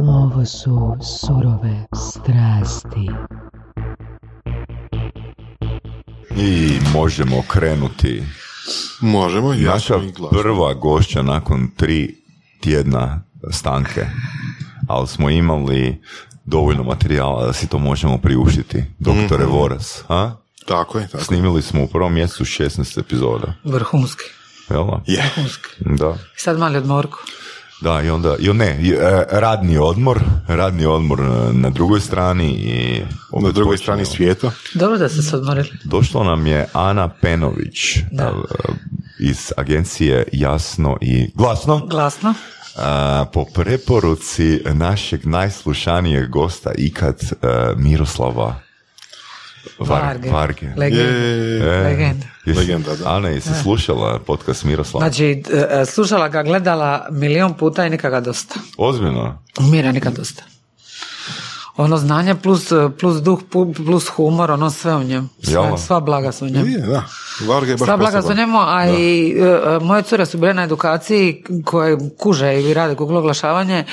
Ovo su surove strasti. I možemo krenuti. Možemo, ja Naša i prva gošća nakon tri tjedna stanke, ali smo imali dovoljno materijala da si to možemo priuštiti. Doktore Mhm. Voras, a? Tako je, tako. Snimili smo u prvom mjesecu 16 epizoda, Vrhunski. jel? da? Je. Da. Sad mali odmorku. Da, i onda, i ne, e, radni odmor, radni odmor e, na drugoj strani i... Na drugoj strani svijeta. Dobro da ste se odmorili. Došla nam je Ana Penović Da. e, iz agencije Jasno i Glasno. Glasno. A, po preporuci našeg najslušanijeg gosta ikad Miroslava Varge. Varge. Legenda. E, Legenda. jesi- Legenda, da. Ana, jesi slušala podcast Miroslava? Znači, e, slušala ga, gledala milion puta i nikada dosta. Ozbiljno? Mira nikad dosta. Ono znanje plus, plus duh plus humor, ono sve u njemu. Sve, sva blaga su u njemu. Je, da. Varga je baš Sva blaga su u njemu, a i e, e, moje cure su bile na edukaciji koje kuže i rade Google oglašavanje.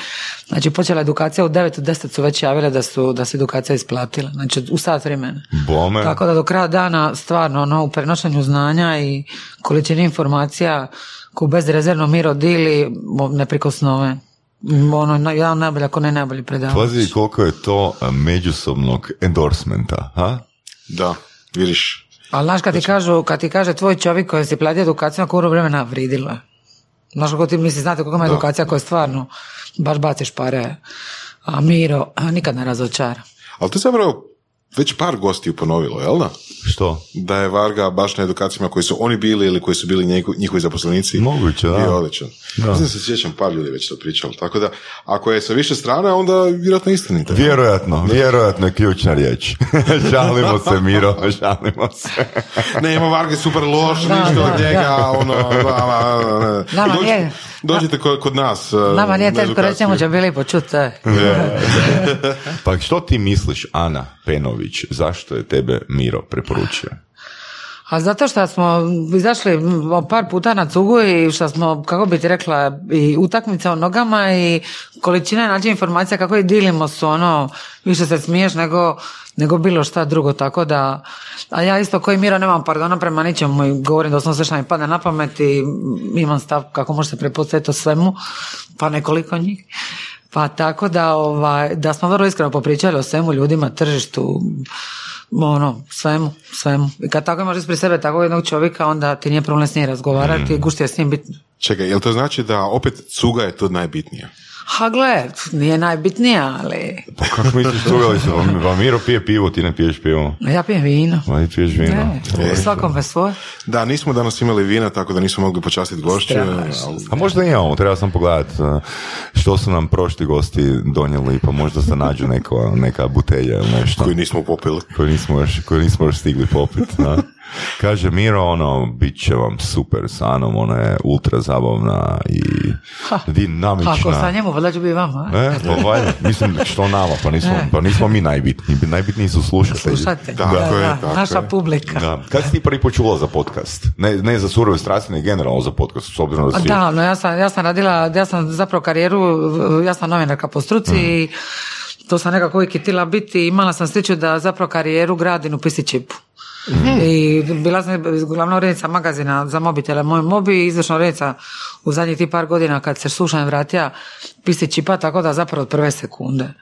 Znači počela edukacija u 9 u 10 su već javile da su da se edukacija isplatila. Znači u sat vremena. Bome. Tako da do kraja dana stvarno ono, u prenošenju znanja i količini informacija koju bezrezervno Miro dili neprikosnove. M, Ono, na- jedan najbolji, ako ne najbolji predavač. Pazi koliko je to e, međusobnog endorsementa, ha? Da, vidiš. Ali znaš kad ti kažu, kad ti kaže tvoj čovjek koji si platio edukaciju na koliko vremena vridilo je. Znaš kako ti misli, znate koliko ima edukacija koja je stvarno baš baciš pare. A Miro a, nikad ne razočara. Ali to je zapravo već par gostiju ponovilo, jel da? Što? Da je Varga baš na edukacijama koji su oni bili ili koji su bili njiho- njihovi zaposlenici. Moguće, da. Bio odličan. Mislim da se sjećam, par ljudi već to pričalo. Tako da, ako je sa više strana, onda vjerojatno istinito. Vjerojatno, vjerojatno je ključna riječ. žalimo se, Miro, žalimo se. Ne, ima Varge super loš, Da, ništa da, od njega, da. ono, ba, ba, ba. Nama Dođite- nije- Dođite kod, kod nas. Nama nije na teško reći, će bili počuti. Pa što ti misliš, Ana Zašto je tebe Miro preporučio? A zato što smo izašli par puta na cugu i što smo, kako bi ti rekla, i utakmice o nogama i količina način informacija kako ih dilimo su ono, više se smiješ nego, nego bilo šta drugo, tako da, a ja isto koji Miro nemam pardona prema ničemu i govorim doslovno sve što mi padne na pamet i imam stav kako možete prepostaviti o svemu, pa nekoliko njih. Pa tako da, ovaj, da smo vrlo iskreno popričali o svemu ljudima, tržištu, ono, svemu, svemu. I kad tako imaš ispred sebe takvog jednog čovjeka, onda ti nije problem s njim razgovarati, mm. gušti je s njim biti. Čekaj, jel to znači da opet cuga je to najbitnija? Ha gle, nije najbitnija, ali Pa kako misliš, cugali se, pa- pa Miro pije pivo, ti ne piješ pivo. ja pijem vino. Ma ti piješ vino. Ne, svakome svoje. Da, nismo danas imali vina, tako da nismo mogli počastiti gošće. Strašno. ali- A možda imamo, treba sam pogledati uh, što su nam prošli gosti donijeli, pa možda se nađu neka, neka butelja ili nešto. Koji nismo popili. koju nismo još, koju nismo još stigli popit. Da? Kaže Miro, ono, bit će vam super s Anom, ona je ultra zabavna i Ha. dinamična. Ako sa njemu, valjda ću biti vama. a? E, pa valjda, mislim, što nama, pa nismo, pa nismo mi najbitniji, najbitniji su slušatelji. Slušajte, Tako da, je, da, naša je. publika. Da. Kad si ti prvi put čula za podcast? Ne, ne za surove strasti, ne generalno za podcast, s obzirom da svi... Da, no ja sam, ja sam radila, ja sam zapravo karijeru, ja sam novinarka po struci i to sam nekako uvijek htjela biti imala sam sliču da zapravo karijeru gradim u Pisičipu. I bila sam glavna urednica magazina za mobitele Moj mobi i izvršna urednica u zadnjih tih par godina kad se slušam vratija Pisičipa, tako da zapravo od prve sekunde.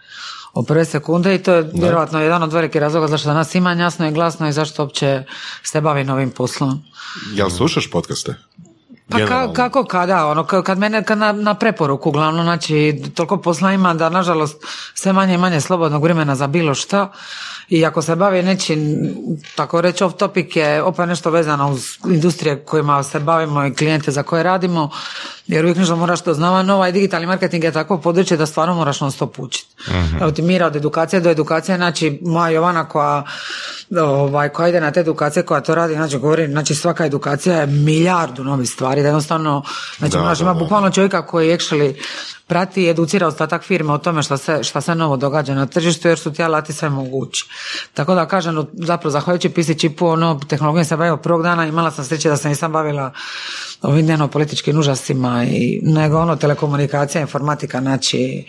Od prve sekunde i to je vjerojatno jedan od velikih razloga zašto danas ima jasno i glasno i zašto uopće se bavim ovim poslom. Jel slušaš podcaste? Pa ka, kako kada, ono, ka- kad mene, kad na, na preporuku, uglavnom, znači, toliko posla ima da, nažalost, sve manje i manje slobodnog vremena za bilo šta. I ako se bavi nečim, tako reći off topic je opet nešto vezano uz industrije kojima se bavimo i klijente za koje radimo, jer uvijek nešto moraš to znava, nova i digitalni marketing je takvo područje da stvarno moraš non stop učiti. Evo ti mira od edukacije do edukacije, znači moja Jovana koja, ovaj, koja ide na te edukacije, koja to radi, znači govori, znači svaka edukacija je milijardu novih stvari, da jednostavno, znači Da, da, ima bukvalno čovjeka koji actually prati i educira ostatak firme o tome šta se, šta se novo događa na tržištu jer su ti alati sve mogući. Tako da kažem, zapravo zahvaljujući PC čipu, ono, tehnologijom sam bavila prvog dana, imala sam sreće da sam nisam bavila ovim dnevno političkim užasima i nego ono telekomunikacija, informatika, znači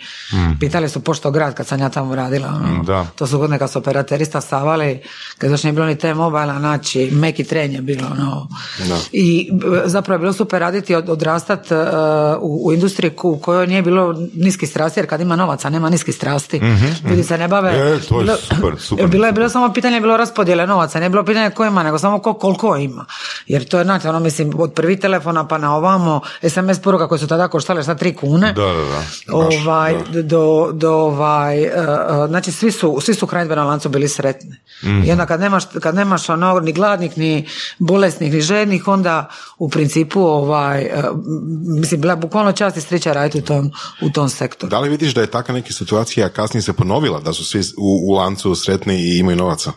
pitali su pošto grad kad sam ja tamo radila, ono, Da. to su godine kad su operaterista stavali, kad još nije bilo ni te mobila, znači meki tren je bilo, ono. I zapravo je bilo super raditi, od, odrastat e, u, u industriji u kojoj nije bilo niski strasti, jer kad ima novaca, nema niski strasti. Ljudi se ne bave. E, to je bilo- super, super. Bilo je bilo samo pitanje, bilo raspodjele novaca, nije bilo pitanje ko ima, nego samo ko koliko ima. Jer to je, znate, ono, mislim, od prvih telefona pa na ovamo, SMS poruka koje su tada koštale šta tri kune. Da, da, da. Ovaj, do, do ovaj, uh, znači svi su, svi su hranidbenom lancu bili sretni. Mhm. I onda kad nemaš, kad nemaš ono, ni gladnih, ni bolesnih, ni žednih, onda u principu, ovaj, uh, mislim, bila bukvalno čast i sreća raditi u tom, u tom sektoru. Da li vidiš da je takva neka situacija kasnije se ponovila, da su svi u, u lancu sretni i imaju novaca?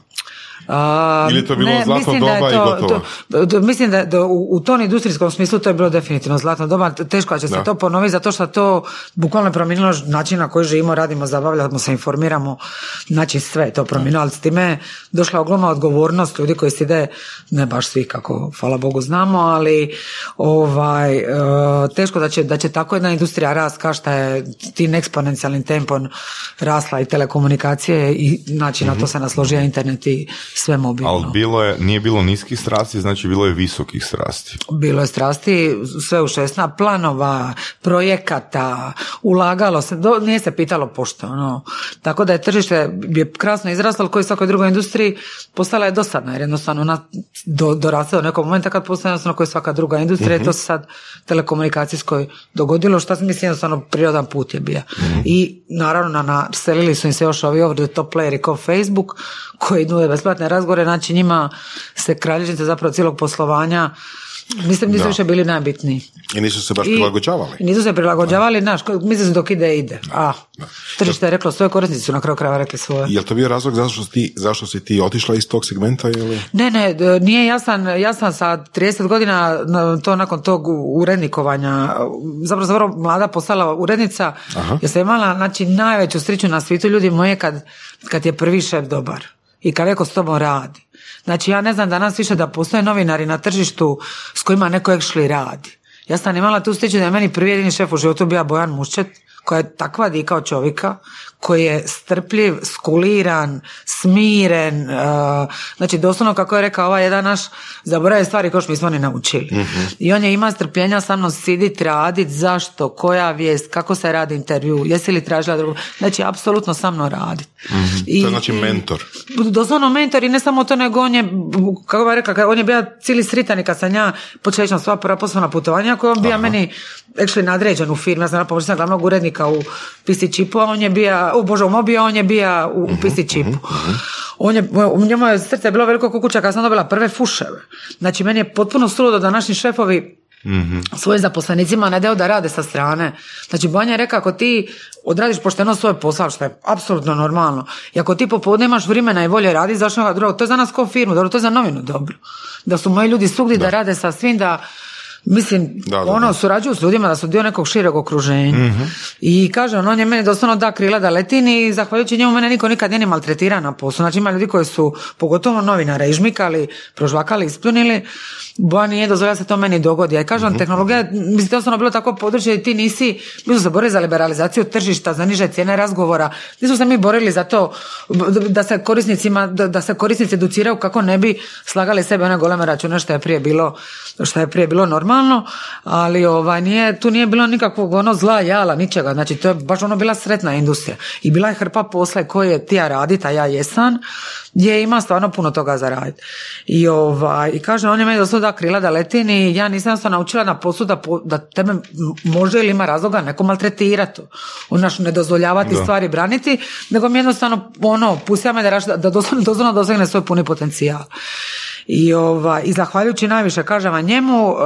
A, Ili je to bilo zlatno mislim da je doba i to- gotovo? to- to- mislim da, da u, u tom industrijskom smislu to je bilo definitivno zlatno doba. Teško da će se Da. to ponoviti zato što to bukvalno je promijenilo način na koji živimo, radimo, zabavljamo se, informiramo. Znači sve je to promijenilo, ali s time je došla ogromna odgovornost ljudi koji se ide, ne baš svi kako, hvala Bogu, znamo, ali ovaj, e, teško da će, da će tako jedna industrija rast kao što je tim eksponencijalnim tempom rasla i telekomunikacije i znači na to se nasložio internet i sve mobilno. Ali bilo je, nije bilo niskih strasti, znači bilo je visokih strasti. Bilo je strasti, sve u šestna planova, projekata, ulagalo se, do, nije se pitalo pošto. Ono. Tako da je tržište je krasno izraslo, ali koji svakoj drugoj industriji postala je dosadna, jer jednostavno ona do, dorasla do nekog momenta kad postaje jednostavno koji svaka druga industrija i to se sad telekomunikacijskoj dogodilo, što mislim jednostavno prirodan put je bio. I naravno na, naselili su im se još ovi over the top playeri kao Facebook, koji nude besplatne razgovore, znači njima se kralježnice zapravo cijelog poslovanja Mislim, nisu više bili najbitniji. I nisu se baš I- prilagođavali. I nisu se prilagođavali, znaš, mislim dok ide, ide. A, tržište je reklo svoje, korisnici su na kraju krajeva rekli svoje. Je li to bio razlog zašto si ti, zašto si ti otišla iz tog segmenta ili? Ne, ne, nije jasan, ja sam sa 30 godina na- to nakon tog urednikovanja, zapravo vrlo mlada postala urednica, jer sam imala znači, najveću sreću na svijetu ljudi moje kad, kad je prvi šef dobar i kad neko s tobom radi. Znači ja ne znam danas više da postoje novinari na tržištu s kojima neko actually radi. Ja sam imala tu sreću da je meni prvi jedini šef u životu bio Bojan Muščet, koja je takva dika od čovjeka, koji je strpljiv, skuliran, smiren, uh, znači doslovno kako je rekao ovaj jedan naš, zaboravio stvari koje mi smo ni naučili. I on je ima strpljenja sa mnom sidit, radit, zašto, koja vijest, kako se radi intervju, jesi li tražila drugu, znači apsolutno sa mnom radit. I- To je znači mentor. doslovno mentor i ne samo to nego on je, kako bi rekla, on je bio cijeli sritan i kad sam ja počela na sva prva poslovna putovanja koja je on bio meni actually nadređen u firmi, ja sam sam glavnog urednika u PC Chipu, a on je bio, u Bože, u Mobi, on je bio u, u PC Chipu. On je, u njemu je srce bilo veliko kukuća kad sam dobila prve fuševe. Znači, meni je potpuno suludo da naši šefovi svojim zaposlenicima ne daju da rade sa strane. Znači, Banja je rekao, ako ti odradiš pošteno svoj posao, što je apsolutno normalno, i ako ti popodne imaš vremena i volje radi, zašto nekoga drugog, to je za nas kao firmu, dobro, to je za novinu dobro. Da su moji ljudi svugdje da. rade sa svim, da Mislim, Da, da, ono, da. surađuju s ljudima da su dio nekog šireg okruženja. I kaže, on, on je meni doslovno da krila da letim i zahvaljujući njemu mene niko nikad nije ni maltretira na poslu. Znači ima ljudi koji su, pogotovo novinare, ižmikali, prožvakali, ispljunili, Boja nije dozvolila da se to meni dogodi. I kažem, tehnologija, mislim, to je bilo tako područje i ti nisi, mi smo se borili za liberalizaciju tržišta, za niže cijene razgovora, nismo se mi borili za to da se korisnicima, da, da se korisnici educiraju kako ne bi slagali sebe one goleme račune što je prije bilo, što je prije bilo normalno, ali ovaj, nije, tu nije bilo nikakvog ono zla jala, ničega, znači to je baš ono bila sretna industrija i bila je hrpa posle koje je tija radit, a ja jesam, gdje ima stvarno puno toga za raditi. I, ovaj, i kaže, on je meni doslovno da krila da letim i ja nisam se naučila na poslu da, da tebe može ili ima razloga neko maltretirati. Onaš ne dozvoljavati stvari braniti, nego mi jednostavno ono, pustila me da, raš- da, da doslovno, doslovno dosegne svoj puni potencijal. I, ovaj, I zahvaljujući najviše, kažem njemu, uh,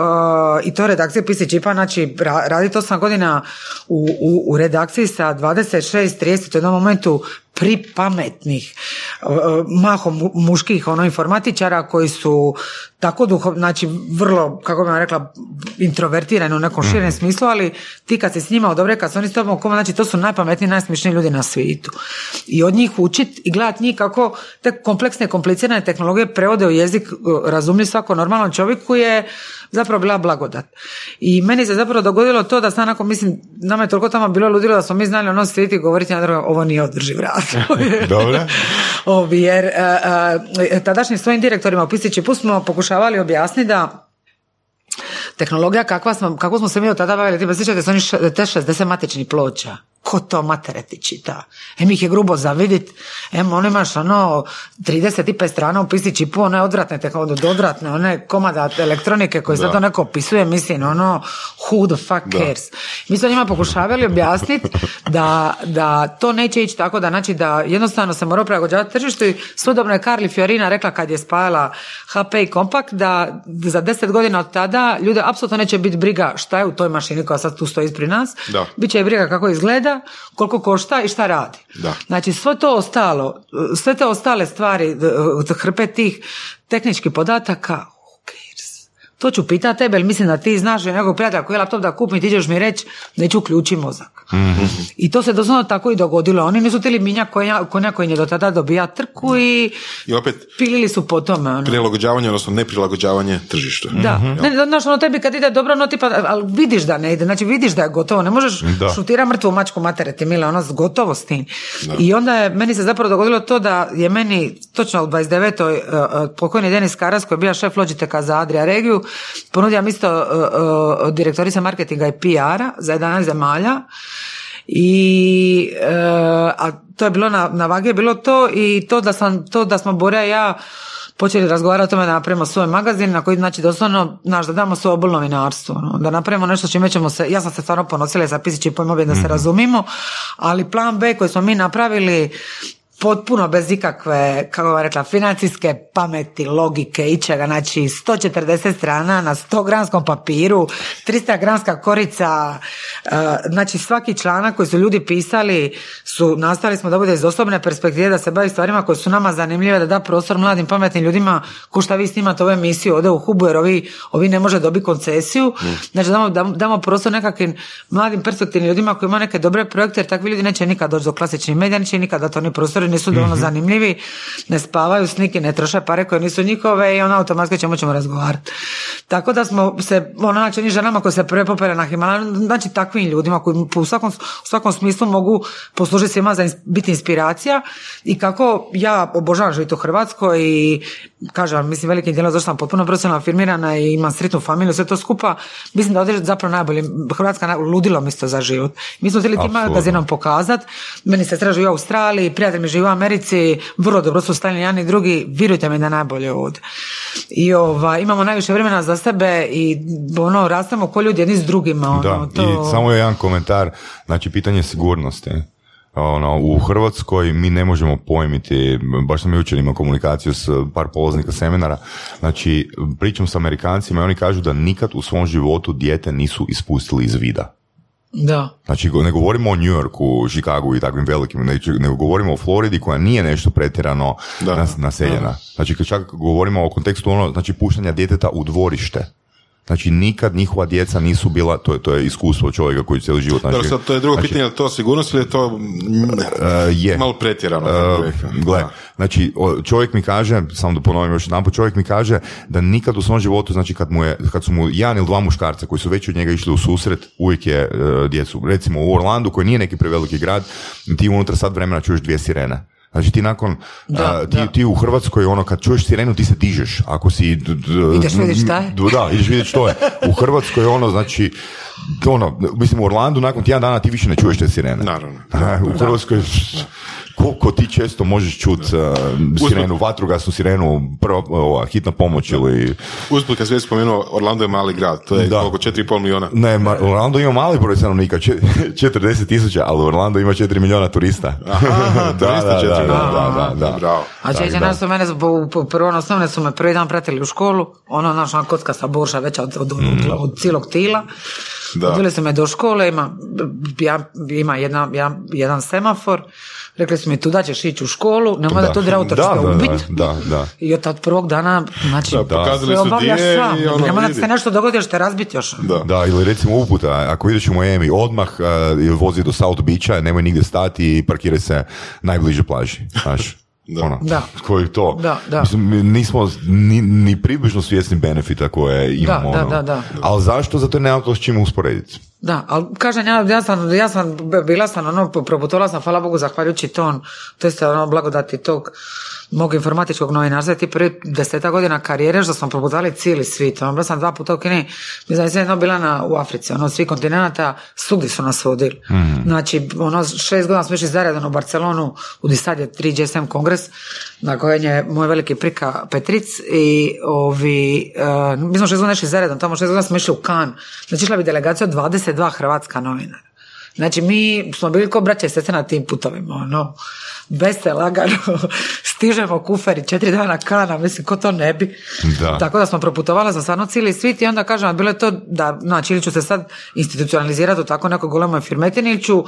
i to redakcije PC Čipa, znači ra, raditi 8 godina u, u, u redakciji sa 26, 30, u jednom momentu pripametnih mahom mu- muških ono informatičara koji su tako duhov, znači vrlo, kako bi vam rekla, introvertirani u nekom širem smislu, ali ti kad se s njima odobre, kad su oni s tobom koma, znači to su najpametniji, najsmišniji ljudi na svijetu. I od njih učit i gledat njih kako te kompleksne, komplicirane tehnologije prevode u jezik razumljiv svako normalan čovjeku je zapravo bila blagodat. I meni se zapravo dogodilo to da sam onako, mislim, nama je toliko tamo bilo ludilo da smo mi znali ono sjediti i govoriti na drugo, ovo nije održiv razvoj. Dobro. Jer uh, uh, tadašnjim svojim direktorima u Pisići Pus smo pokušavali objasniti da tehnologija kakva smo, kako smo se mi od tada bavili, tipa sjećate se oni š- te 60 matičnih ploča. Ko to matere ti čita? Em ih je grubo zavidit, em ono imaš ono 35 strana u pisi čipu, one odvratne, te odvratne, one komada elektronike koje sad to neko opisuje, mislim, ono who the fuck cares. Mi smo njima pokušavali objasniti da, da to neće ići tako da, znači da jednostavno se mora prilagođavati tržištu i sudobno je Karli Fiorina rekla kad je spajala HP i Kompakt da za 10 godina od tada ljude apsolutno neće biti briga šta je u toj mašini koja sad tu stoji ispred nas. Da. Biće je briga kako izgleda, koliko košta i šta radi. Da. Znači sve to ostalo, sve te ostale stvari, d- hrpe tih tehničkih podataka? To ću pitati tebe, jer mislim da ti znaš nekog prijatelja koji je laptop da kupim, ti ćeš mi reći, neću uključi mozak. I to se doslovno tako i dogodilo. Oni nisu tili minja konja, konja koji je do tada dobija trku i I opet pilili su po tome. Ono. prilagođavanje, odnosno neprilagođavanje tržištu. Da, ne, znaš, ono tebi kad ide dobro, no tipa, ali vidiš da ne ide, znači vidiš da je gotovo, ne možeš Da. šutira mrtvu mačku matere ti mile, ono gotovo s tim. I onda je, meni se zapravo dogodilo to da je meni, točno u 29. Uh, uh, pokojni Denis Karas, koji je bio šef Logiteka za Adria Regiju, ponudio mi isto uh, uh, direktorice marketinga i PR-a za 11 zemalja, i e, a to je bilo na, na vagi je bilo to i to da sam to da smo Bora i ja počeli razgovarati o tome da napravimo svoj magazin na koji znači doslovno naš da damo svoje obolno novinarstvo ono, da napravimo nešto s čime ćemo se ja sam se stvarno ponosila sa pisići pojmovi da se razumimo ali plan B koji smo mi napravili potpuno bez ikakve, kako vam rekla, financijske pameti, logike, ičega, znači 140 strana na 100 gramskom papiru, 300 gramska korica, uh, znači svaki članak koji su ljudi pisali su, nastali smo da bude iz osobne perspektive, da se bavi stvarima koje su nama zanimljive, da da prostor mladim pametnim ljudima, ko šta vi snimate ovu emisiju, ode u Hubu, jer ovi, ovi ne može dobiti koncesiju, znači damo, damo, prostor nekakvim mladim perspektivnim ljudima koji imaju neke dobre projekte, jer takvi ljudi neće nikad doći do klasičnih medija, neće nikad dati oni prostori, nisu dovoljno zanimljivi, ne spavaju sniki, ne troše pare koje nisu njihove i ono automatski ćemo ćemo razgovarati. Tako da smo se, ono, znači, onim ženama koje se prve popere na Himalaju, znači takvim ljudima koji u svakom, u svakom smislu mogu poslužiti svima za biti inspiracija i kako ja obožavam živjeti u Hrvatskoj i kažem, mislim velikim dijelom zašto sam potpuno profesionalno firmirana i imam sretnu familiju, sve to skupa, mislim da ovdje je zapravo najbolje, Hrvatska ludilo mjesto za život. Mi smo htjeli tim magazinom pokazat, meni se živi u Australiji, prijatelj mi živi u Americi, vrlo dobro su stavljeni jedan i drugi, vjerujte mi da je najbolje ovdje. I ova, imamo najviše vremena za sebe i ono, rastemo ko ljudi jedni s drugima. Ono, Da, to... i samo je jedan komentar, znači pitanje sigurnosti. Ono, u Hrvatskoj mi ne možemo pojmiti, baš sam jučer imao komunikaciju s par polaznika seminara, znači pričam s Amerikancima i oni kažu da nikad u svom životu dijete nisu ispustili iz vida. Da. Znači, ne govorimo o New Yorku, Chicagu i takvim velikim, nego, nego govorimo o Floridi koja nije nešto pretjerano Da. nas- naseljena. Znači, kad čak govorimo o kontekstu ono, znači, puštanja djeteta u dvorište. Znači, nikad njihova djeca nisu bila, to je, to je iskustvo čovjeka koji cijeli život, znači, Dobro, sad to je drugo znači, pitanje, je li to sigurnost ili je to e, je. malo pretjerano? Rekao. gle, znači čovjek mi kaže, samo da ponovim još jedan čovjek mi kaže da nikad u svom životu, znači kad, mu je, kad su mu jedan ili dva muškarca koji su već od njega išli u susret, uvijek je e, djecu. Recimo u Orlandu koji nije neki preveliki grad, ti unutra sad vremena čuješ dvije sirene. Znači ti nakon, Da, a, ti, da. ti u Hrvatskoj ono kad čuješ sirenu ti se dižeš, ako si... d- d- Ideš vidjeti šta je. d- Da, ideš vidjeti što je. U Hrvatskoj ono znači, ono, mislim u Orlandu nakon tjedan dana ti više ne čuješ te sirene. Naravno. A, u Hrvatskoj koliko ti često možeš čut uh, sirenu, vatrogasnu sirenu, prva ova, hitna pomoć ili... Usput kad sve spomenuo, Orlando je mali grad, to je Da. oko 4,5 miliona. Ne, ma, Orlando ima mali broj stanovnika, če- 40 tisuća, ali Orlando ima 4 milijuna turista. Aha, da, turista da, da, milijuna. da, da, da. Bravo. A čeće, da. nas su mene prvo na osnovne su me prvi dan pratili u školu, ono naša kocka sa borša veća od, od, od, Mhm. od cijelog tila. Da. Odveli su me do škole, ima, ja, ima jedna, ja- jedan semafor, rekli su mi tu da ćeš ići u školu, nemoj da, to dir auto, će da, da, ubit. da, da. I od tad prvog dana, znači, Da, pokazali sve su obavljaš sam. i ono, Nemoj da se nešto dogodi, još te razbiti još. Da. Da, ili recimo uputa, ako ideš u Miami, odmah uh, vozi do South Beacha, nemoj nigdje stati i parkiraj se najbliže plaži, znaš. Da. Ono, Da. koji to? Da, da. Mislim, mi nismo ni, ni približno svjesni benefita koje imamo. da, ono. da, da. Ali zašto? Zato nemamo to s čim usporediti. Da, ali kažem ja, ja sam, ja sam, bila sam ono, proputovala sam, hvala Bogu, zahvaljujući ton, to jest ono, blagodati tog mog informatičkog novinarstva, ti prvi deseta godina karijere, što smo proputovali cijeli svijet, ono, bila sam dva puta u Kini, mislim, sam jedno bila na, u Africi, ono, svi kontinenta, svugdje su nas vodili. Znači, ono, šest godina smo išli zaredano u Barcelonu, u di sad je 3GSM kongres, na kojem je moj veliki prika Petric i ovi, uh, mi smo šest godina išli zaredano, tamo šest godina smo išli u Kan, znači išla bi delegacija od 22 hrvatska novinara. Znači mi smo bili ko braće i na tim putovima, ono, bez se lagano, stižemo kuferi, četiri dana kana, mislim, ko to ne bi. Da. Tako da smo proputovali za stvarno cijeli svit i onda kažem, bilo je to da, znači, ili ću se sad institucionalizirati u tako nekoj golemoj firmetini ili ću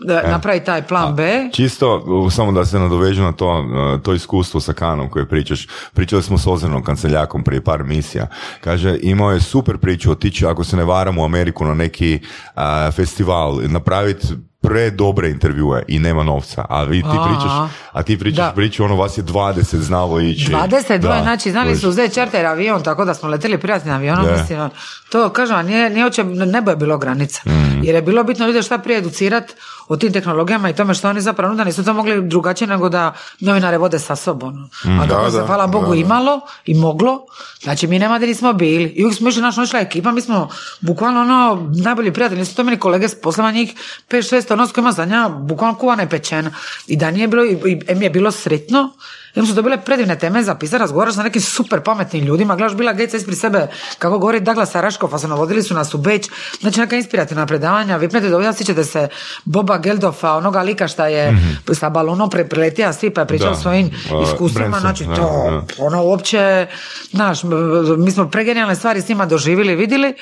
da, napraviti taj plan B. Čisto, samo da se nadovežu na to, uh, to iskustvo sa Kanom koje pričaš. Pričali smo s Ozrenom kanceljakom prije par misija. Kaže, imao je super priču otići, ako se ne varam, u Ameriku na neki uh, festival, napraviti pre dobre intervjue i nema novca. A vi ti pričaš, a ti pričaš Da. priču, ono vas je 20 znalo ići. 22, Da, znači znali su uzeti čarter avion, tako da smo leteli privatnim avionom, Da. mislim, to kažem, nije, nije uopće, nebo je bilo granica. Mm. Jer je bilo bitno ljude šta prije educirati o tim tehnologijama i tome što oni zapravo nude, nisu to mogli drugačije nego da novinare vode sa sobom. Mm. A kako Da, se, da, hvala Bogu, da, da. imalo i moglo, znači mi nema da nismo bili. I uvijek smo išli, naša išla ekipa, mi smo bukvalno ono, najbolji prijatelji, nisu to meni kolege s poslova njih 5-6, ono s kojima sam ja bukvalno kuvana i pečena. I da nije bilo, i, i em je bilo sretno, Em su to bile predivne teme za pisati, razgovaraš sa nekim super pametnim ljudima, gledaš bila Gates ispred sebe, kako govori Douglas a su navodili su nas u Beč, znači neka inspirativna predavanja, vipnete dobro, sjećate se Boba Geldofa, onoga lika šta je sa balonom pre, preletija svi pa je pričao Da. svojim Uh, iskustvima, Branson, znači da, to, ono uopće, znaš, mi smo pregenijalne stvari s njima doživjeli, vidjeli.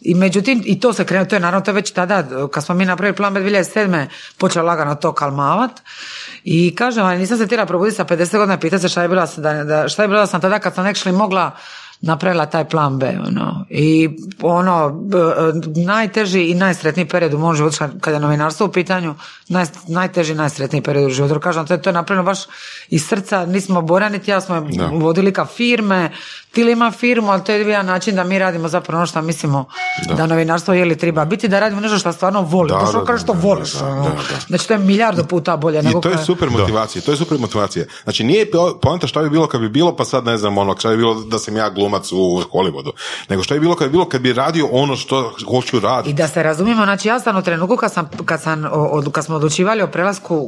I međutim, i to se krenuo, to je naravno to je već tada, kad smo mi napravili plan B 2007. počelo lagano to kalmavat i kažem, ali nisam se htjela probuditi sa 50 godina pitati se šta je bila, da, da, šta je bila da sam tada kad sam nekšli mogla napravila taj plan B, ono, i ono, b- e, najteži i najsretniji period u mom životu, kad- je novinarstvo u pitanju, naj, najteži i najsretniji period u životu, kažem, to je, to je napravljeno baš iz srca, nismo Bora niti ja smo vodili ka firme, Tili ima firmu, ali to je jedan način da mi radimo zapravo ono što mislimo da, novinarstvo je li treba biti, da radimo nešto što stvarno volimo, Da, to što da, kažeš što da, voliš, da, da, da. znači to je milijardu puta bolje nego I to je super motivacija, to je super motivacija. Znači nije po- poanta šta bi bilo kad bi bilo, pa sad ne znam ono, šta bi bilo da sam ja glumac u Hollywoodu, nego šta bi bilo kad bi bilo kad bi radio ono što hoću I raditi. da se razumijemo, znači ja sam u trenutku kad, sam, kad, sam, od- kad smo odlučivali o prelasku,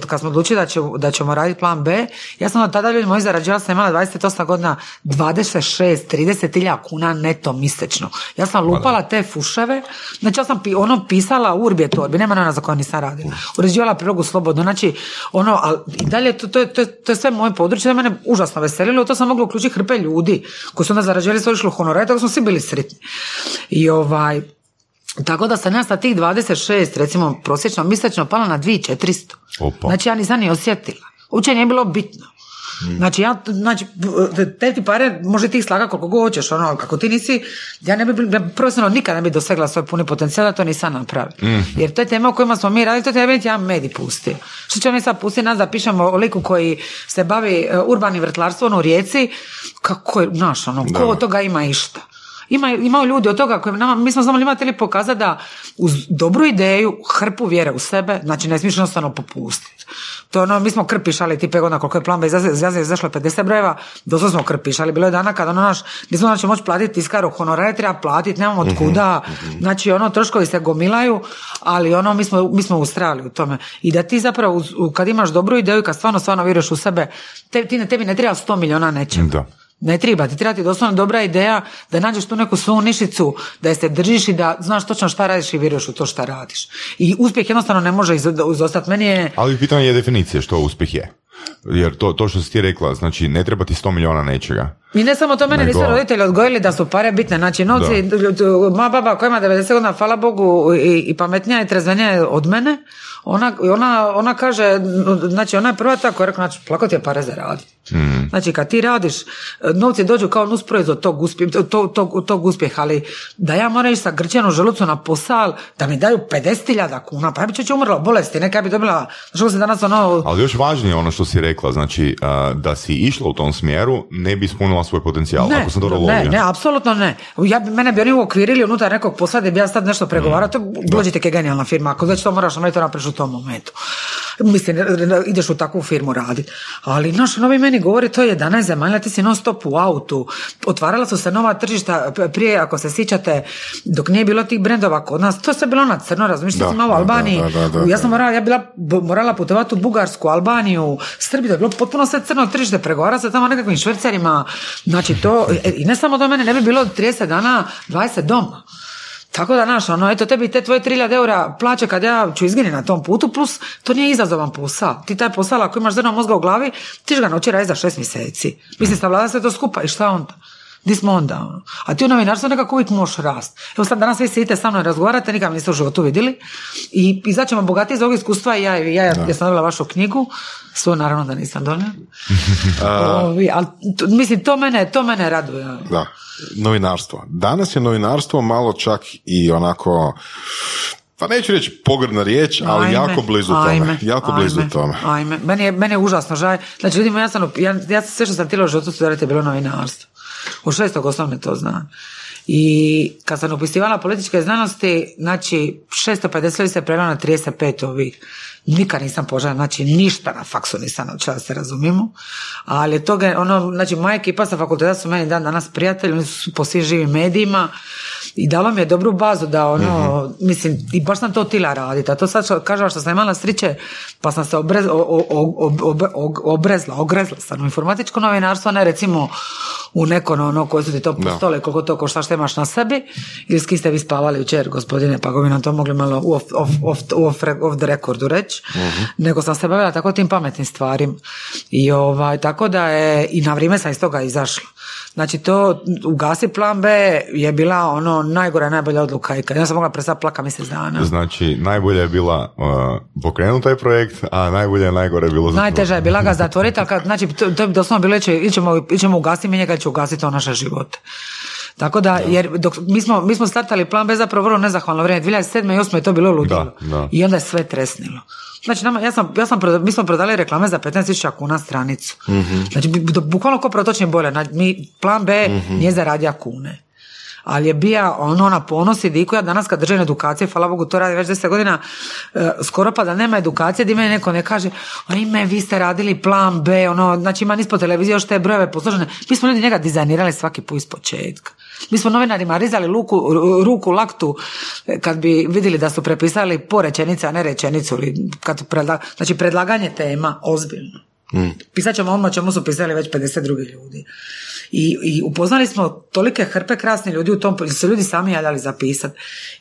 kad smo odlučili da, će, da ćemo raditi plan B, ja sam od tada ljudi moji zarađivala sam imala 28 godina 26, 30 ilja kuna neto mjesečno. Ja sam lupala te fuševe, znači ja sam ono pisala urbi et orbi, nema ona za koja nisam radila. Uređivala prilogu slobodno, znači ono, ali i dalje to, to, je- to, to je sve moje područje, da mene užasno veselilo, to sam mogla uključiti hrpe ljudi koji su onda zarađivali svoje išlo honorare, tako smo svi bili sretni. I ovaj, tako da sam ja sa tih 26, recimo prosječno mjesečno pala na 2400. Opa. Znači ja nisam ni osjetila. Uopće nije bilo bitno. Znači, ja, znači, te ti pare može ti ih slaga koliko god hoćeš, ono, kako ti nisi, ja ne bi, ja profesionalno nikad ne bi dosegla svoj puni potencijal, da to nisam napravila. Jer to je tema o kojima smo mi radili, to treba biti jedan medij pustio. Što će mi sad pustiti nas da pišemo o liku koji se bavi e, urbanim vrtlarstvom u Rijeci, kako je, znaš, ono, ko od toga ima išta? Ima, imaju ljudi od toga koji nama, mi smo samo njima htjeli pokazati da uz dobru ideju, hrpu vjere u sebe, znači ne smiješ jednostavno popustiti. To je ono, mi smo krpišali ti pet godina koliko je plan bez izlaze izašlo je 50 brojeva, doslovno smo krpišali. Bilo je dana kada ono naš, nismo znači moći platiti tiskaru, honorare treba platiti, nemamo od kuda, znači ono troškovi se gomilaju, ali ono mi smo, mi smo ustrajali u tome. I da ti zapravo uz- kad imaš dobru ideju i kad stvarno stvarno vjeruješ u sebe, te, ti ne, tebi ne treba 100 milijuna nečega. Da. Ne treba, ti treba ti doslovno dobra ideja da nađeš tu neku svoju nišicu, da je se držiš i da znaš točno šta radiš i vjeruješ u to šta radiš. I uspjeh jednostavno ne može izo- izostati. Meni je, Ali pitanje je definicije što uspjeh je. Jer to, to što si ti rekla, znači ne treba ti 100 milijuna nečega. I ne samo to, mene Nego- nisu roditelji odgojili da su pare bitne. Znači, novci, moja baba koja ima 90 godina, hvala Bogu, i, i pametnija i trezvenija je od mene, ona, ona, ona kaže, znači ona je prva ta koja rekla, znači, plako ti je pare za rad. Mm. Znači, kad ti radiš, novci dođu kao nus proizvod tog, uspje, tog, tog, tog uspjeha, ali da ja moram ići sa grčanom želucu na posal, da mi daju 50.000 kuna, pa ja bi čeće umrla od bolesti, neka ja bi dobila, što se danas ono, Ali još važnije ono što si rekla, znači a, da si išla u tom smjeru, ne bi ispunila svoj potencijal. Ne, ako sam dobro ne, ne, apsolutno ne. Ja bi, mene bi oni uokvirili unutar nekog posla da bi ja sad nešto pregovarao, to dođite je genijalna firma, ako već to moraš napraviti, to napraviš u tom momentu. Mislim, ideš u takvu firmu raditi. Ali, znaš, novi meni govori, to je 11 zemalja, ti si non stop u autu. Otvarala su se nova tržišta prije, ako se sjećate, dok nije bilo tih brendova kod nas, to sve bilo na crno, si imao u da, Albaniji, da, da, da, ja sam morala, ja bila morala putovati u Bugarsku, Albaniju, Srbiju, da je bilo potpuno sve crno tržište, pregovara se tamo nekakvim švercerima, znači to, e, i ne samo do mene, ne bi bilo 30 dana, 20 doma. Tako da, znaš, ono, eto, tebi te tvoje 3000 eura plaće kad ja ću izgini na tom putu, plus to nije izazovan posao. Ti taj posao, ako imaš zrno mozga u glavi, ti ga noći raditi za šest mjeseci. Mislim, stavlja se to skupa i šta onda? Di smo onda? Ono? A ti u novinarstvu nekako uvijek možeš rast. Evo sad danas vi sidite sa mnom i razgovarate, nikad niste u životu vidjeli. I izaćemo bogatiji iz ovog iskustva i ja, i ja, ja, ja sam dobila vašu knjigu, svoju naravno da nisam donijela. Ovi, ali to- mislim, to mene, to mene raduje. Da, novinarstvo. Danas je novinarstvo malo čak i onako, pa neću reći pogrdna riječ, ali Ajme, jako blizu ajme, tome. Jako blizu ajme, tome. Ajme. Meni je, meni je užasno žaj. Znači, vidimo, ja sam, ja, ja sve što sam htjela u životu studirati je bilo novinarstvo. U šestog osnovne to znam. I kad sam upisivala političke znanosti, znači 650 ljudi se prevela na 35 ovih. Nikad nisam poželjela, znači ništa na faksu nisam naučila da se razumijemo. Ali toga, ono, znači moja ekipa sa fakulteta su meni dan danas prijatelji, oni su po svim živim medijima i dalo mi je dobru bazu da ono, Mhm. mislim, i baš sam to tila raditi. A to sad što kažem što sam imala sriće, pa sam se obrez, o, o, o- ob- ob- obrezla, ogrezla sam u informatičko novinarstvo, ne recimo u neko ono koje su ti to postole, koliko to košta što imaš na sebi, ili s kim ste vi spavali jučer, gospodine, pa bi nam to mogli malo off, off, off, off, off the recordu reći, nego sam se bavila tako tim pametnim stvarima. I ovaj, tako da je, i na vrijeme sam iz toga izašla. Znači to, ugasi plan B je bila ono najgora, najbolja odluka i kad ja sam mogla prestati plaka mjesec dana. Znači, najbolje je bila uh, pokrenuti taj projekt, a najbolje je najgore je bilo zatvoriti. Najteža je bila ga zatvoriti, ali kad, znači, to, to bi doslovno bilo, iće, ićemo, ićemo ugasiti, mi njega će ugasiti to naše živote. Tako da, jer dok, mi, smo, mi smo startali plan bez zapravo vrlo nezahvalno vrijeme. 2007. i 2008. je to bilo ludilo. Da, da. I onda je sve tresnilo. Znači, nama, ja sam, ja sam, mi smo prodali reklame za 15.000 kuna stranicu. Znači, bu- bu- bukvalno ko protočni. Znači, mi, plan B nije zaradio kune. Ali je bija ono na ponos i diku, ja danas kad držim edukacije, hvala Bogu, to radi već 10 godina, e, skoro pa da nema edukacije, di meni neko ne kaže, ime, vi ste radili plan B, ono, znači ima nispod televizije još te brojeve posložene. Mi smo ljudi njega dizajnirali svaki put iz početka. Mi smo novinarima rizali luku, ruku laktu e, kad bi vidjeli da su prepisali po rečenice, a ne rečenicu. Ili kad predla, znači predlaganje tema, ozbiljno. Pisat ćemo ono o čemu su pisali već 50 drugih ljudi. I, I upoznali smo tolike hrpe krasnih ljudi u tom, su ljudi sami javljali za pisat.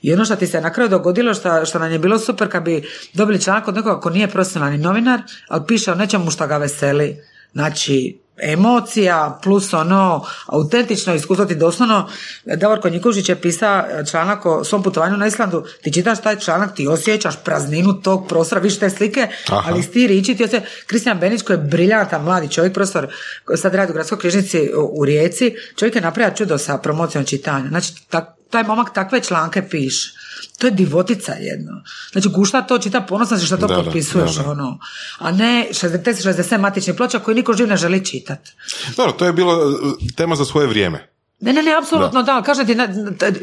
I ono što ti se na kraju dogodilo, što, što nam je bilo super kad bi dobili članak od nekoga ko nije profesionalni novinar, ali piše o nečemu što ga veseli. Znači, emocija plus ono autentično iskustvo ti doslovno Davorko Nikužić je pisao članak o svom putovanju na Islandu. Ti čitaš taj članak ti osjećaš prazninu tog prostora vidiš te slike Aha. ali ti riči ti osjećaš Kristijan Benić koji je briljantan mladi čovjek profesor koji sad radi u gradskoj knjižnici u- u Rijeci čovjek je napravio čudo sa promocijom čitanja. Znači tak- taj momak takve članke piše to je divotica jedno. Znači, gušta to čita ponosno si što to Da, da, potpisuješ, da, da. ono. A ne 60, 60 matičnih ploča koji niko živ ne želi čitati. Dobro, to je bilo uh, tema za svoje vrijeme. Ne, ne, ne, apsolutno da, ali kažem ti,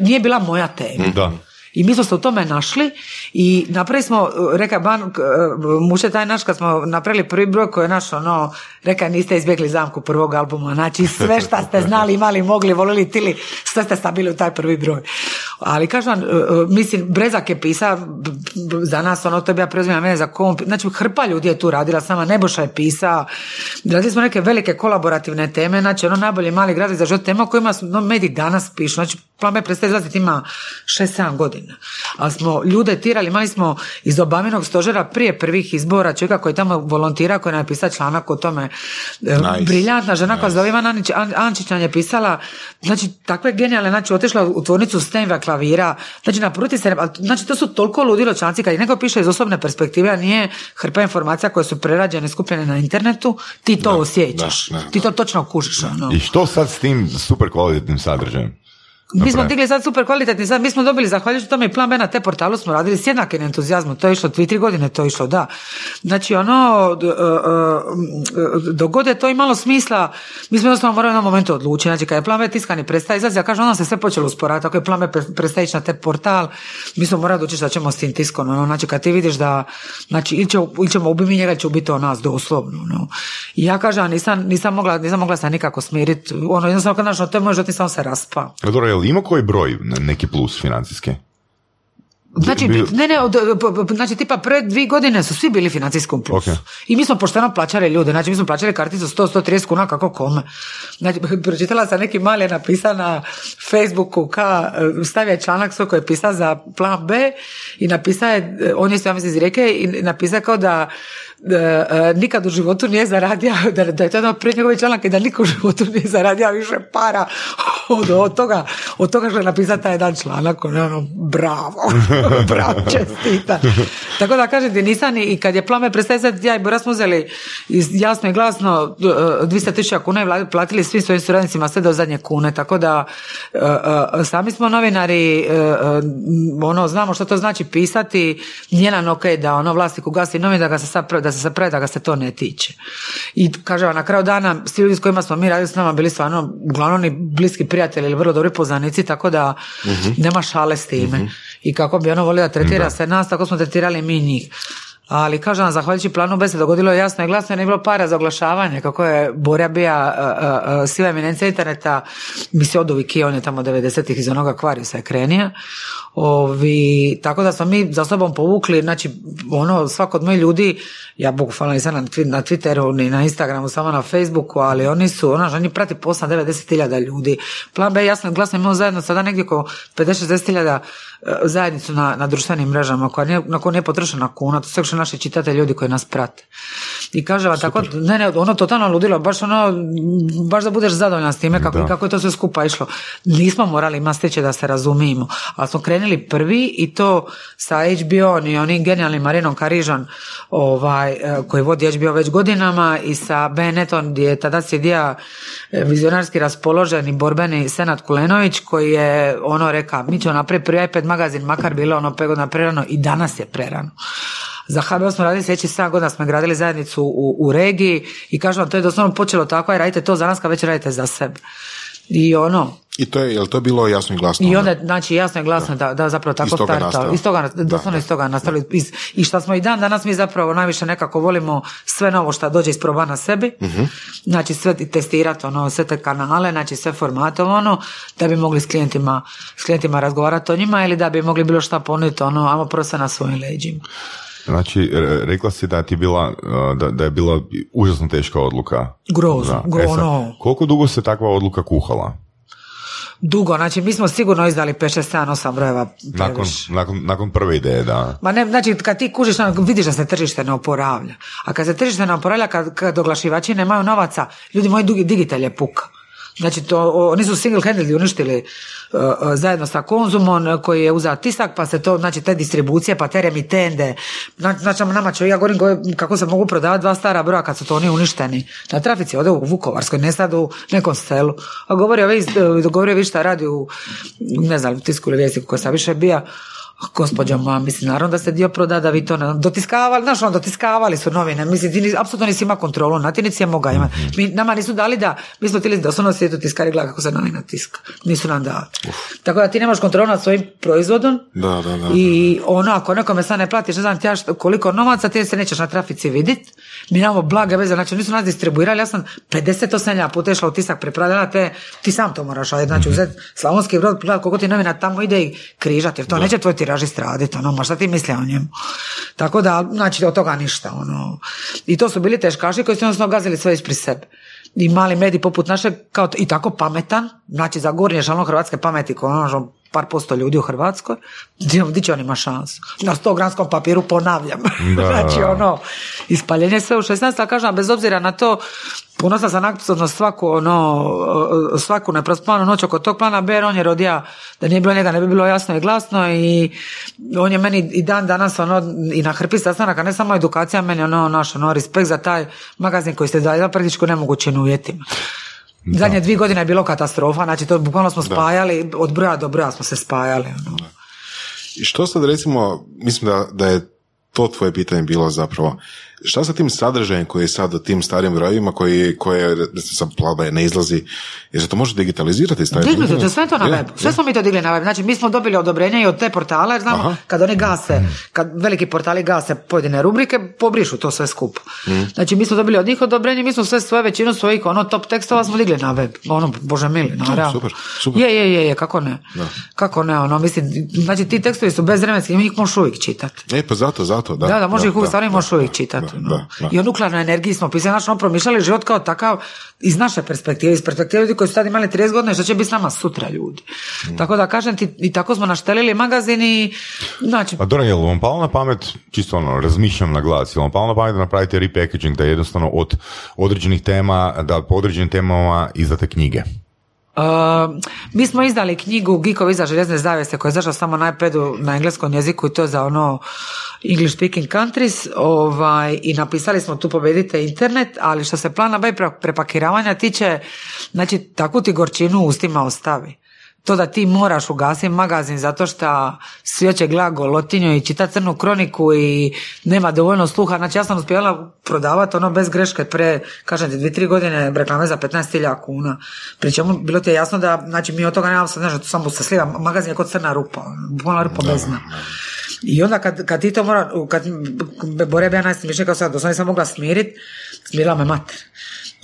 nije bila moja tema. Da. I mi smo se u tome našli i napravili smo, reka Ban, k- muče taj naš, kad smo napravili prvi broj koji je naš, ono, reka niste izbjegli zamku prvog albuma, znači sve šta ste znali, imali, mogli, volili, tili, sve ste stabili u taj prvi broj. Ali kažem vam, e, e, mislim, Brezak je pisao za nas, ono, to bi ja preuzimala mene za komp. Znači, hrpa ljudi je tu radila sama, Neboša je pisao. Radili smo neke velike kolaborativne teme, znači, ono, najbolji mali grad za život tema o kojima su, no, mediji danas pišu. Znači, Plan B prestaje izlaziti ima 6-7 godina. Ali smo ljude tirali, imali smo iz Obaminog stožera prije prvih izbora čovjeka koji tamo volontira, koji je napisao članak o tome. E, Nice. Briljantna žena koja se zove Ivana Ančić nam je pisala, znači takve genijalne, znači otišla u tvornicu Steinway klavira, znači napuruti se, ali, znači to su toliko ludilo članci, kad neko piše iz osobne perspektive, a nije hrpa informacija koje su prerađene, skupljene na internetu, ti to osjećaš, da, da, ti to točno kužiš. Ono. I što sad s tim super kvalitetnim sadržajem? Mi smo digli sad super kvalitetni, sad mi smo dobili, zahvaljujući tome i plan B na te portalu smo radili s jednakim entuzijazmom, to je išlo, dvije, tri godine to je išlo, da. Znači ono, e, e, dok god je to imalo smisla, mi smo jednostavno morali na momentu odlučiti, znači kad je plan B tiskani prestaje izlazi, ja kažem, onda se sve počelo usporati, ako je plan B pre- prestaje ići na te portal, mi smo morali odlučiti šta ćemo s tim tiskom, ono, znači kad ti vidiš da, znači ili, će, ili ćemo ubiti mi njega, će ubiti on nas, doslovno, ono. I ja kažem, nisam, nisam mogla, nisam mogla se nikako smiriti, ono, jednostavno kad znaš, to je moj život, nisam se raspao. A Dobro, jel ima koji broj neki plus financijski? Znači, ne, ne, od, znači tipa pre dvije godine su svi bili financijskom plusu. Ok. I mi smo pošteno plaćali ljude, znači mi smo plaćali karticu 100-130 kuna kako kome. Znači, pročitala sam neki mali je napisao na Facebooku ka, e, stavio je članak svoj koji je pisao za plan B i napisao je, e, on je ja mislim iz Rijeke i napisao kao da nikad u životu nije zaradio, da, da je to jedan od prije njegovih članaka i da niko u životu nije zaradio više para od, od toga, od toga što je napisao taj jedan članak, ono, ono, bravo, bravo, čestita. Tako da kažem ti, nisam ni, i kad je plame prestaje sad, ja i Bora smo uzeli jasno i glasno e, 200 tisuća kuna i platili svim svojim suradnicima sve do zadnje kune, tako da e, e, sami smo novinari, e, e, ono, znamo što to znači pisati, nije nam ok da ono vlasnik ugasi novin, da ga se sad, da se pravi, da ga se to ne tiče. I kažem, na kraju dana, svi ljudi s kojima smo mi radili s nama bili stvarno uglavnom i bliski prijatelji ili vrlo dobri poznanici, tako da nema šale s time. I kako bi ono volio da tretira se nas, tako smo tretirali mi njih. Ali kažem vam, zahvaljujući planu B se dogodilo jasno i glasno jer nije bilo para za oglašavanje, kako je Borja bija uh, uh, siva eminencija interneta, mislim od uvijek on je tamo 90-ih iz onoga kvarisa je krenija. Ovi, tako da smo mi za sobom povukli, znači ono svako od mojih ljudi, ja bukvalno nisam na, na Twitteru ni na Instagramu, samo na Facebooku, ali oni su, ono, oni prati po 8-90 hiljada ljudi. Plan B jasno glasno imamo zajedno sada negdje oko 50-60 hiljada e, zajednicu na, na društvenim mrežama koja nije, na koju nije potrošena kuna, to su naši čitatelji ljudi koji nas prate. I kaže vam tako, ne, ne, ono totalno ludilo, baš ono, baš da budeš zadovoljan s time kako, Da. kako je to sve skupa išlo. Nismo morali imati sreće da se razumijemo, ali smo krenuli prvi i to sa HBO i onim genijalnim Marinom Karižan ovaj, e, koji vodi HBO već godinama i sa Benetom gdje je tada sjedija e, vizionarski raspoloženi borbeni Senat Kulenović koji je ono reka mi ćemo napraviti prvi iPad magazin makar bilo ono pet godina prerano i danas je prerano. Za HBO smo radili sljedećih 7 godina, smo gradili zajednicu u, u regiji i kažem vam, to je doslovno počelo tako, aj radite to za nas kad već radite za sebe. I ono, I to je, jel to bilo jasno i glasno? i onda? onda, znači, jasno je glasno da, da zapravo tako Iz toga startao. Iz toga, doslovno iz toga nastali. Iz, I šta smo i dan danas mi zapravo najviše nekako volimo sve novo što dođe iz proba na sebi. Mhm. Znači sve testirati, ono, sve te kanale, znači sve formate, ono, da bi mogli s klijentima, s klijentima razgovarati o njima ili da bi mogli bilo šta ponuditi, ono, ajmo prvo sve na svojim leđima. Znači, re- rekla si da ti je bila, uh, da, da je bila užasno teška odluka. Grozno, E ono. koliko dugo se takva odluka kuhala? Dugo, znači mi smo sigurno izdali 5, 6, 7, 8 brojeva. Nakon, nakon, nakon prve ideje, da. Ma ne, znači kad ti kužiš, ono, vidiš da se tržište ne oporavlja. A kad se tržište ne oporavlja, kad, kad oglašivači nemaju novaca, ljudi moji digital je puka. Znači to, oni su single handedly uništili zajedno sa konzumom uh, koji je uzeo tisak, pa se to, znači te distribucije, pa te remitende. Znači, nama će, ja govorim go- kako se mogu prodavati dva stara broja kad su to oni uništeni. Na trafici, ode u Vukovarskoj, ne sad u nekom selu. A govori govori ovi šta radi u, ne znam, tisku ili vijesti koji sam više bija, Gospođo moja, mislim, naravno da se dio proda da vi to ne... Dotiskavali, znaš, ono, dotiskavali su novine. Mislim, ti nis- apsolutno nisi ima kontrolu, na ti nisi je moga imati. Mi, nama nisu dali da, mi smo htjeli da osnovno svijetu tiskari gleda kako se novina tiska. Nisu nam dali. Tako da ti nemaš kontrolu nad svojim proizvodom, Da, da, da. i ono, ako nekome sad ne platiš, ne znam ti ja što- koliko novaca, ti se nećeš na trafici vidit. Mi nemamo blage veze, znači nisu nas distribuirali, ja sam 58 puta išla u tisak prepravljala te, ti sam to moraš raditi, znači uzeti slavonski brod, koliko ti novina tamo ide i križati, jer to neće tvoj tiražist raditi, ono, ma šta ti misli o njemu. Tako da, znači, od toga ništa, ono. I to su bili teškaši koji su jednostavno gazili sve ispred sebe. I mali mediji poput naše, kao i tako pametan, znači za gornje šalno hrvatske pameti, ko ono, par posto ljudi u Hrvatskoj, di će on ima šansu? Na 100 gramskom papiru ponavljam. znači ono, ispaljenje sve u 16, ali kažem, bez obzira na to, ponosna sam apsolutno svaku, ono, svaku neprospanu noć oko tog plana B, jer on je rodija, da nije bilo njega, ne bi bilo jasno i glasno i on je meni i dan danas, ono, i na hrpi sastanaka, ne samo edukacija, meni ono, naš, ono, respekt za taj magazin koji ste dali praktički u nemogućim uvjetima. Zadnje dvije godine je bilo katastrofa, znači to bukvalno smo spajali, od broja do broja smo se spajali. Ono. I što sad recimo, mislim da, da je to tvoje pitanje bilo zapravo, šta sa tim sadržajem koji je sad u tim starim brojevima koji, koje, sad plaba ne izlazi, jer se to može digitalizirati i staviti? Digli to sve to na Je, webu. Sve smo mi to digli na web. Znači mi smo dobili odobrenje i od te portale, jer znamo Aha. kad oni gase, kad veliki portali gase pojedine rubrike, pobrišu to sve skupo. Znači mi smo dobili od njih odobrenje, mi smo sve svoje većinu svojih ono top tekstova smo digli na web. Ono, bože mili, na super, super. Je, je, je, je, kako ne. Kako ne, ono, mislim, znači ti tekstovi su bezvremenski, njih možeš uvijek čitati. E, pa zato, zato, da. Da, da, može ih uvijek, stvarno ih da, možeš uvijek da, da, da, da. I o nuklearnoj energiji smo pisali, znači ono promišljali život kao takav iz naše perspektive, iz perspektive ljudi koji su tad imali 30 godina i što će biti s nama sutra ljudi. Mm. Tako da kažem ti, i tako smo naštelili magazin i znači, A dobro, jel vam palo na pamet, čisto ono, razmišljam na glas, jel vam palo na pamet da napravite repackaging, da jednostavno od određenih tema, da po određenim temama izdate knjige? Uh, mi smo izdali knjigu Geekovi iza željezne zavjese koja je izašla samo na iPadu na engleskom jeziku i to za ono English speaking countries ovaj, i napisali smo tu pobedite internet, ali što se plana B pre- prepakiravanja tiče, znači takvu ti gorčinu ustima ostavi. To da ti moraš ugasiti magazin zato što svi će gleda golotinju i čita crnu kroniku i nema dovoljno sluha. Znači ja sam uspjela prodavati ono bez greške pre, kažem ti, dvije, tri godine reklame za 15.000 kuna. Pri čemu bilo ti je jasno da, znači mi od toga nemamo sad, znači samo se sliva, magazin je kod crna rupa, bukvalno rupa bez dna. I onda kad, kad ti to mora, kad Bore ja najsmiješnije kao sad, doslovno nisam mogla smirit, smirila me mater.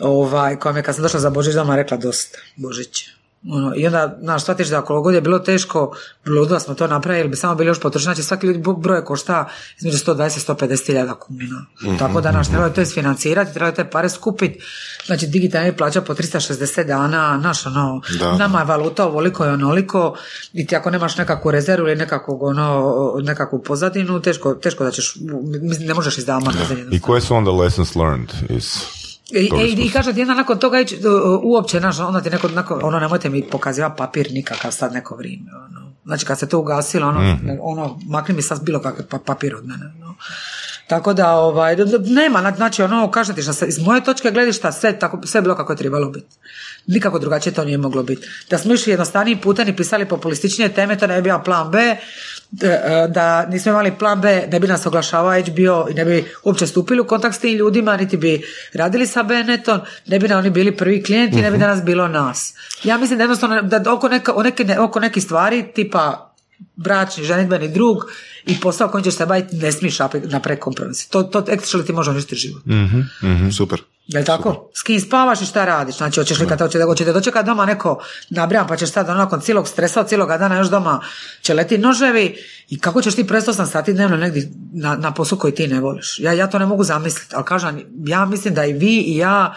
Ovaj, koja je kad sam došla za Božić doma rekla dosta, Božić. Ono, I onda, znaš, shvatiš da koliko god je bilo teško, ludo da smo to napravili, bi samo bili još potrošeni, znači svaki ljudi broj košta između 120 150 hiljada kuna. Tako da, naš, trebalo je to isfinancirati, trebalo je te pare skupiti, znači digitalni plaća po 360 dana, naš, ono, Da. nama je valuta ovoliko i onoliko, i ti ako nemaš nekakvu rezervu ili nekakvog, ono, nekakvu pozadinu, teško, teško da ćeš, ne možeš izdavati. I koje su onda lessons learned iz I, tog e, i, i kaže ti onda nakon toga ići, uh, uopće, znaš, onda ti neko, neko, ono, nemojte mi pokazivati papir nikakav sad neko vrijeme, ono. Znači, kad se to ugasilo, ono, ne- ono, makni mi sad bilo kakav pa- papir od mene, no. Tako da, ovaj, nema, na- znači, ono, kažem ti što se, iz moje točke gledišta, sve, tako, sve bilo kako je trebalo biti. Nikako drugačije to nije moglo biti. Da smo išli jednostavniji putem i pisali populističnije teme, to ne bi bio plan B, e, da nismo imali plan B, ne bi nas oglašavao HBO i ne bi uopće stupili u kontakt s tim ljudima, niti bi radili sa Benetton, ne bi nam oni bili prvi klijenti, ne bi danas bilo nas. Ja mislim da jednostavno da oko, neka, oko nekih stvari tipa bračni, ženidbeni drug i posao kojim ćeš se baviti ne smiješ napraviti kompromis. To, to actually ti može uništiti život. Super. Jel tako? S kim spavaš i šta radiš? Znači, hoćeš li kad hoće, hoće te dočekat doma neko nabrijam, pa ćeš sad ono, nakon cijelog stresa od cijeloga dana još doma će leti noževi i kako ćeš ti presti 8 sati dnevno negdje na, na poslu koji ti ne voliš? Ja, ja to ne mogu zamisliti, ali kažem, ja mislim da i vi i ja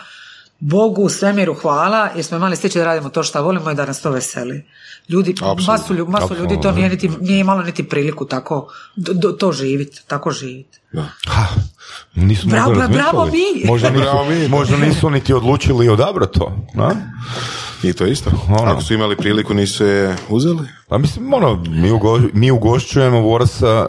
Bogu, svemiru hvala, jer smo imali sreće da radimo to što volimo i da nas to veseli. Ljudi, masu, lju- masu ljudi to nije, niti, nije imalo niti priliku tako, do- do- to živiti, tako živiti. Da. Ha, nisu Bravo, možda bravo mi! Možda nisu, Bravo mi. možda nisu niti odlučili odabrati to. Na? I to isto. Ono. Ako su imali priliku, nisu je uzeli. Pa mislim, ono, mi, ugo, mi ugošćujemo Vorsa,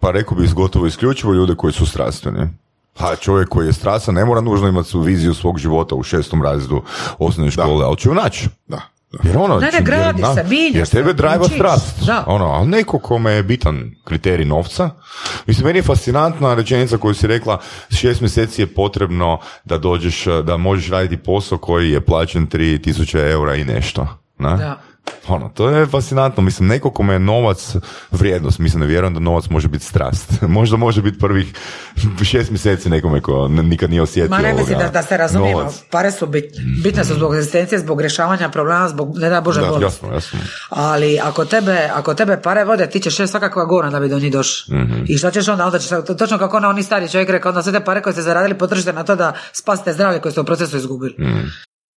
pa rekao bi gotovo isključivo ljude koji su strastveni. Pa čovjek koji je strasan ne mora nužno imati viziju svog života u šestom razredu osnovne škole, ali će ju naći. Da. Jer ono, Ne, ne, čim- gradi jer, se, da, milje Jer tebe drajva strast. da. Ono, ali neko kome je bitan kriterij novca. Mislim, meni je fascinantna rečenica koju si rekla, šest mjeseci je potrebno da dođeš, da možeš raditi posao koji je plaćen 3000 eura i nešto. Na? Da. Ono, to je fascinantno. Mislim, neko kome je novac vrijednost, mislim, ne vjerujem da novac može biti strast. Možda može biti prvih šest mjeseci nekome ko nikad nije osjetio Ma ne mislim da, da se razumijemo, novac. pare su bitne. Bitne su zbog egzistencije, zbog rješavanja problema, zbog, ne da Bože, Da. Jasno, jasno. Ali ako tebe, ako tebe pare vode, ti ćeš svakakva gora da bi do njih došao. Mhm. I šta ćeš onda? Onda ćeš, to- točno kako ona oni stari čovjek rekao, onda sve te pare koje ste zaradili potrošite na to da spasite zdravlje koje ste u procesu izgubili. Mhm.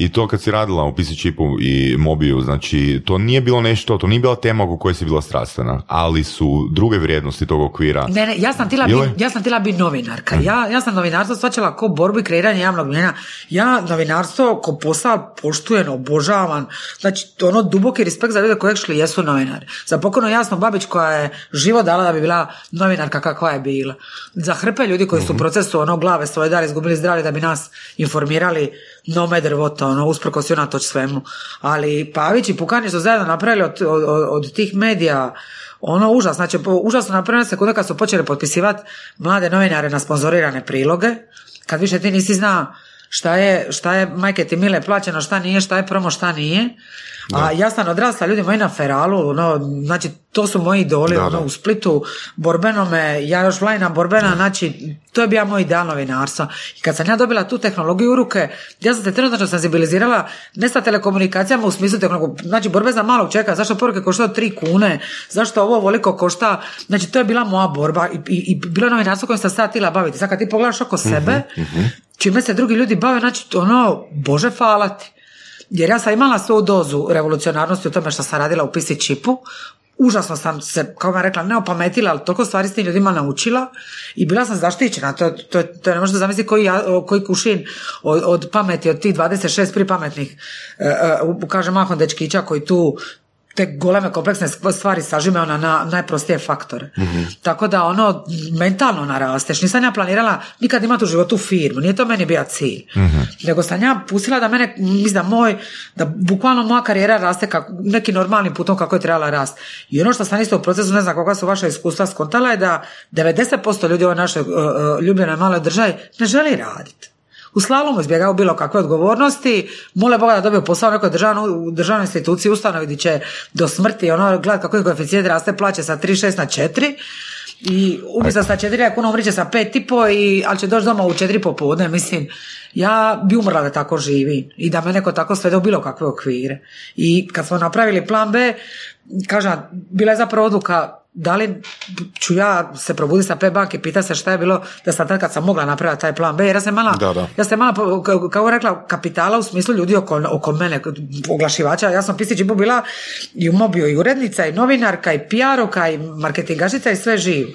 I to kad si radila u PC Chipu i Mobiju, znači to nije bilo nešto, to nije bila tema oko koje si bila strastvena, ali su druge vrijednosti tog okvira. Ne, ne, ja sam tila biti ja sam tila biti novinarka. Ja, ja sam novinarstvo shvaćala kao borbu i kreiranje javnog mjenja. Ja novinarstvo ko posao poštujem, obožavam. Znači, ono duboki respekt za ljude koji šli jesu novinari. Za pokojno jasno Babić koja je život dala da bi bila novinarka kakva je bila. Za hrpe ljudi koji su u procesu ono glave svoje dali, izgubili zdravlje da bi nas informirali no matter what, ono, usprkos i unatoč svemu. Ali Pavić i Pukani su zajedno napravili od, od, od- tih medija ono užas, znači užasno napravljena sekunde kad su počeli potpisivati mlade novinare na sponzorirane priloge, kad više ti nisi zna šta je, šta je majke ti mile plaćeno, šta nije, šta je promo, šta nije. A ja sam odrasla, ljudi moji na Feralu, ono, znači to su moji idoli, Da, ono, da. u Splitu, borbenome, ja još vlajna borbena, znači to je bio moj ideal novinarstva. I kad sam ja dobila tu tehnologiju u ruke, ja sam se trenutno senzibilizirala ne sa telekomunikacijama u smislu tehnologije, znači borbe za malog čeka, zašto poruke koštaju tri kune, zašto ovo ovoliko košta, znači to je bila moja borba i, i, i bilo je novinarstvo kojim sam se ja htjela baviti. Sad kad ti pogledaš oko sebe, čime se drugi ljudi bave, znači ono, Bože falati. Jer ja sam imala svoju dozu revolucionarnosti u tome što sam radila u PC čipu, užasno sam se, kao vam rekla, ne opametila, ali toliko stvari s tim ljudima naučila i bila sam zaštićena. To, to, to ne možete zamisliti koji, ja- koji kušin od, od pameti, od tih 26 pripametnih, e, e, kažem mahom dečkića koji tu te goleme kompleksne stvari sažime ona na najprostije faktore. Tako da ono mentalno narasteš. Nisam ja planirala nikad imati u životu firmu. Nije to meni bio cilj. Nego sam ja pustila da mene, mislim da moj, da bukvalno moja karijera raste kako, neki normalnim putom kako je trebala rast. I ono što sam isto u procesu, ne znam kakva su vaša iskustva skontala je da 90% ljudi u ovoj našoj uh, ljubljenoj maloj državi ne želi raditi. U slalomu izbjegaju bilo kakve odgovornosti, mole Boga da dobiju posao u nekoj državnoj, državnoj instituciji, ustanovi gdje će do smrti ono, gledat kako je koeficijent raste plaće sa 3,6 na 4 i umjesto sa 4 kuna umriće sa 5,5 i, ali će doći doma u 4 popodne, mislim, ja bi umrla da tako živi i da me neko tako svede u bilo kakve okvire. I kad smo napravili plan B, kažem, bila je zapravo odluka da li ću ja se probuditi sa P banke i pita se šta je bilo da sam tad kad sam mogla napraviti taj plan B, jer ja sam imala, Da, da. ja sam imala, po- ka- kako rekla, kapitala u smislu ljudi oko, oko mene, oglašivača, ja sam pisi džibu bila i u mobio i urednica i novinarka i PR-ovka i marketingašica i sve živo.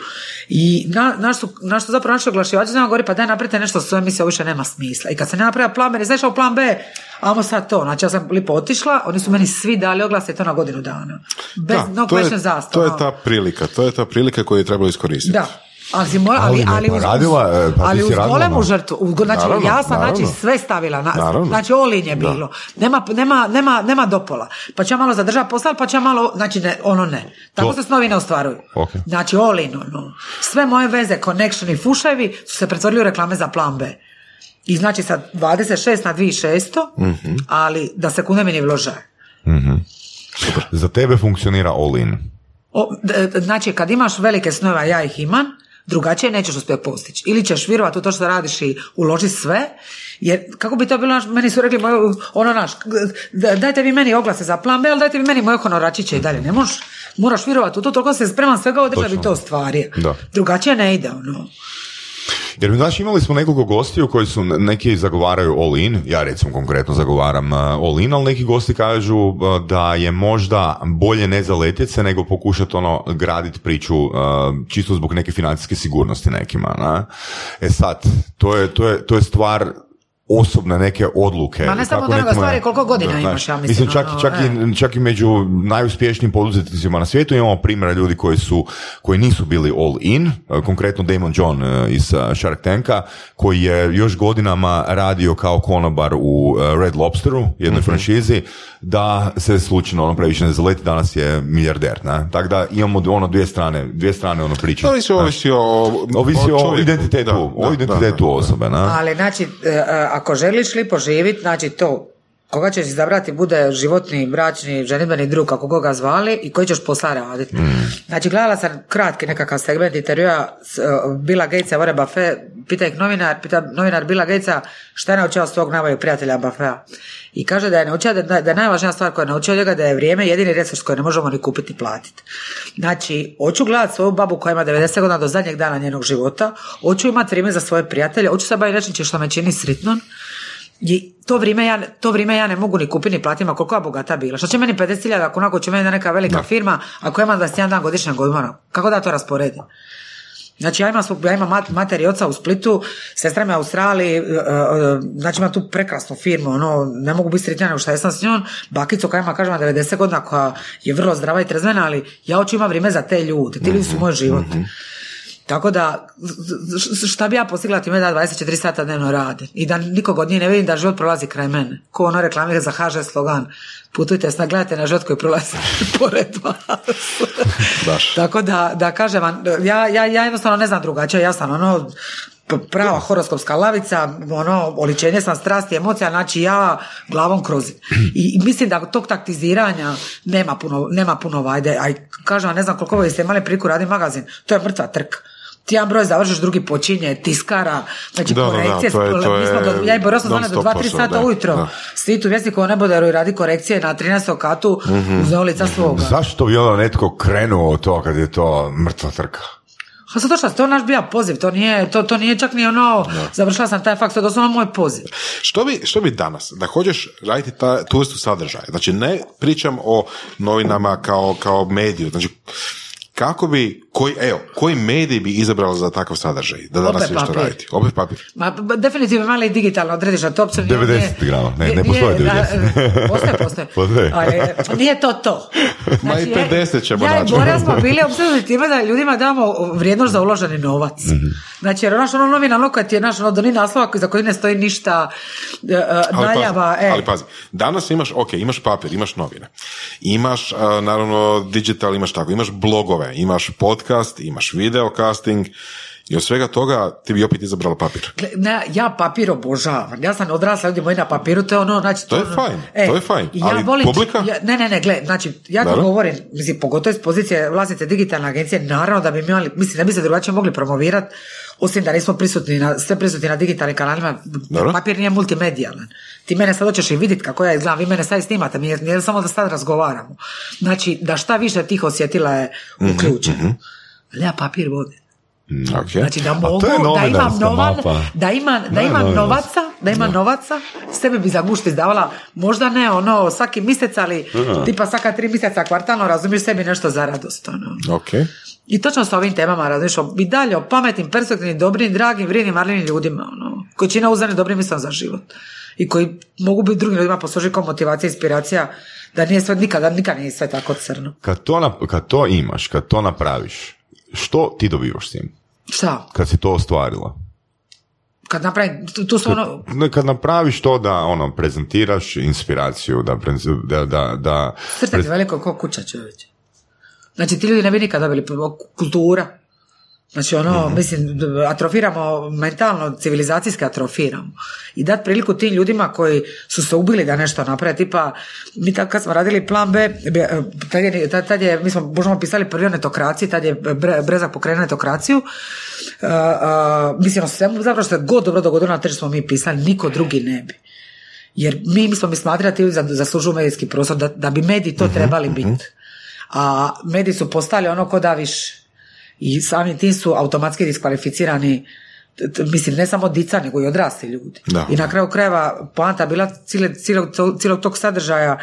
I na, naš su, naš su zapravo naši oglašivači znam govori pa daj napravite nešto s ovim, mislim ovo više nema smisla. I kad sam ja napravila plan B, ne u plan B, ajmo sad to. Znači ja sam lipo otišla, oni su meni svi dali oglase i to na godinu dana. Bez Da, no to, je, to je ta prilika, to je ta prilika koju je trebalo iskoristiti. Da. Ali, si mora, ali, Ali pa uz, radila, e, pa ali uz golemu na- žrtvu. uz- Znači, Naravno, ja sam naravno. znači, sve stavila. Na, Naravno. znači, olin je bilo. Nema, nema, nema, nema dopola. Pa ću ja malo zadržati posao, pa ću ja malo, znači, ne, ono ne. Tako To- se snovi ne ostvaruju. Ok. Znači, olin, ono. Sve moje veze, connection i fuševi su se pretvorili u reklame za plan B. I znači sa 26 na 2600, Mhm. ali da sekunde mi ni vlože. Za tebe funkcionira all in. O, d- d- znači, kad imaš velike snove, a ja ih imam, drugačije nećeš uspjeti postići. Ili ćeš vjerovati u to što radiš i uloži sve, jer kako bi to bilo, naš- meni su rekli, moju, ono naš, d- dajte vi meni oglase za plan B, ali dajte vi meni moje honoračiće i dalje. Ne možeš, moraš vjerovati u to, toliko se spreman svega odreći da bi to ostvario. Drugačije ne ide, ono. Jer, znaš, imali smo nekoliko gostiju koji su, neki zagovaraju all in, ja recimo konkretno zagovaram uh, all in, ali neki gosti kažu uh, da je možda bolje ne zaletjeti se nego pokušati ono graditi priču uh, čisto zbog neke financijske sigurnosti nekima. Na? E sad, to je, to je, to je stvar osobne neke odluke. Ma ne samo Kako od onoga nekome- stvari koliko godina Da, imaš, znaš, ja mislim. čak, ono, čak, e. i, čak i među najuspješnijim poduzetnicima na svijetu imamo primjera ljudi koji su, koji nisu bili all in, e, konkretno Damon John e, iz e, Shark Tanka, koji je još godinama radio kao konobar u e, Red Lobsteru, jednoj Mhm. franšizi, da se slučajno ono previše ne zaleti, danas je milijarder. Ne? Tako da imamo ono dvije strane, dvije strane ono priče. To mislim, ovisi o, Ovisi o, čovjeku. identitetu, Da, o identitetu da, osobe. Ne? Ali znači, e, e, ako želiš lipo živit, znači to koga ćeš izabrati bude životni, bračni, ženidbeni drug, kako koga zvali i koji ćeš posla raditi. Znači, gledala sam kratki nekakav segment intervjua s, e, Billa Gatesa, Warren Buffett, pita ih novinar, pita novinar Billa Gatesa šta je naučio svog najboljeg prijatelja Buffetta. I kaže da je naučio da, da je najvažnija stvar koju je naučio od njega da je vrijeme jedini resurs koji ne možemo ni kupiti ni platiti. Znači, hoću gledati svoju babu koja ima 90 godina do zadnjeg dana njenog života, hoću imati vrijeme za svoje prijatelje, hoću se baviti nečim što me čini sritnom, i to vrijeme, ja, to vrijeme ja ne mogu ni kupiti ni platiti, ma koliko ja bogata bila. Što će meni 50.000 kuna ako će meni neka velika firma, ako imam 21 dan godišnjeg odmora? Kako da to rasporedim? Znači ja imam, svog- ja imam mat, mater i oca u Splitu, sestra mi je u Australiji, e, e, znači imam tu prekrasnu firmu, ono, ne mogu biti sretnija nego šta jesam s njom, bakicu koja ima, kažem, 90 godina, koja je vrlo zdrava i trezvena, ali ja hoću imati vrijeme za te ljude, ti ljudi su moj život. Tako da, šta bi ja postigla time da 24 sata dnevno rade i da nikog od njih ne vidim da život prolazi kraj mene. Ko ono reklamira za HŽ slogan. Putujte, sna, gledajte na život koji prolazi pored vas. Baš. Tako da, da kažem vam, ja, ja, ja jednostavno ne znam drugačije, ja sam ono prava horoskopska lavica, ono, oličenje sam strasti, emocija, znači ja glavom kroz. I, mislim da tog taktiziranja nema puno, nema puno vajde, a i kažem ne znam koliko vi ste imali priliku raditi magazin, to je mrtva trka. Ti jedan broj završiš, drugi počinje, tiskara, znači Da, da, da, korekcije. to je- to mi smo je do, ja i Boros smo znali do non-stop 2-3 posao, sata da, ujutro. da. Svi u Vjesniku o neboderu i radi korekcije na 13. katu Mhm. uz ulica svoga. Zašto bi onda netko krenuo to kad je to mrtva trka? A zato što to je naš bio poziv, to nije, to, to nije čak ni ono, završila sam taj fakt, to je doslovno moj poziv. Što bi, što bi danas, da hoćeš raditi ta, tu vrstu sadržaja, znači ne pričam o novinama kao, kao mediju, znači kako bi, koji, evo, koji medij bi izabrala za takav sadržaj, da danas Opet ideš to papir. raditi? Opet papir. Ma, b- definitivno mali digitalno odrediš, a to uopće nije- 90 nije- grama, ne, ne postoji nije- 90. da, Postoje, postoje. Postoje. Ali, nije to to. Ma i Znači, 50 ćemo ja, naći. Ja smo bili obsjednuti time da ljudima damo vrijednost za uloženi novac. Mhm. Znači, jer naš ono novina, ono kad ti je naš ono doni naslova za koji ne stoji ništa, e, e, Ali najava, pazi, e. ali pazi, danas imaš, ok, imaš papir, imaš novine, imaš a, naravno digital, imaš tako, imaš blogove, imaš podcast, imaš videocasting i od svega toga ti bi opet izabrala papir. Gle, Ne, ja papir obožavam. Ja sam odrasla ljudi moji na papiru, to je ono, znači... To je ono- fajn, to je fajn. i Ja Ali volim, publika? Ja, ne, ne, ne, gle, znači, ja Dobro. govorim, mislim, pogotovo iz pozicije vlasnice digitalne agencije, naravno da bi mi imali, mislim, ne bi se drugačije mogli promovirati, osim da nismo prisutni na, sve prisutni na digitalnim kanalima, Dobro. papir nije multimedijalan. Ti mene sad hoćeš i vidjeti kako ja izgledam, vi mene sad i snimate, nije, nije samo da sad razgovaramo. Znači, da šta više tih osjetila je Mhm, uključeno. Ali ja papir vodim. Ok. Znači da to mogu, je da imam novan, da imam, da Da, imam novaca, da imam novaca, sebi bi za gušt izdavala, možda ne ono svaki mjesec, ali tipa svaka tri mjeseca kvartalno razumiješ sebi nešto za radost. Ono. Ok. I točno s ovim temama o- i dalje o pametnim, perspektivnim, dobrim, dragim, vrijednim, marljivim ljudima, ono, koji čine uzane dobrim mislom za život. I koji mogu biti drugim ljudima poslužiti kao motivacija, inspiracija, da nije sve, nikada, nikada nije sve tako crno. Kad to, nap- kad to imaš, kad to napraviš, što ti dobivaš s tim? Šta? Kad si to ostvarila? Kad napravim, tu, tu ono, Ne, Kad napraviš to da ono prezentiraš inspiraciju, da, pre- da, da, da Srce ti veliko kao kuća čovječe. Znači ti ljudi ne bi nikad dobili kultura. Znači ono, mislim, d- atrofiramo mentalno, civilizacijski atrofiramo. I dat priliku tim ljudima koji su se ubili da nešto naprave. Tipa, mi tad kad smo radili plan B, e, tad je, tad, tad je mi smo možemo pisali prvi o netokraciji, tad je Bre- Brezak pokrenuo netokraciju. Uh, uh, mislim, o svemu, zapravo što je god dobro dogodilo na tržištu smo mi pisali, niko drugi ne bi. Jer mi, mi smo mi smatrali da ti zaslužuju medijski prostor, da, da bi mediji to trebali biti. A mediji su postali ono ko da više. I samim tim su automatski diskvalificirani mislim, ne samo dica, nego i odrasli ljudi. Da. I na kraju krajeva poanta bila cijelog, tog sadržaja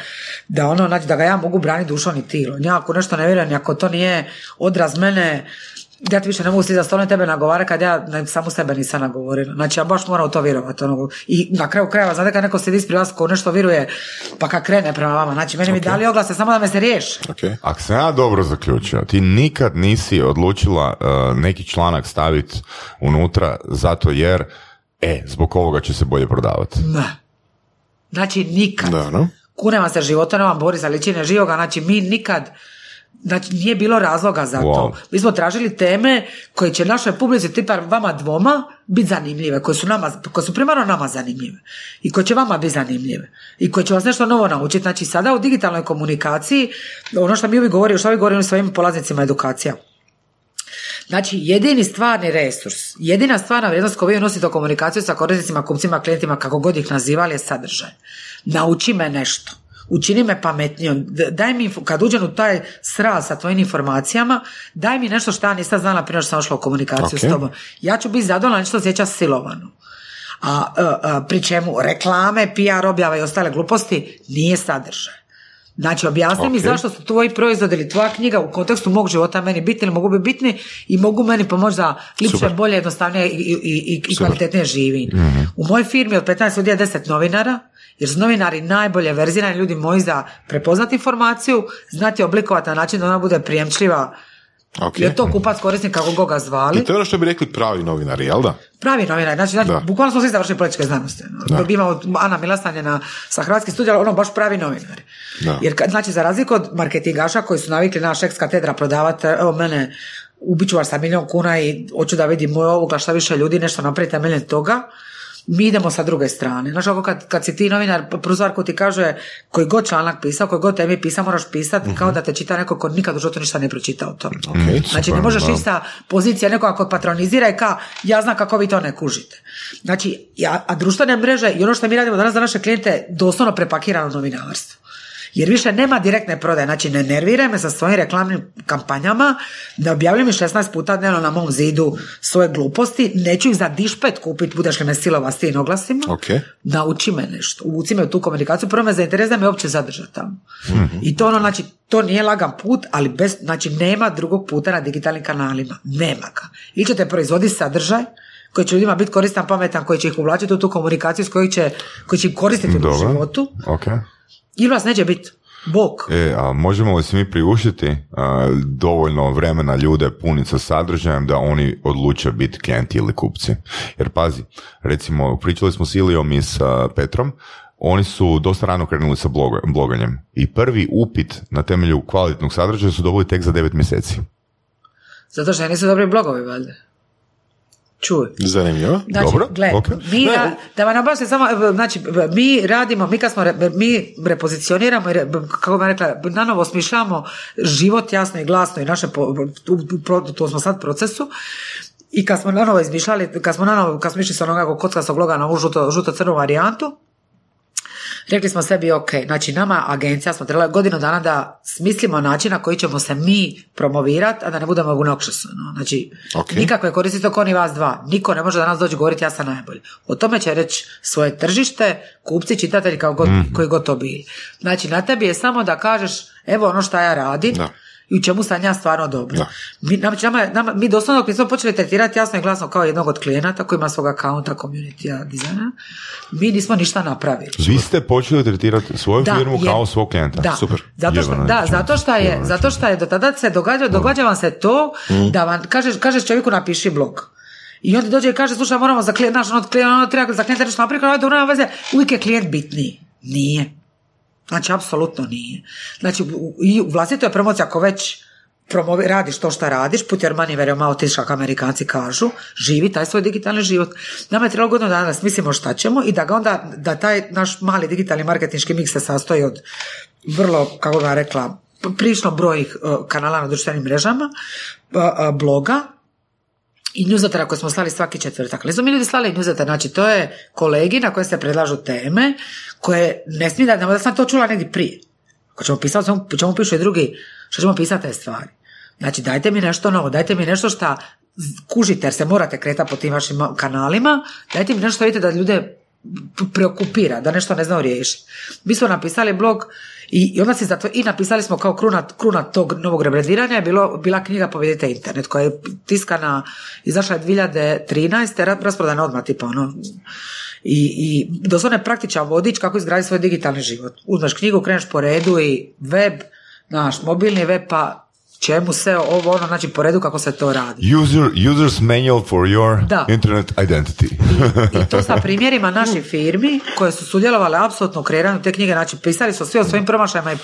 da ono, znači, da ga ja mogu braniti dušom i tilom. Ja ako nešto ne vjerujem, ako to nije odraz mene, ja ti više ne mogu za stolom tebe nagovara kad ja ne, samo sebe nisam nagovorila. Znači ja baš moram u to vjerovati. Ono. I na kraju krajeva, znate kad neko sedi ispred vas ko nešto vjeruje, pa kad krene prema vama. Znači meni mi dali oglase samo da me se riješi. Ok. Ako sam ja dobro zaključio, ti nikad nisi odlučila uh, neki članak staviti unutra zato jer, e, zbog ovoga će se bolje prodavati. Ne. Znači nikad. Da, no? Kunema se života, nema Borisa ličine živoga, znači mi nikad Znači, nije bilo razloga za to. Wow. Mi smo tražili teme koje će našoj publici, tipa vama dvoma, biti zanimljive, koje su, nama, koje su primarno nama zanimljive i koje će vama biti zanimljive i koje će vas nešto novo naučiti. Znači, sada u digitalnoj komunikaciji, ono što mi uvijek govorimo, što vi govorimo svojim polaznicima edukacija, Znači, jedini stvarni resurs, jedina stvarna vrijednost koju vi nosite u komunikaciju sa korisnicima, kupcima, klijentima, kako god ih nazivali, je sadržaj. Nauči me nešto. Učini me pametnijom. Daj mi, kad uđem u taj sraz sa tvojim informacijama, daj mi nešto što ja nisam znala prije što sam ušla u komunikaciju Ok. s tobom. Ja ću biti zadovoljna, neću se osjećati silovano. A, a, a, pri čemu reklame, PR objava i ostale gluposti nije sadržaj. Znači, objasni mi Ok. zašto su tvoji proizvodi ili tvoja knjiga u kontekstu mog života meni bitni ili mogu biti bitni i mogu meni pomoći da lipše, bolje, jednostavnije i, i, i, i kvalitetnije živim. U mojoj firmi od 15 ljudi je 10 novinara, jer su novinari najbolje verzirani ljudi moji za prepoznati informaciju, znati oblikovati na način da ona bude prijemčljiva Ok. jer to kupac korisnik kako god ga zvali. I to je ono što bi rekli pravi novinari, jel da? Pravi novinar, znači, znači Da. bukvalno smo svi završili političke znanosti. Da. Da. Imamo Ana Milastan je na, sa hrvatskih studija, ono baš pravi novinari. Da. Jer, znači, za razliku od marketingaša koji su navikli naš ex katedra prodavati, evo mene, ubiću vas sa milion kuna i hoću da vidim moj oglas šta više ljudi, nešto napraviti temeljem toga, mi idemo sa druge strane. Znaš, ako kad, kad si ti novinar, prvu stvar koju ti kaže koji god članak pisao, koji god temi pisao, moraš pisati kao da te čita neko ko nikad u životu ništa ne pročita o tome. Ok. Znači, Super, ne možeš sa pozicije nekoga ko patronizira i ka, ja znam kako vi to ne kužite. Znači, ja, a društvene mreže i ono što mi radimo danas za naše klijente doslovno prepakirano novinarstvo. Jer više nema direktne prodaje, znači ne nerviraj me sa svojim reklamnim kampanjama, da objavljujem mi 16 puta dnevno na mom zidu svoje gluposti, neću ih za dišpet kupiti, budeš li me silova s tim oglasima, Ok. nauči me nešto, uvuci me u tu komunikaciju, prvo me zainteresira me uopće zadržati tamo. I to ono, znači, to nije lagan put, ali bez, znači, nema drugog puta na digitalnim kanalima. Nema ga. Ili ćete proizvoditi sadržaj koji će ljudima biti koristan, pametan, koji će ih uvlačiti u tu komunikaciju s koji će, koji će koristiti u Dobro. životu, Ok. Ili vas neće biti. Bog. E, a možemo li si mi priuštiti a, dovoljno vremena ljude puniti sa sadržajem da oni odluče biti klijenti ili kupci? Jer pazi, recimo, pričali smo s Ilijom i sa Petrom, oni su dosta rano krenuli sa bloga- bloganjem i prvi upit na temelju kvalitetnog sadržaja su dobili tek za 9 mjeseci. Zato što nisu dobri blogovi, valjda. Čuj. Zanimljivo. Znači, Dobro, gle, ok. mi, ra- da vam nabavim samo, e, znači, mi radimo, mi kad smo, re- mi repozicioniramo i, re- kako bih rekla, nanovo osmišljamo život jasno i glasno i naše, po, u, to smo sad procesu, i kad smo nanovo izmišljali, kad smo nanovo, kad smo išli sa onoga kockastog bloga na ovu žuto, žuto-crnu varijantu, Rekli smo sebi, ok, znači nama agencija smo trebali godinu dana da smislimo način na koji ćemo se mi promovirati, a da ne budemo obnoxious. ono. Znači, Ok. nikakve koristi to ko ni vas dva. Niko ne može danas doći govoriti ja sam najbolji. O tome će reći svoje tržište, kupci, čitatelji, kao god, koji god to bili. Znači, na tebi je samo da kažeš, evo ono što ja radim, Da. I u čemu sam ja stvarno dobro. Da. Mi, nama, nama, mi doslovno dok nismo počeli tretirati jasno i glasno kao jednog od klijenata koji ima svog akaunta, community dizajna, mi nismo ništa napravili. Vi ste počeli tretirati svoju Da, firmu kao svog klijenta. Da, Super. Zato što, da, znači. zato što je, zato što je do tada se događa, događa vam se to da vam kažeš, kažeš čovjeku napiši blog. I onda dođe i kaže, slušaj, moramo za klijent, naš, ono, klijent, ono, treba za klijenta nešto napraviti, ajde, nema veze, uvijek je klijent bitniji. Nije. Znači, apsolutno nije. Znači, i u vlastitoj promociji, ako već promovi, radiš to što radiš, put where your mouth is, kako amerikanci kažu, živi taj svoj digitalni život. Nama je trebalo godinu dana da smislimo šta ćemo i da ga onda, da taj naš mali digitalni marketinški miks se sastoji od vrlo, kako ga rekla, prilično brojih uh, kanala na društvenim mrežama, uh, uh, bloga, i newslettera koje smo slali svaki četvrtak. Ali smo mi ljudi slali newsletter, znači to je kolegi na koje se predlažu teme koje ne smije da, da sam to čula negdje prije. Ako ćemo pisati, o čemu pišu i drugi, što ćemo pisati te stvari. Znači dajte mi nešto novo, dajte mi nešto šta kužite jer se morate kretati po tim vašim kanalima, dajte mi nešto što vidite da ljude preokupira, da nešto ne znaju riješiti. Mi smo napisali blog i, i onda si zato, i napisali smo kao kruna, kruna tog novog rebrendiranja je bilo, bila knjiga Povedite internet koja je tiskana, izašla je 2013. ra- rasprodana odmah tipa ono, i, i doslovno je praktičan vodič kako izgraditi svoj digitalni život. Uzmeš knjigu, kreneš po redu i web, naš mobilni web, pa čemu se ovo ono, znači po redu kako se to radi. User, user's manual for your Da. internet identity. I to sa primjerima naših firmi koje su sudjelovale apsolutno u kreiranju te knjige, znači pisali su svi o svojim promašajima i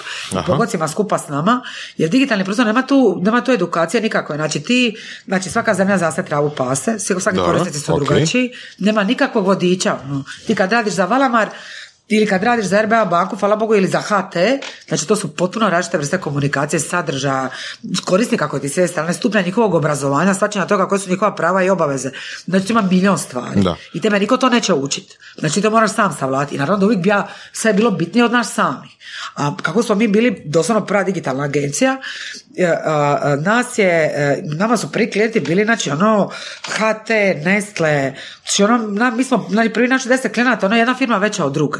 pogocima skupa s nama, jer digitalni prostor nema tu, nema tu edukacije nikakve, znači ti, znači svaka zemlja za se travu pase, svi- svaki korisnici su ok. drugačiji, nema nikakvog vodiča, ono. ti kad radiš za Valamar, ili kad radiš za RBA banku, hvala Bogu, ili za HT, znači to su potpuno različite vrste komunikacije, sadržaja, korisnika koji ti s jedne strane, stupnja njihovog obrazovanja, svačanja toga koje su njihova prava i obaveze. Znači ima milion stvari. Da. I tebe niko to neće učiti. Znači to moraš sam savladati. I naravno da uvijek bi ja, sve je bilo bitnije od nas sami. A kako smo mi bili doslovno prva digitalna agencija, nas je, e, nama su prvi klijenti bili, znači ono, HT, Nestle, znači ono, na- mi smo, znači prvi naši deset klijenata, ono jedna firma veća od druge.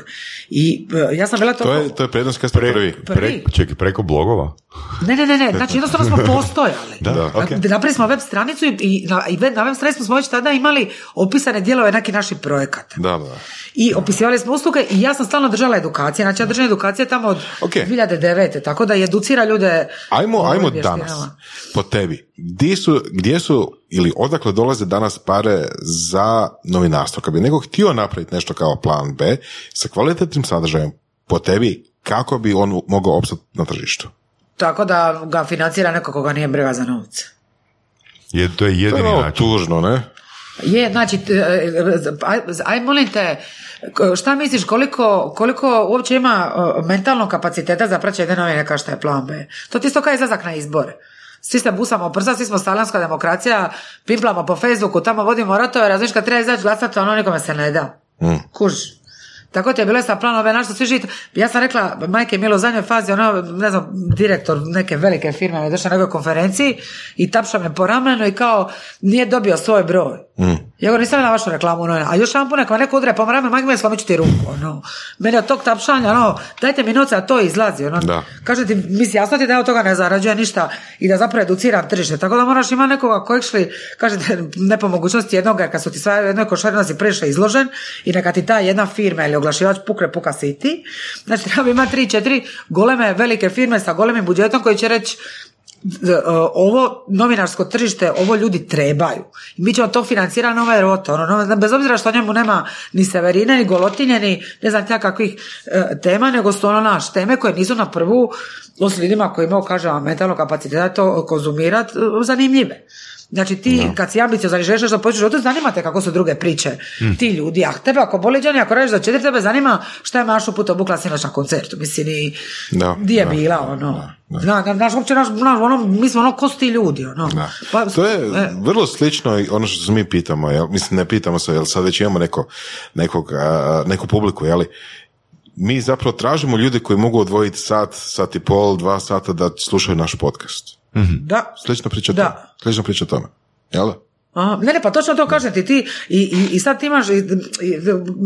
I e, ja sam bila to... To je, to je prednost kad ste prvi. Prvi. čekaj, preko blogova? Ne, ne, ne, ne, znači jednostavno smo postojali. Da, Da. ok. Napravili smo web stranicu i, i na, i na web stranici smo već tada imali opisane dijelove nekih naših projekata. Da, da. I opisivali smo usluge i ja sam stalno držala edukacije. Znači ja držam edukacije tamo od Ok. 2009. Tako da i educira ljude. Ajmo, ajmo vještinama. danas, po tebi. Gdje su, gdje su ili odakle dolaze danas pare za novinarstvo? Kad bi neko htio napraviti nešto kao plan B sa kvalitetnim sadržajem po tebi, kako bi on mogao opstati na tržištu? Tako da ga financira neko koga nije briga za novce. Je, to je To je jedini način. tužno, ne? Je, znači, e, aj, molim te, šta misliš koliko, koliko uopće ima mentalnog kapaciteta za praćenje novine kao što je plan B? To ti isto kao izlazak na izbore. Svi se busamo u prsa, svi smo stalanska demokracija, pimplamo po Facebooku, tamo vodimo ratove, razliš kad treba izaći glasati, ono nikome se ne da. Kuž. Tako ti je bilo sa planom B, našto svi živite. Ja sam rekla, majke Milo, u zadnjoj fazi, ono, ne znam, direktor neke velike firme je došao na nekoj konferenciji i tapša me po ramenu i kao, nije dobio svoj broj. Ja go nisam na vašu reklamu, ono, a još neka me neko udre po ramenu, majke Milo, slomit ću ti ruku, ono. Mene od tog tapšanja, ono, dajte mi novce, a to izlazi, ono. Da. Kaže ti, misli, jasno ti da ja od toga ne zarađujem ništa i da zapravo educiram tržište. Tako da moraš imati nekoga kojeg šli, kažete, ne po mogućnosti jednoga, jer kad su ti sva jednoj košari, onda si previše izložen i neka ti ta jedna firma ili oglašivač pukne puka siti. Znači, treba imati tri, četiri goleme, velike firme sa golemim budžetom koji će reći, ovo novinarsko tržište, ovo ljudi trebaju. I mi ćemo to financirati na ovaj roto. Ono, no, bez obzira što njemu nema ni severine, ni golotinje, ni ne znam ja kakvih e, tema, nego su ono naš teme koje nisu na prvu, osim ljudima koji imaju, kažem mentalno kapaciteta to konzumirati, zanimljive. Znači ti kad si ambiciozan i želiš nešto počneš životu, zanima te kako su druge priče ti ljudi. A tebe ako boli Johnny, ako radiš za četiri, tebe zanima šta je Mašu puta obukla sinoć na koncertu. Mislim, i Da, di je da, bila, ono. Zna, naš, uopće naš, naš, ono, mi smo ono, ko su ti ljudi, ono. Da. Pa, to je e, vrlo slično i ono što se mi pitamo, jel? mislim ne pitamo se, jel sad već imamo neko, nekog, a, neku publiku, jeli? Mi zapravo tražimo ljude koji mogu odvojiti sat, sat i pol, dva sata da slušaju naš podcast. Da. Slično priča o Da. tome. Slično priča o tome. Jel da? Aha, ne, ne, pa točno to kažem ti, ti i, i, i sad ti imaš, i, i,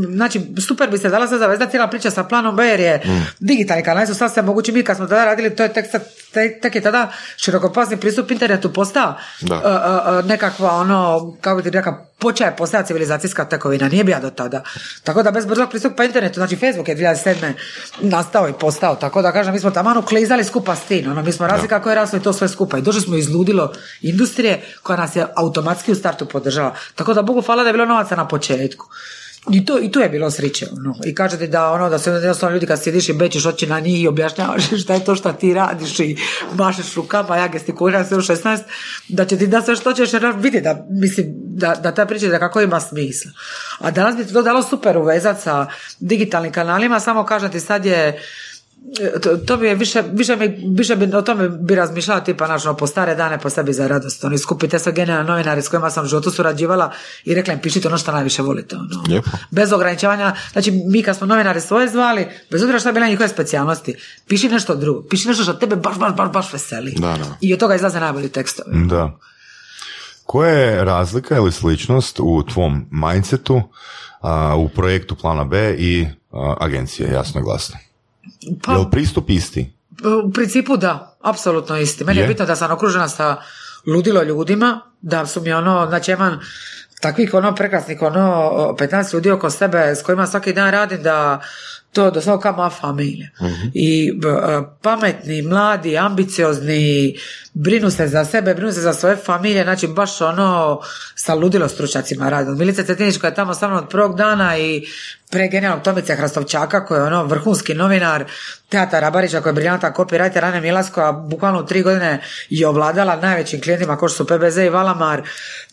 znači, super bi se dala sad zavezda cijela priča sa planom B, jer je digitalni kanali su sad sve mogući, mi kad smo tada radili, to je tek, sad- tek, tek je tada širokopasni pristup internetu postao Da. a, a, a, nekakva ono, kako bi ti rekao, počeje postaja civilizacijska tekovina, nije bija do tada. Tako da bez brzog pristupa internetu, znači Facebook je 2007. nastao i postao, tako da kažem, mi smo taman uklizali skupa s tim, ono, mi smo razli kako je raslo i to sve skupa i došli smo iz ludilo industrije koja nas je automatski startu podržala. Tako da Bogu hvala da je bilo novaca na početku. I, to, I tu je bilo sriće. Ono. I kažete da ono da se jednostavno ljudi kad sjediš i bećeš oči na njih i objašnjavaš šta je to što ti radiš i mašeš rukama, ja gestikuliram sve u 16, da će ti da sve što ćeš vidi da, mislim, da, da ta priča da kako ima smisla. A danas bi to dalo super uvezat sa digitalnim kanalima, samo kažem sad je to, to bi je više, više, mi, više bi o tome bi razmišljala tipa naš, ono, po stare dane po sebi za radost. Oni skupite sve genijalne novinare s kojima sam u životu surađivala i rekla im pišite ono što najviše volite. Ono. Lijepo. Bez ograničavanja, znači mi kad smo novinare svoje zvali, bez obzira šta bila njihove specijalnosti, piši nešto drugo, piši nešto što tebe baš, baš, baš, baš veseli. Da, da. I od toga izlaze najbolji tekstovi. Da. Koja je razlika ili sličnost u tvom mindsetu, a, u projektu Plana B i a, agencije, jasno i glasno? Pa, Je li pristup isti? U principu da, apsolutno isti. Meni je, Je? bitno da sam okružena sa ludilo ljudima, da su mi ono, znači imam takvih ono prekrasnih ono 15 ljudi oko sebe s kojima svaki dan radim da to doslovno kao moja familija. I b- e, pametni, mladi, ambiciozni, brinu se za sebe, brinu se za svoje familije, znači baš ono sa ludilo stručnjacima radim. Milica Cetinić koja je tamo sa mnom od prvog dana i pregenijalnog Tomice Hrastovčaka koji je ono vrhunski novinar, Teata Rabarića koja je briljantan copywriter, Ane Milas koja bukvalno u tri godine je ovladala najvećim klijentima kao što su PBZ i Valamar,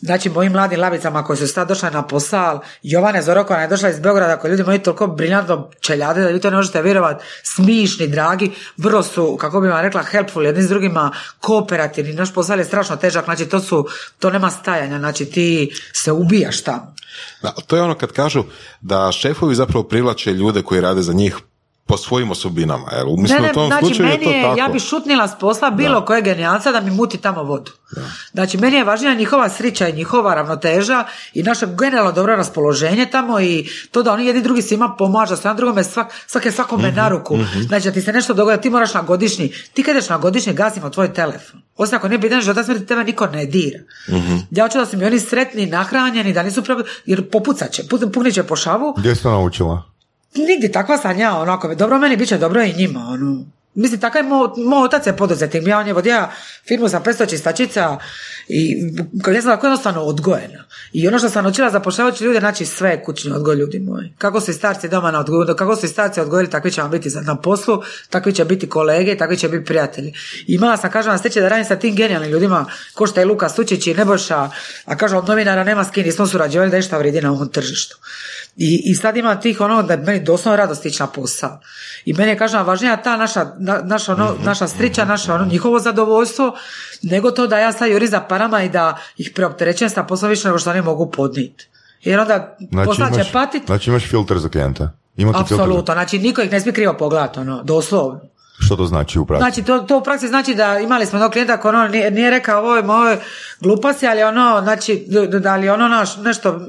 znači mojim mladim labicama koji su sad došle na posal, Jovane Zoroko koja je došla iz Beograda koji ljudi moji toliko briljantno čeljade da vi to ne možete vjerovati, smišni, dragi, vrlo su, kako bi vam rekla, helpful jedni s drugima, kooperativni, naš posao je strašno težak, znači to su, to nema stajanja, znači ti se ubijaš tamo. Da, to je ono kad kažu da šefovi zapravo privlače ljude koji rade za njih po svojim osobinama. Jel? Mislim, Ne, ne, u tom znači slučaju je meni to je, tako. ja bi šutnila s posla bilo koje genijalca da mi muti tamo vodu. Znači meni je važnija njihova srića i njihova ravnoteža i naše generalno dobro raspoloženje tamo i to da oni jedni drugi svima pomažu, da jedan drugome svak, svak je svakome na ruku. Znači da ti se nešto dogodi, ti moraš na godišnji, ti kad ideš na godišnji gasimo tvoj telefon. Osim ako nije pitanje života smrti, tebe niko ne dira. Ja hoću da su mi oni sretni, nahranjeni, da nisu problem, jer popucat će, pu- punit će po šavu, Gdje si to naučila? Nigdje takva sam ja, onako, dobro meni bit će dobro i njima, ono. Mislim, takav je moj, moj otac je poduzetnik, ja on je vodio firmu sa 500 čistačica i kao ja sam tako jednostavno odgojena. I ono što sam naučila zapošljavajući ljude, znači sve je kućni odgoj ljudi moji. Kako su i starci doma na odgoju, kako su i starci odgojili, takvi će vam biti na poslu, takvi će biti kolege, takvi će biti prijatelji. I imala sam, kažem vam, sreće da radim sa tim genijalnim ljudima, ko što je Luka Sučić i Nebojša, a kažem, od novinara nema s kim, nismo surađivali da išta vridi na ovom tržištu. I, I sad ima tih ono da je meni doslovno radost ići na posao. I meni je kažem važnija ta naša, na, naša, ono, naša strića, naše ono, njihovo zadovoljstvo, nego to da ja sad juri za parama i da ih preopterećujem sa poslom više nego što oni mogu podnijeti. Jer onda Znači posla će imaš, patit, znači imaš filter za klijenta. Apsolutno, znači niko ih ne smije krivo pogledati, ono, doslovno. Što to znači u praksi? Znači, to, to u praksi znači da imali smo jednog klijenta koji ono nije, nije rekao ovo je moje gluposti, ali ono, znači, da- li ono naš, nešto,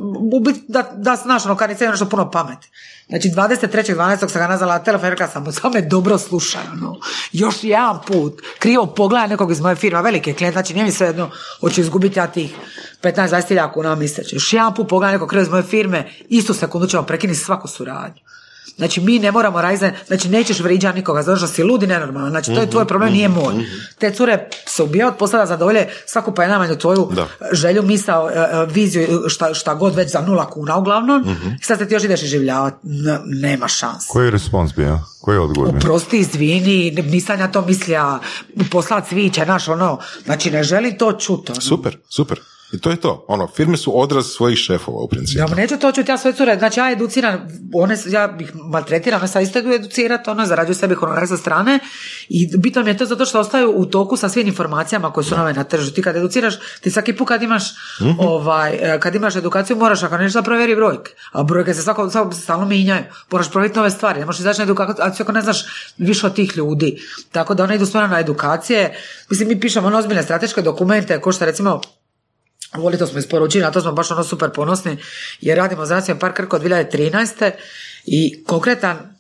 da, da znaš, ono, kad nešto puno pameti. Znači, 23.12. sam ga nazvala na telefon i rekla sam samo me dobro slušaj, ono, još jedan put, krivo pogledaj nekog iz moje firme, velike klijent, znači nije mi sve jedno, hoću izgubiti ja tih 15-20 hiljada kuna mjesečno. Još jedan put pogledaj nekog krivo iz moje firme, istu sekundu ćemo prekinuti svaku suradnju. Znači mi ne moramo raditi, znači nećeš vriđati nikoga zato što si ludi nenormalan, znači to je tvoj problem, nije moj. Te cure se ubijaju od posla da zadovolje svaku pa je najmanju tvoju Da. želju, misao, e, e, viziju, šta, šta god već za nula kuna uglavnom. I sad se ti još ideš življavati, nema šanse. Koji je respons bio? Koji je odgovor bio? Prosti, izvini, nisam ja to mislija poslat cviće, naš ono, znači ne želim to čuti. ono. Super, super. I to je to. Ono, firme su odraz svojih šefova u principu. Ja neću to čuti, ja sve cure, znači ja educiram, one, ja ih maltretiram, one sad isto idu educirati, ono, zarađuju sebi honorar sa strane i bitno mi je to zato što ostaju u toku sa svim informacijama koje su nove na tržištu. Ti kad educiraš, ti svaki put kad imaš, ovaj, e, kad imaš edukaciju moraš, ako nešto provjeri brojke, a brojke se svako, svako se stalno mijenjaju, moraš provjeriti nove stvari, ne možeš izaći na edukaciju ako ne znaš više od tih ljudi. Tako da one idu stvarno na edukacije, mislim mi pišemo ono ozbiljne strateške dokumente, ko što recimo Voli to smo isporučili, na to smo baš ono super ponosni, jer radimo za Nacionalni park Krka od 2013. i konkretan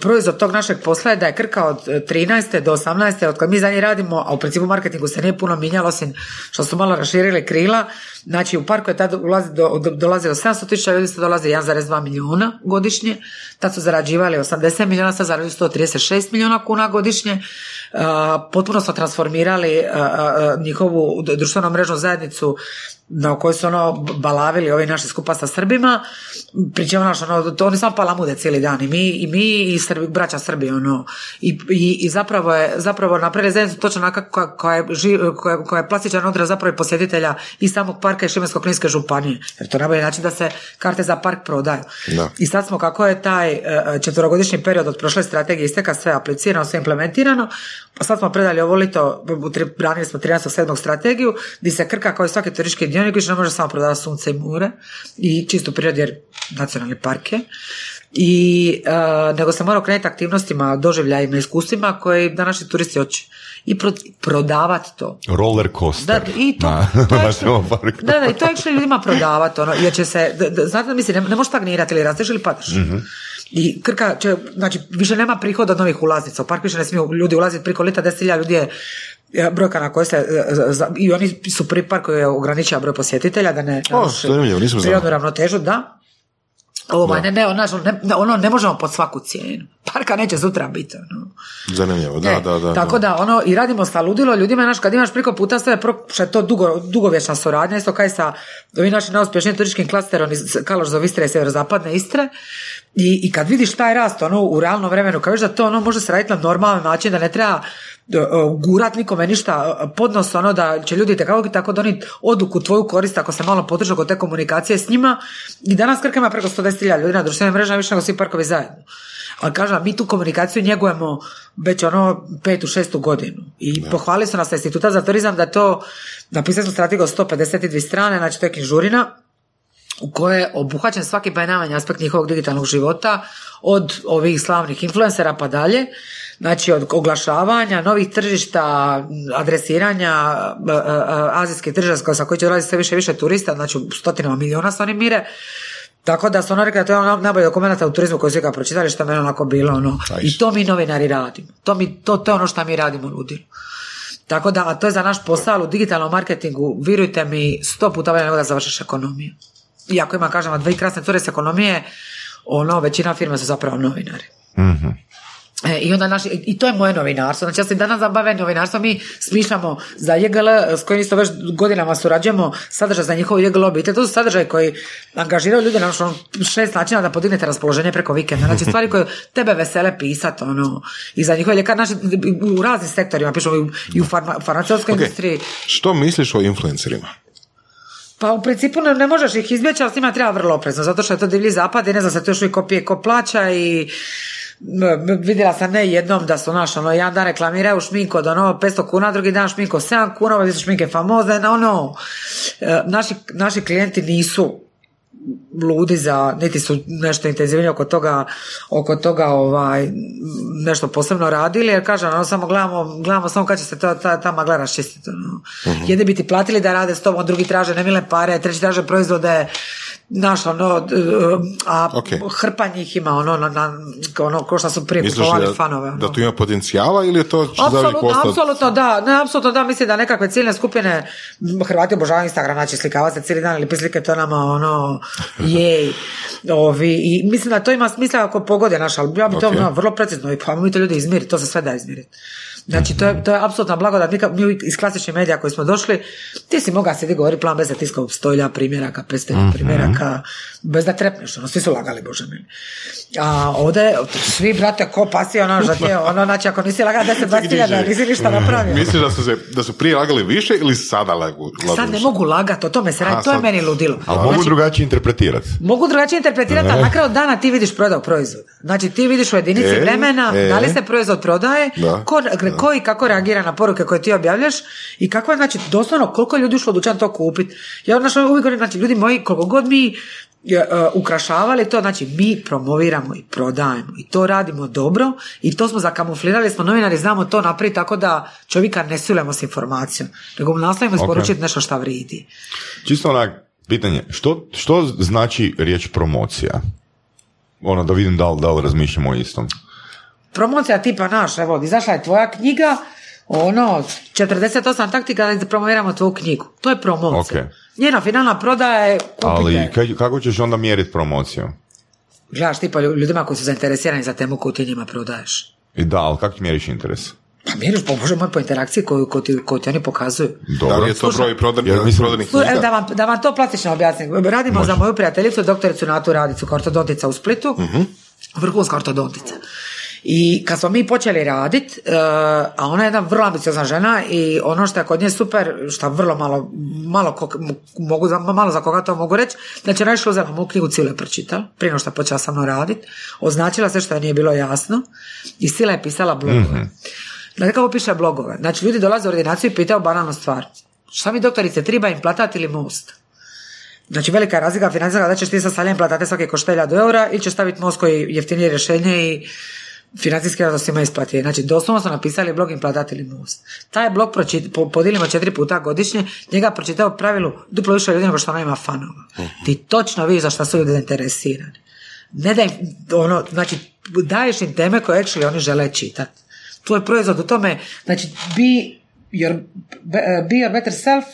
proizvod tog našeg posla je da je Krka od 13. do 18. od kad mi za njih radimo, a u principu marketingu se nije puno mijenjalo, osim što su malo raširili krila, znači u parku je tad ulazi, do, do, dolazilo 700 tisuća ljudi, sad dolazi 1,2 milijuna godišnje, tad su zarađivali 80 milijuna, sad zarađuju 136 milijuna kuna godišnje, potpuno smo transformirali njihovu d- društvenu mrežnu zajednicu na kojoj su ono balavili ovi naši skupa sa Srbima, pri čemu naš, ono, to oni samo palamude cijeli dan i mi i, mi, i Srbi, braća Srbi ono, i, i, i zapravo je zapravo napravili zajednicu točno onaka koja, koja, je, ži- koja, koja je plastičan odraz zapravo i posjetitelja i samog parka i Šibensko-kninske županije, jer to najbolji način da se karte za park prodaju. Da. I sad smo kako je taj e, četverogodišnji period od prošle strategije isteka sve aplicirano, sve implementirano, pa sad smo predali ovo lito, branili smo 13.7. strategiju, gdje se Krka kao i svaki turistički dionik više ne može samo prodavati sunce i more i čistu prirodu jer nacionalni park je. i e, nego se mora okrenuti aktivnostima, doživljajima, iskustvima koje današnji turisti hoće i pro, prodavati to. Roller coaster. Da, i to, Da, to na actually- Temoparku. da, da, i to actually ljudima prodavati, ono, jer će se, d- d- znate da misli, ne, ne možeš stagnirati ili rasteš ili padaš. I Krka će, znači, više nema prihoda od novih ulaznica, u park više ne smiju ljudi ulaziti preko lita, 10.000 ljudi je brojka na kojoj se, e, za- i oni su prvi park koji ograničava broj posjetitelja, da ne, O, nisam prirodnu ravnotežu, da. Ovaj, ne, ne, ono, ne, ono ne možemo pod svaku cijenu. Parka neće sutra biti. Ono. Zanimljivo, da, E, da, da. Tako da, ono, i radimo sa ludilo ljudima, znaš, kad imaš preko puta sve, pro, što je to dugo, dugovječna suradnja, isto kaj sa ovim našim najuspješnijim turističkim klasterom iz Kaloš za Istre i sjeverozapadne Istre, i, i kad vidiš taj rast ono, u realnom vremenu, vidiš da to ono može se raditi na normalan način, da ne treba e, e, gurat nikome ništa e, podnos, ono da će ljudi tekako tako donijeti odluku tvoju korist ako se malo potrže kod te komunikacije s njima. I danas Krka ima preko 110.000 ljudi na društvenim mrežama, više nego svi parkovi zajedno. Ali kažem, mi tu komunikaciju njegujemo već ono petu, šestu godinu. I pohvalili su nas instituta za turizam da to, napisali smo strategiju od 152 strane, znači to je knjižurina, u kojoj je obuhvaćen svaki pa najmanji aspekt njihovog digitalnog života, od ovih slavnih influencera pa dalje, znači od oglašavanja, novih tržišta, adresiranja e, e, e, azijskih tržišta sa koji će dolaziti sve više više turista, znači u stotinama miliona se oni mire, tako da su ono rekli da to je ono najbolji dokumenata u turizmu koji su ga pročitali što je meni onako bilo ono. I to mi novinari radimo. To, mi, to, to je ono što mi radimo ludilu. Tako da, a to je za naš posao u digitalnom marketingu, virujte mi, sto puta bolje nego da završiš ekonomiju. Iako ima, kažem, dvije krasne cure s ekonomije, ono, većina firma su zapravo novinari. E, I onda naši, i to je moje novinarstvo. Znači ja se danas zabavim novinarstvo, mi smišljamo za JGL s kojim isto već godinama surađujemo sadržaj za njihovu JGL obitelj. To su sadržaji koji angažiraju ljude na ono, šest načina da podignete raspoloženje preko vikenda. Znači stvari koje tebe vesele pisat, ono, i za njihove ljekar, naši, u raznim sektorima, pišemo i u, farma, farmaceutskoj Ok, industriji. Što misliš o influencerima? Pa u principu ne, možeš ih izbjeći, ali s njima treba vrlo oprezno, zato što je to divlji zapad i ne zna se to još uvijek ko pije, ko plaća i vidjela sam ne jednom da su naš, ono, jedan dan reklamiraju šminku od ono 500 kuna, drugi dan šminku od 7 kuna, ovdje su šminke famozne, no, ono, e, naši, naši klijenti nisu ludi za, niti su nešto intenzivnije oko toga, oko toga ovaj, nešto posebno radili, jer kažem, ono, samo gledamo, gledamo samo kad će se ta, ta, ta magla raščistiti. Ono. Jedni bi ti platili da rade s tobom, drugi traže nemile pare, treći traže proizvode, Znaš, ono, d- a Ok. hrpa njih ima, ono, na, na, ono, ko što su prije kupovali da, fanove. da ono. tu ima potencijala ili je to Apsolutno, apsolutno da, ne, apsolutno da, mislim da nekakve ciljne skupine, Hrvati obožavaju Instagram, znači slikava se cijeli dan ili slike, to nama ono, jej, ovi, i mislim da to ima smisla ako pogode naš, ali ja bi to ono, vrlo precizno, i pa mi to ljudi izmiriti, to se sve da izmiriti. Znači, to je, to je apsolutna blagodat. Mi, mi iz klasičnih medija koji smo došli, ti si mogao sjedi govori plan bez da tiskao stojlja, primjeraka, 500 primjeraka, bez da trepneš, ono, svi su lagali, bože mili. A ovdje, svi, brate, ko pasi, ono, že ti je, ono, znači, ako nisi lagao 10, 20 hiljada, nisi ništa napravio. Misliš da su, se, da su prije lagali više ili sada lagu? lagu Sad ne mogu lagati, o tome se radi, to je meni ludilo. Ali mogu Znači, drugačije interpretirati. Mogu drugačije interpretirati, ali na kraju dana ti vidiš prodao proizvod. Znači ti vidiš u jedinici E, vremena e. da li se proizvod prodaje, Da, ko, ko i kako reagira na poruke koje ti objavljaš i kako je, znači, doslovno koliko je ljudi ušlo u dućan to kupiti. Ja znači, uvijek govorim, znači, ljudi moji, koliko god mi e, ukrašavali to, znači mi promoviramo i prodajemo i to radimo dobro i to smo zakamuflirali, smo novinari, znamo to napraviti tako da čovjeka ne silujemo s informacijom, nego mu nastavimo isporučiti nešto šta vridi. Čisto onak, pitanje, što, što znači riječ promocija? Ono, da vidim da li, da li razmišljamo o istom. Promocija tipa naš, evo, izašla je tvoja knjiga, ono, 48 taktika da promoviramo tvoju knjigu. To je promocija. Ok. Njena finalna prodaja je kupite. Ali kaj- kako ćeš onda mjeriti promociju? Gledaš tipa lju- ljudima koji su zainteresirani za temu koju ti njima prodaješ. I da, ali kako ti mjeriš interes? Pa mjeriš, pa bože moj, po interakciji koju, koju, ti, koju ti oni pokazuju. Da Dobro. li je to broj prodanih, Ja mislim- prodanih da, vam, da vam to plastično objasnim. Radimo za moju prijateljicu, doktoricu Natu Radicu, kao ortodontica u Splitu, vrhunska ortodontica. I kad smo mi počeli radit, e, a ona je jedna vrlo ambiciozna žena i ono što je kod nje super, što vrlo malo, malo, ko- mogu, malo za koga to mogu reći, znači ona je išla uzela moju knjigu cijelu je pročitala, prije no što je počela sa mnom radit, označila sve što joj nije bilo jasno i sila je pisala blogove. Znate kako piše blogove? Znači ljudi dolaze u ordinaciju i pitaju banalnu stvar. Šta mi doktorice, triba implantat ili most? Znači velika je razlika financijska da ćeš ti sa saljem platati svake koštelja do eura ili ćeš staviti most koji je jeftinije rješenje i financijski razlog svima isplati. Znači doslovno su napisali blog implatatelji most. Taj blog pročit, po, podijelimo četiri puta godišnje, njega pročitao u pravilu duplo više ljudi nego što ona ima fanova. Ti točno vidiš za šta su ljudi zainteresirani. Ne da im, ono, znači, daješ im teme koje actually oni žele čitati. Tvoj proizvod u tome, znači, be your, be your better self,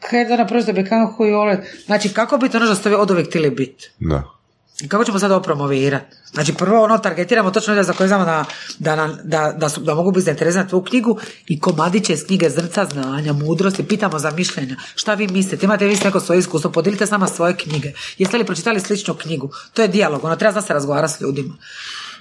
kaj da na proizvod become who you always, znači, kako biti ono što ste vi od uvijek htjeli biti? Da. I Kako ćemo sad ovo promovirati? Znači prvo ono targetiramo točno za koje znamo da, da, nam- da, da, su, da mogu biti zainteresirani tvoju knjigu i komadiće iz knjige zrca znanja, mudrosti, pitamo za mišljenja. Šta vi mislite? Imate vi neko svoje iskustvo? Podijelite s nama svoje knjige. Jeste li pročitali sličnu knjigu? To je dijalog, ono treba znati se razgovarati s ljudima.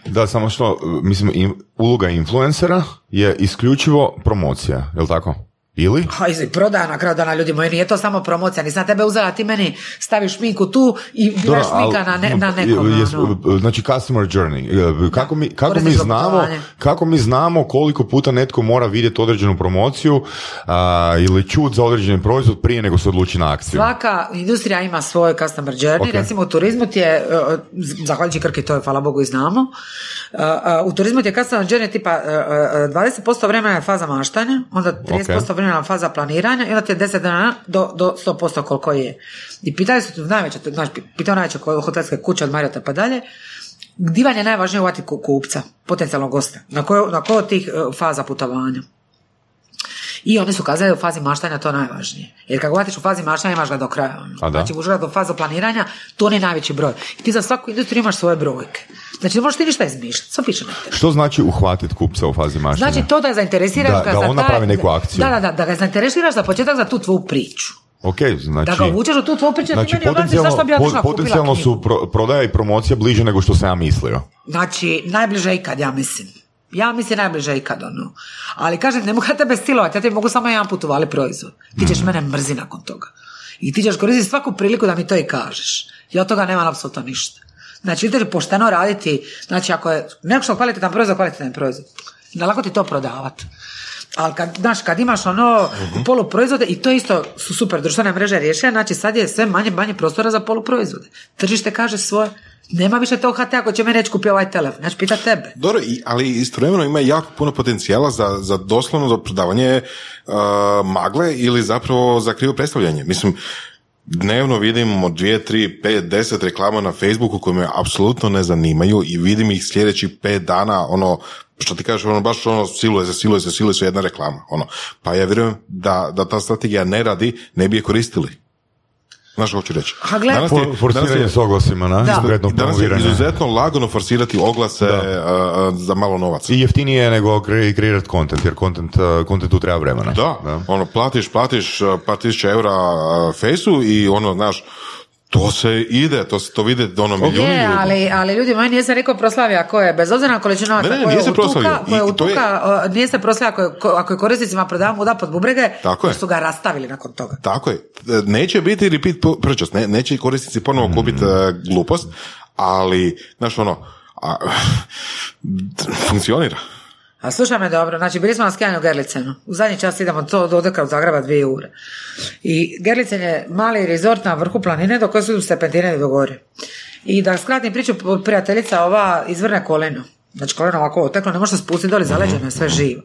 Da, samo što, mislim, im- uloga influencera je isključivo promocija, je li tako? Ili? Ha, i prodaja na kraju dana ljudi moji, nije to samo promocija, nisam tebe uzela, ti meni staviš šminku tu i biraš ali- na, ne, na nekom. jes- ono. Znači customer journey. Kako mi, kako mi znamo kako mi znamo koliko puta netko mora vidjeti određenu promociju a, ili čut za određeni proizvod prije nego se odluči na akciju. Svaka industrija ima svoj customer journey, Ok. recimo u turizmu ti je, uh, zahvaljujući Krki, to je hvala Bogu i znamo, u turizmu ti je customer journey tipa uh, uh, 20% vremena je faza maštanja, onda 30% vremena je faza planiranja i onda ti je 10 dana do, do 100% koliko je. I pitali su tu najveće, znači, pitao najveće hotelske kuće od Marriota pa dalje, gdje vam je najvažnije uvati ku- kupca, potencijalnog gosta, na koju, na koju od tih uh, faza putovanja. I oni su kazali u fazi maštanja to najvažnije. Jer kad uvatiš u fazi maštanja imaš ga do kraja. ono. A da. Znači ušla do fazu planiranja, to je najveći broj. I ti za svaku industriju imaš svoje brojke. Znači ne možeš ti ništa izmišljati, sve piše. Što znači uhvatiti kupca u fazi maštenja? Znači to da je zainteresiraš Da- ga da za on taj- napravi neku akciju. Da, da, da, da ga zainteresiraš za početak za tu tvoju priču. Ok, znači... Da ga uvučeš u tu tvoju priču, Znači, meni objasniš zašto bi ja potencijalno, po- potencijalno su pro- prodaja i promocija bliže nego što sam ja mislio. Znači, najbliže ikad, ja mislim. Ja mislim najbliže ikad, ono. Ali kažem, ne mogu ja tebe silovati, ja ti mogu samo jedan put uvali proizvod. Ti ćeš mene mrzi nakon toga. I ti ćeš koristiti svaku priliku da mi to i kažeš. Ja od toga nemam apsolutno ništa. Znači, ideš pošteno raditi, znači ako je neko što kvalitetan proizvod, kvalitetan proizvod. Ne lako ti to prodavati. Ali kad, znaš, kad imaš ono Mhm. poluproizvode i to isto su super društvene mreže riješene, znači sad je sve manje manje prostora za poluproizvode. Tržište kaže svoje. Nema više tog HT ako će meni reći kupi ovaj telefon. Znači, pita tebe. Dobro, ali istovremeno ima jako puno potencijala za, za doslovno za prodavanje uh, magle ili zapravo za krivo predstavljanje. Mislim, dnevno vidim od dvije, tri, pet, deset reklama na Facebooku koje me apsolutno ne zanimaju i vidim ih sljedećih pet dana, ono, što ti kažeš, ono, baš ono, siluje se, siluje se, siluje se jedna reklama, ono. Pa ja vjerujem da, da ta strategija ne radi, ne bi je koristili. Znaš što hoću reći? Ha, Danas je- For, danas forsiranje je- s oglasima, na? Da. Danas je izuzetno lagano forsirati oglase uh, uh, za malo novaca. I jeftinije je nego kre- kreirati kontent, jer kontent, uh, kontentu treba vremena. Da, ono, platiš, platiš par tisuća eura uh, fejsu i ono, znaš, to se ide, to se to vide ono milijuni Je, ljudi. ali, ali ljudi moji nije se rekao proslavija ko je, bez obzira na količinu novaca Ne, ne, nije se utuka, proslavio. koja utuka, uh, nije se proslavio ako je, ko- ako je korisnicima prodava muda pod bubrege, Tako je. su ga rastavili nakon toga. Tako je. E, Neće biti repeat pu- purchase, ne, neće korisnici ponovo kupiti uh, glupost, ali, znaš, ono, a, funkcionira. A slušaj me dobro, znači bili smo na skijanju u Gerlicenu. U zadnji čas idemo to do odeka od Zagreba dvije ure. I Gerlicen je mali rezort na vrhu planine do koje su stepentine do gore. I da skratim priču, prijateljica ova izvrne koleno. Znači koleno ovako oteklo, ne može spustiti doli, zaleđeno je sve živo.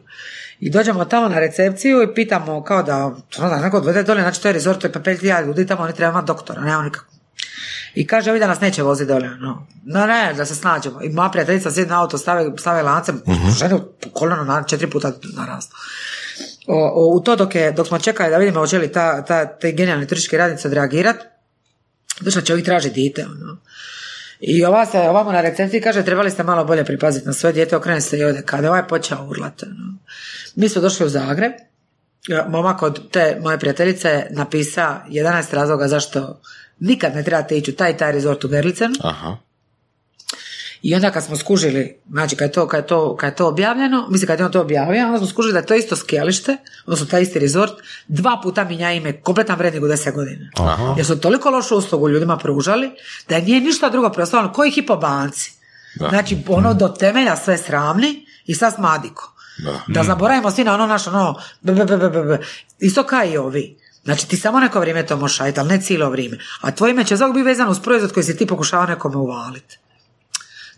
I dođemo tamo na recepciju i pitamo kao da, da neko odvede dole, znači to je rezort, to je pa ljudi, tamo oni treba imati doktora, nema nikako. I kaže, ovi da nas neće voziti dole. No, no ne, da se snađemo. I moja prijateljica sjedi na auto, stave, stave lance, ženu po koleno na četiri puta o, u to dok, je, dok smo čekali da vidimo hoće li ta, ta, te genijalni turistički radnici odreagirat, došla čovjek traži dite. Ono. I ova se ovamo na recepciji kaže trebali ste malo bolje pripaziti na svoje dijete, okrene se i ode. Kada je ovaj počeo urlat. Ono. Mi smo došli u Zagreb, momak od te moje prijateljice je napisa 11 razloga zašto nikad ne trebate ići u taj taj rezort u Gerlicenu. Aha. I onda kad smo skužili, znači kad je to, kad je to, kad je to objavljeno, mislim kad je on to objavio, onda smo skužili da je to isto skijalište, odnosno taj isti rezort, dva puta minja ime, kompletan vrednik u 10 godina. Aha. Jer su toliko lošu uslugu ljudima pružali, da nije ništa drugo preostalo, koji hipobanci. Da. Znači, ono do temelja sve sramni i sad smadiko. Da. Da zaboravimo svi na ono naše, ono, isto kao i ovi. Znači ti samo neko vrijeme to možeš ali ne cijelo vrijeme. A tvoje ime će zbog biti vezano uz proizvod koji si ti pokušava nekome uvaliti.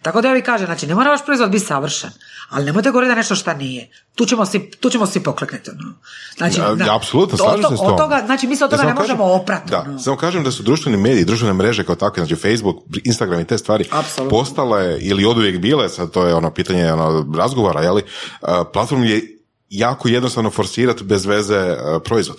Tako da ja vi kažem, znači ne mora vaš proizvod biti savršen, ali nemojte govoriti da nešto šta nije. Tu ćemo si, tu ćemo pokleknuti. Ono. Znači, Ja, da, ja, apsolutno, slažem se s Od tom. toga, znači mi se od Ja toga ne kažem- možemo oprati. Da, ono. samo kažem da su društveni mediji, društvene mreže kao takve, znači Facebook, Instagram i te stvari Apsolutno. postale ili oduvijek bile, sad to je ono pitanje ono, razgovara, jeli, uh, platform je jako jednostavno forsirati bez veze uh, proizvod.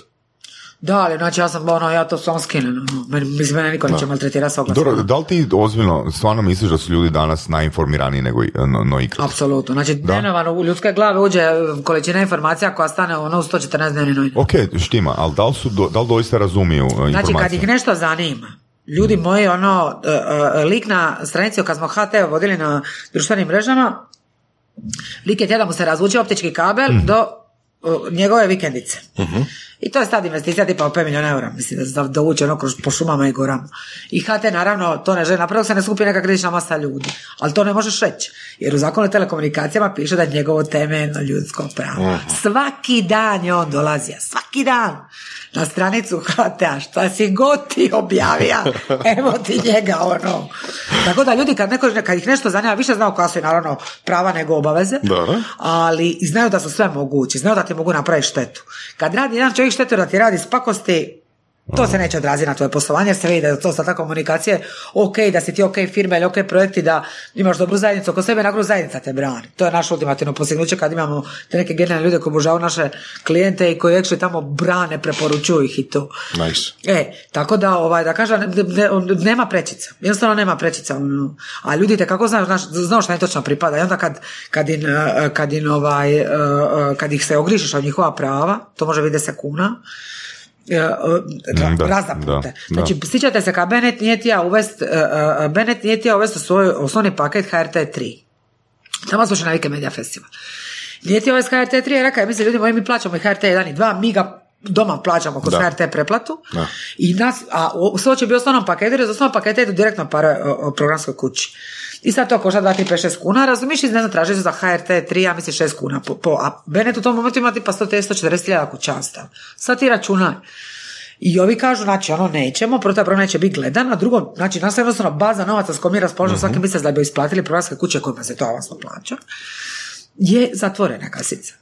Da, ali znači ja sam, ono, ja to sam skinem. ono. Meni- Mislim, mene niko neće maltretirati sa oglasom. Dobro, da li ti ozbiljno stvarno misliš da su ljudi danas najinformiraniji nego i- no, no ikad? Apsolutno. Znači, dnevno u ljudske glave uđe količina informacija koja stane ono u 114 dnevni novina. Ok, štima, ali da li, su, da li doista razumiju uh, Znači, informacije? kad ih nešto zanima, ljudi moji, ono, e, e, lik na stranici kad smo HT vodili na društvenim mrežama, lik je tjedan mu se razvuče optički kabel Mhm. do e, njegove vikendice. I to je sad investicija tipa od 5 milijuna eura, mislim, da se dovuče ono kroz, po šumama i gorama. I HT naravno to ne želi napraviti, se ne skupi neka kritična masa ljudi. Ali to ne možeš reći, jer u zakonu o telekomunikacijama piše da je njegovo temeljno ljudsko pravo. Svaki dan je on dolazio, svaki dan na stranicu HT-a, šta si god ti objavija, evo ti njega ono. Tako da ljudi kad, neko, kad ih nešto zanima, više znaju koja su naravno prava nego obaveze, Da. ali znaju da su sve mogući, znaju da ti mogu napraviti štetu. Kad radi jedan čovjek štetu da ti radi s pakosti, to se neće odraziti na tvoje poslovanje jer se vidi da je to sada komunikacije ok, da si ti ok firme ili ok projekti, da imaš dobru zajednicu oko sebe, na kraju zajednica te brani. To je naše ultimativno postignuće kad imamo te neke genijalne ljude koji obožavaju naše klijente i koji actually tamo brane, preporučuju ih i to. Nice. E, tako da, ovaj, da kažem, ne- ne- nema prečica. Jednostavno nema prečica. ono. A ljudi te kako znaju, znaš, znaju šta im točno pripada. I onda kad, kad, im, eh, kad, im, ovaj, eh, eh, kad ih se ogrišiš od njihova prava, to može biti 10 kuna, ra- Da, razapnute. da, Znači, da. sjećate se kad Bennett nije tija uvest, eh, eh, Bennett nije tija uvest u svoj osnovni paket HRT 3. Tamo smo išli na Vike Media Festival. Nije ti ovaj s HRT 3 rekao je, mislim, ljudi moji, mi plaćamo i HRT 1 i 2, mi ga doma plaćamo kroz Da. HRT preplatu. Da. I nas, a sve će biti u osnovnom paketu, jer iz osnovnog paketa idu direktno pare o, o programskoj kući. I sad to košta 2, 3, 5, 6 kuna, razumiješ, i ne znam, traži se za HRT 3, ja mislim 6 kuna. Po, po, a Benet u tom momentu ima tipa 130, 140 hiljada kućanstva. Sad ti računaj. I ovi kažu, znači, ono, nećemo, prvo taj program neće biti gledan, a drugo, znači, nas je jednostavno baza novaca s kojom mi raspolažemo svaki mjesec da bi isplatili programske kuće kojima se to avasno plaća, je zatvorena kasica.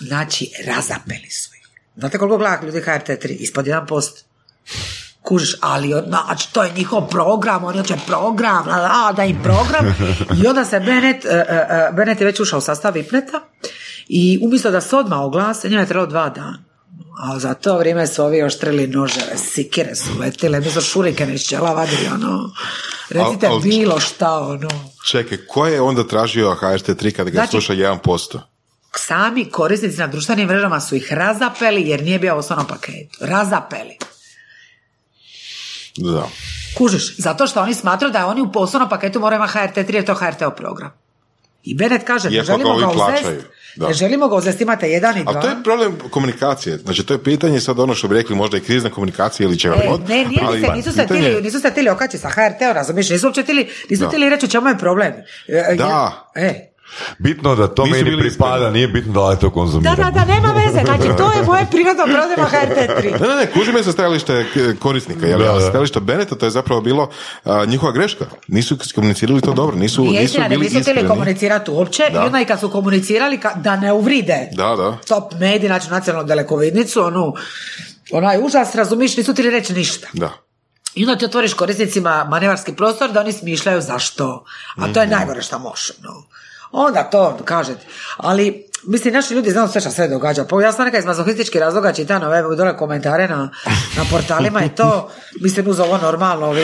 Znači, razapeli su. Znate koliko gleda ljudi HRT 3? Ispod 1%. Kužiš, ali znači, to je njihov program, oni hoće program, la, da im program. I onda se Bennett, uh, uh, Bennett je već ušao u sastav Vipneta i umjesto da se odmah oglase, njima je trebalo dva dana. A za to vrijeme su ovi oštrili noževe, sikire su letile, mi su šurikene iz čela vadili, ono, recite Al- al- bilo šta, ono. Čekaj, ko je onda tražio HRT3 kada ga Znači- sluša 1%? Sami korisnici na društvenim mrežama su ih razapeli jer nije bio u osnovnom paketu. Razapeli. Da. Kužiš, zato što oni smatraju da oni u poslovnom paketu moraju imati HRT3 jer to HRT-ov program. I Bennett kaže, ne želimo ga uzest, da. ne želimo ga uzest, imate jedan i dva. Ali to je problem komunikacije. Znači, to je pitanje sad ono što bi rekli možda i krizna komunikacija ili čega E, god. ne, nije ali se, nisu se pitanje- tili, nisu se tili okači sa HRT-om, razumiješ, nisu uopće tili, nisu Da. tili reći u čemu je problem. E, Da. E, Bitno da to Nisu meni pripada, nije bitno da li to da, konzumiram. da, da, nema veze, znači to je moje prirodno preuzima HRT3. Ne, ne, ne, kuži me sa stajalište korisnika, jer Da, da. sa stajališta Beneta to je zapravo bilo a, njihova greška. Nisu komunicirali to dobro, nisu, Nije nisu da bili nisu htjeli komunicirati uopće Da. i onda i kad su komunicirali ka- da ne uvride Da, da. top medij, znači nacionalnu dalekovidnicu, onu, onaj užas, razumiješ, nisu htjeli reći ništa. Da. I onda ti otvoriš korisnicima manevarski prostor da oni smišljaju zašto. A to je najgore što može. No. Onda to kažete. Ali, mislim, naši ljudi znaju sve što se događa. Pa ja sam neka iz mazohističkih razloga čitam ove dole komentare na, na portalima i to, mislim, uz ovo normalno, ovi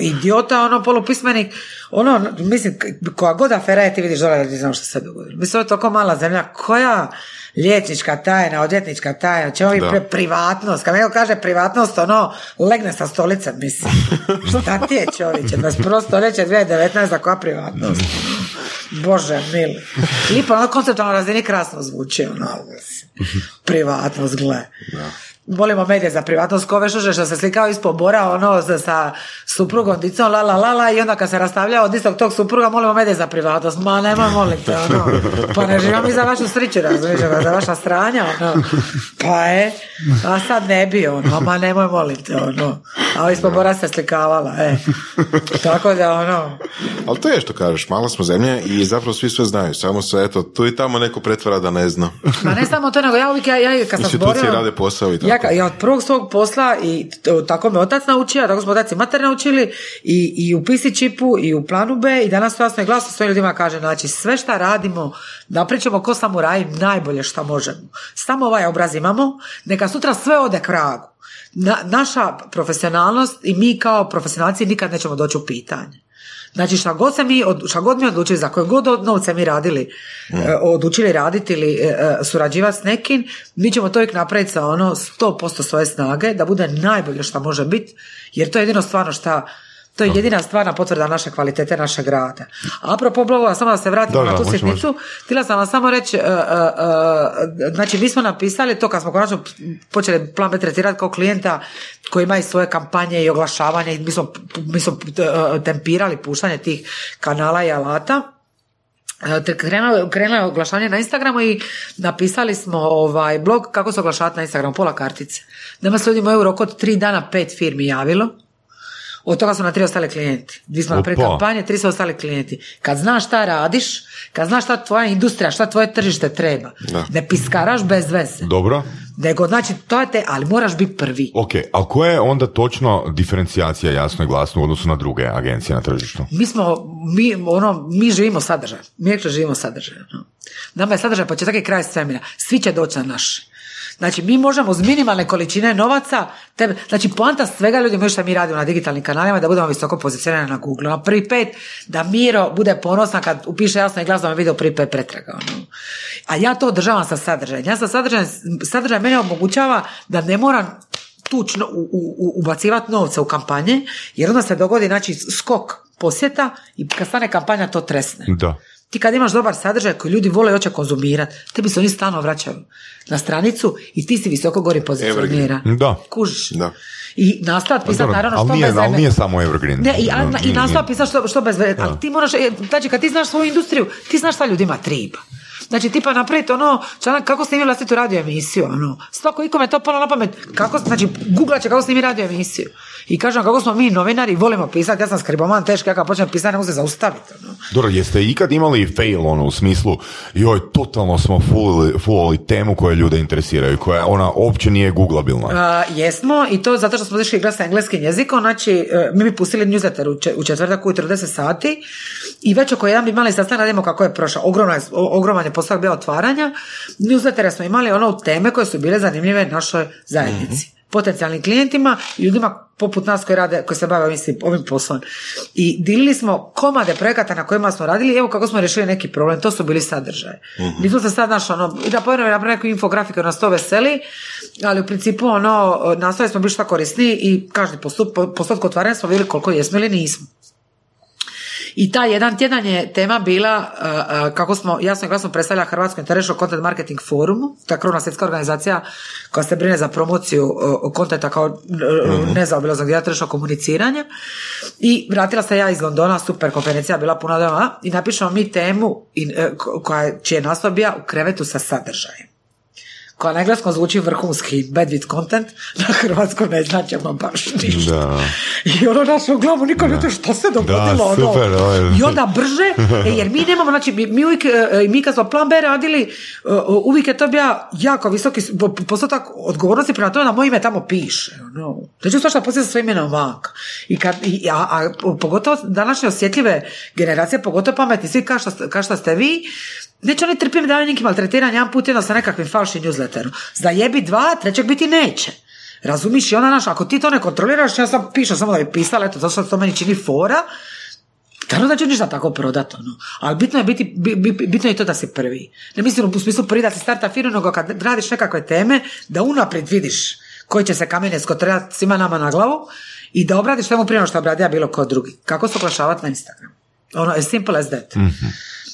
idiota, ono, polupismenik, ono, mislim, koja god afera je, ti vidiš dole ti znaš što se dogodilo. Mislim, ovo je toliko mala zemlja, koja liječnička tajna, odvjetnička tajna, čemu vi Da. pre- privatnost, kad neko kaže privatnost, ono, legne sa stolice, mislim. Šta ti je čovječe, 21. stoljeće, 2019, koja privatnost? Bože, mili. Lipo, ono konceptualno razini krasno zvuči, ono, privatnost, gle. Volimo medije za privatnost, ko već što se slikao ispod bora, ono, sa, sa suprugom, dicom, la, la, la, la, i onda kad se rastavlja od istog tog supruga, molimo medije za privatnost, ma nemoj, molim te, ono, pa ne živimo mi za vašu sriću, razumiješ, za vaša stranja, ono, pa je, a sad ne bi, ono, ma nemoj, molim te, ono, a ispod bora se slikavala, e, tako da, ono. Ali to je što kažeš, malo smo zemlje i zapravo svi sve znaju, samo se, eto, tu i tamo neko pretvara da ne zna. Ma ne samo to, nego ja uvijek, ja, ja kad sam Institucije rade posao i tako. Ja, ja od prvog svog posla i tako me otac naučio, tako smo otac i mater naučili i, i u pisi čipu i u planu B i danas jasno i glasno svojim ljudima kaže, znači sve šta radimo, napričamo ko samuraji najbolje šta možemo. Samo ovaj obraz imamo, neka sutra sve ode k vragu. Na, naša profesionalnost i mi kao profesionalci nikad nećemo doći u pitanje. Znači šta god se mi, od- šta god mi odlučili, za koje god od- novce mi radili, e, odlučili raditi ili e, e, surađivati s nekim, mi ćemo to uvijek napraviti sa ono 100% svoje snage, da bude najbolje što može biti, jer to je jedino stvarno šta to je jedina stvarna potvrda naše kvalitete našeg rada. A apropo blogova, samo da se vratimo Da, na tu sitnicu, htjela sam vam samo reći, e, e, e, znači mi smo napisali to kad smo konačno počeli plan B tretirati kao klijenta koji ima i svoje kampanje i oglašavanje i mi smo, mi smo e, tempirali puštanje tih kanala i alata. E, Krenulo, krenulo je oglašavanje na Instagramu i napisali smo ovaj blog kako se oglašavati na Instagramu, pola kartice. Nama se ljudima u roku od tri dana pet firmi javilo. Od toga su na tri ostale klijenti. Dvi smo napravili kampanje, tri su ostali klijenti. Kad znaš šta radiš, kad znaš šta tvoja industrija, šta tvoje tržište treba, Da. ne piskaraš bez veze. Dobro. Nego, znači, to je te, ali moraš biti prvi. Ok, ali koja je onda točno diferencijacija jasno i glasno u odnosu na druge agencije na tržištu? Mi smo, mi, ono, mi živimo sadržaj. Mi živimo sadržaj. Nama je sadržaj početak i kraj svemira. Svi će doći na naše. Znači, mi možemo uz minimalne količine novaca, tebe, znači poanta svega ljudi što mi radimo na digitalnim kanalima da budemo visoko pozicionirani na Google. Na prvi pet, da Miro bude ponosan kad upiše jasno i glasno me video prvi pet pretraga. Ono. A ja to održavam sa sadržajem. Ja sa sadržajem, sadržaj mene omogućava da ne moram tučno u, u, ubacivati novce u kampanje, jer onda se dogodi znači, skok posjeta i kad stane kampanja to tresne. Da. Ti kad imaš dobar sadržaj koji ljudi vole i hoće konzumirati, tebi se oni stalno vraćaju na stranicu i ti si visoko gori pozicioniran. Da. Kužiš. Da. I nastaviti pisati Dobro, naravno ali što nije, bez ali nije samo Evergreen. Ne, i, a, i pisati što, što bez veze. Ali ti moraš, e, znači kad ti znaš svoju industriju, ti znaš šta ljudima triba. Znači, tipa napraviti ono, članak kako snimi vlastitu radio emisiju, ono. Svako ikome to palo na pamet, kako, znači, googlat će kako snimi radio emisiju. I kažem, kako smo mi novinari, volimo pisati, ja sam skriboman teški, ja kad počnem pisati, ne mogu se zaustaviti, ono. Dobro, jeste ikad imali fail ono u smislu joj, totalno smo fulali, fulali temu koje ljude interesiraju, koja ona uopće nije googlabilna. A, jesmo i to zato što smo išli igrati sa engleskim jezikom, znači e, mi bi pustili newsletter u, če- u četvrtak ujutro 10 sati i već oko jedan bi imali sastanak da vidimo kako je prošao. Ogroman ogroman je postavak bio otvaranja. Newslettere smo imali ono teme koje su bile zanimljive našoj zajednici. Potencijalnim klijentima i ljudima poput nas koji rade, koji se bave ovim, svim- ovim poslom. I dilili smo komade projekata na kojima smo radili i evo kako smo riješili neki problem, to su bili sadržaje. Nismo se sad naš ono, i da povedemo napravimo neku infografiku, nas to veseli, ali u principu ono, nastavili smo biti što korisniji i kažem, postup, po- postotku otvaranja smo vidjeli koliko jesmo ili nismo. I ta jedan tjedan je tema bila uh, uh, kako smo jasno i glasno predstavlja Hrvatsko International Content Marketing Forum, to je krovna svjetska organizacija koja se brine za promociju uh, kontenta kao uh, nezaobilaznog dijela tržišnog komuniciranja. I vratila se ja iz Londona, super konferencija bila puna doma i napišemo mi temu i, uh, ko- koja je- čiji je naslov bio u krevetu sa sadržajem koja na engleskom zvuči vrhunski bandwidth content, na hrvatskom ne znači ama baš ništa. Da. I ono naš u glavu, niko ne što se dogodilo. Da, ono. super, je- I onda brže, e, jer mi nemamo, znači mi, uvijek, e, mi kad smo plan B radili, e, uvijek je to bio jako visoki postotak odgovornosti prema tome da moje ime tamo piše. Ono. Neću svašta poslije sa svojim imenom vanka. I kad, i, a, a pogotovo današnje osjetljive generacije, pogotovo pametni, svi kao što, kao što ste vi, Neće oni trpim da neki maltretiranje jedan put jedno sa nekakvim falšim newsletterom. Zajebi dva, trećeg biti neće. Razumiš? I ona naš, ako ti to ne kontroliraš, ja sam pišem samo da bi pisala, eto, zato što to meni čini fora, Naravno da ću ništa tako prodat, ono. Ali bitno je, biti, bi- bi- bitno je to da si prvi. Ne mislim u smislu prvi da si starta firmu, nego kad radiš nekakve teme, da unaprijed vidiš koji će se kamene skotreljati svima nama na glavu i da obradiš temu prije što obradija bilo ko drugi. Kako se oglašavati na Instagram. Ono, as simple as that.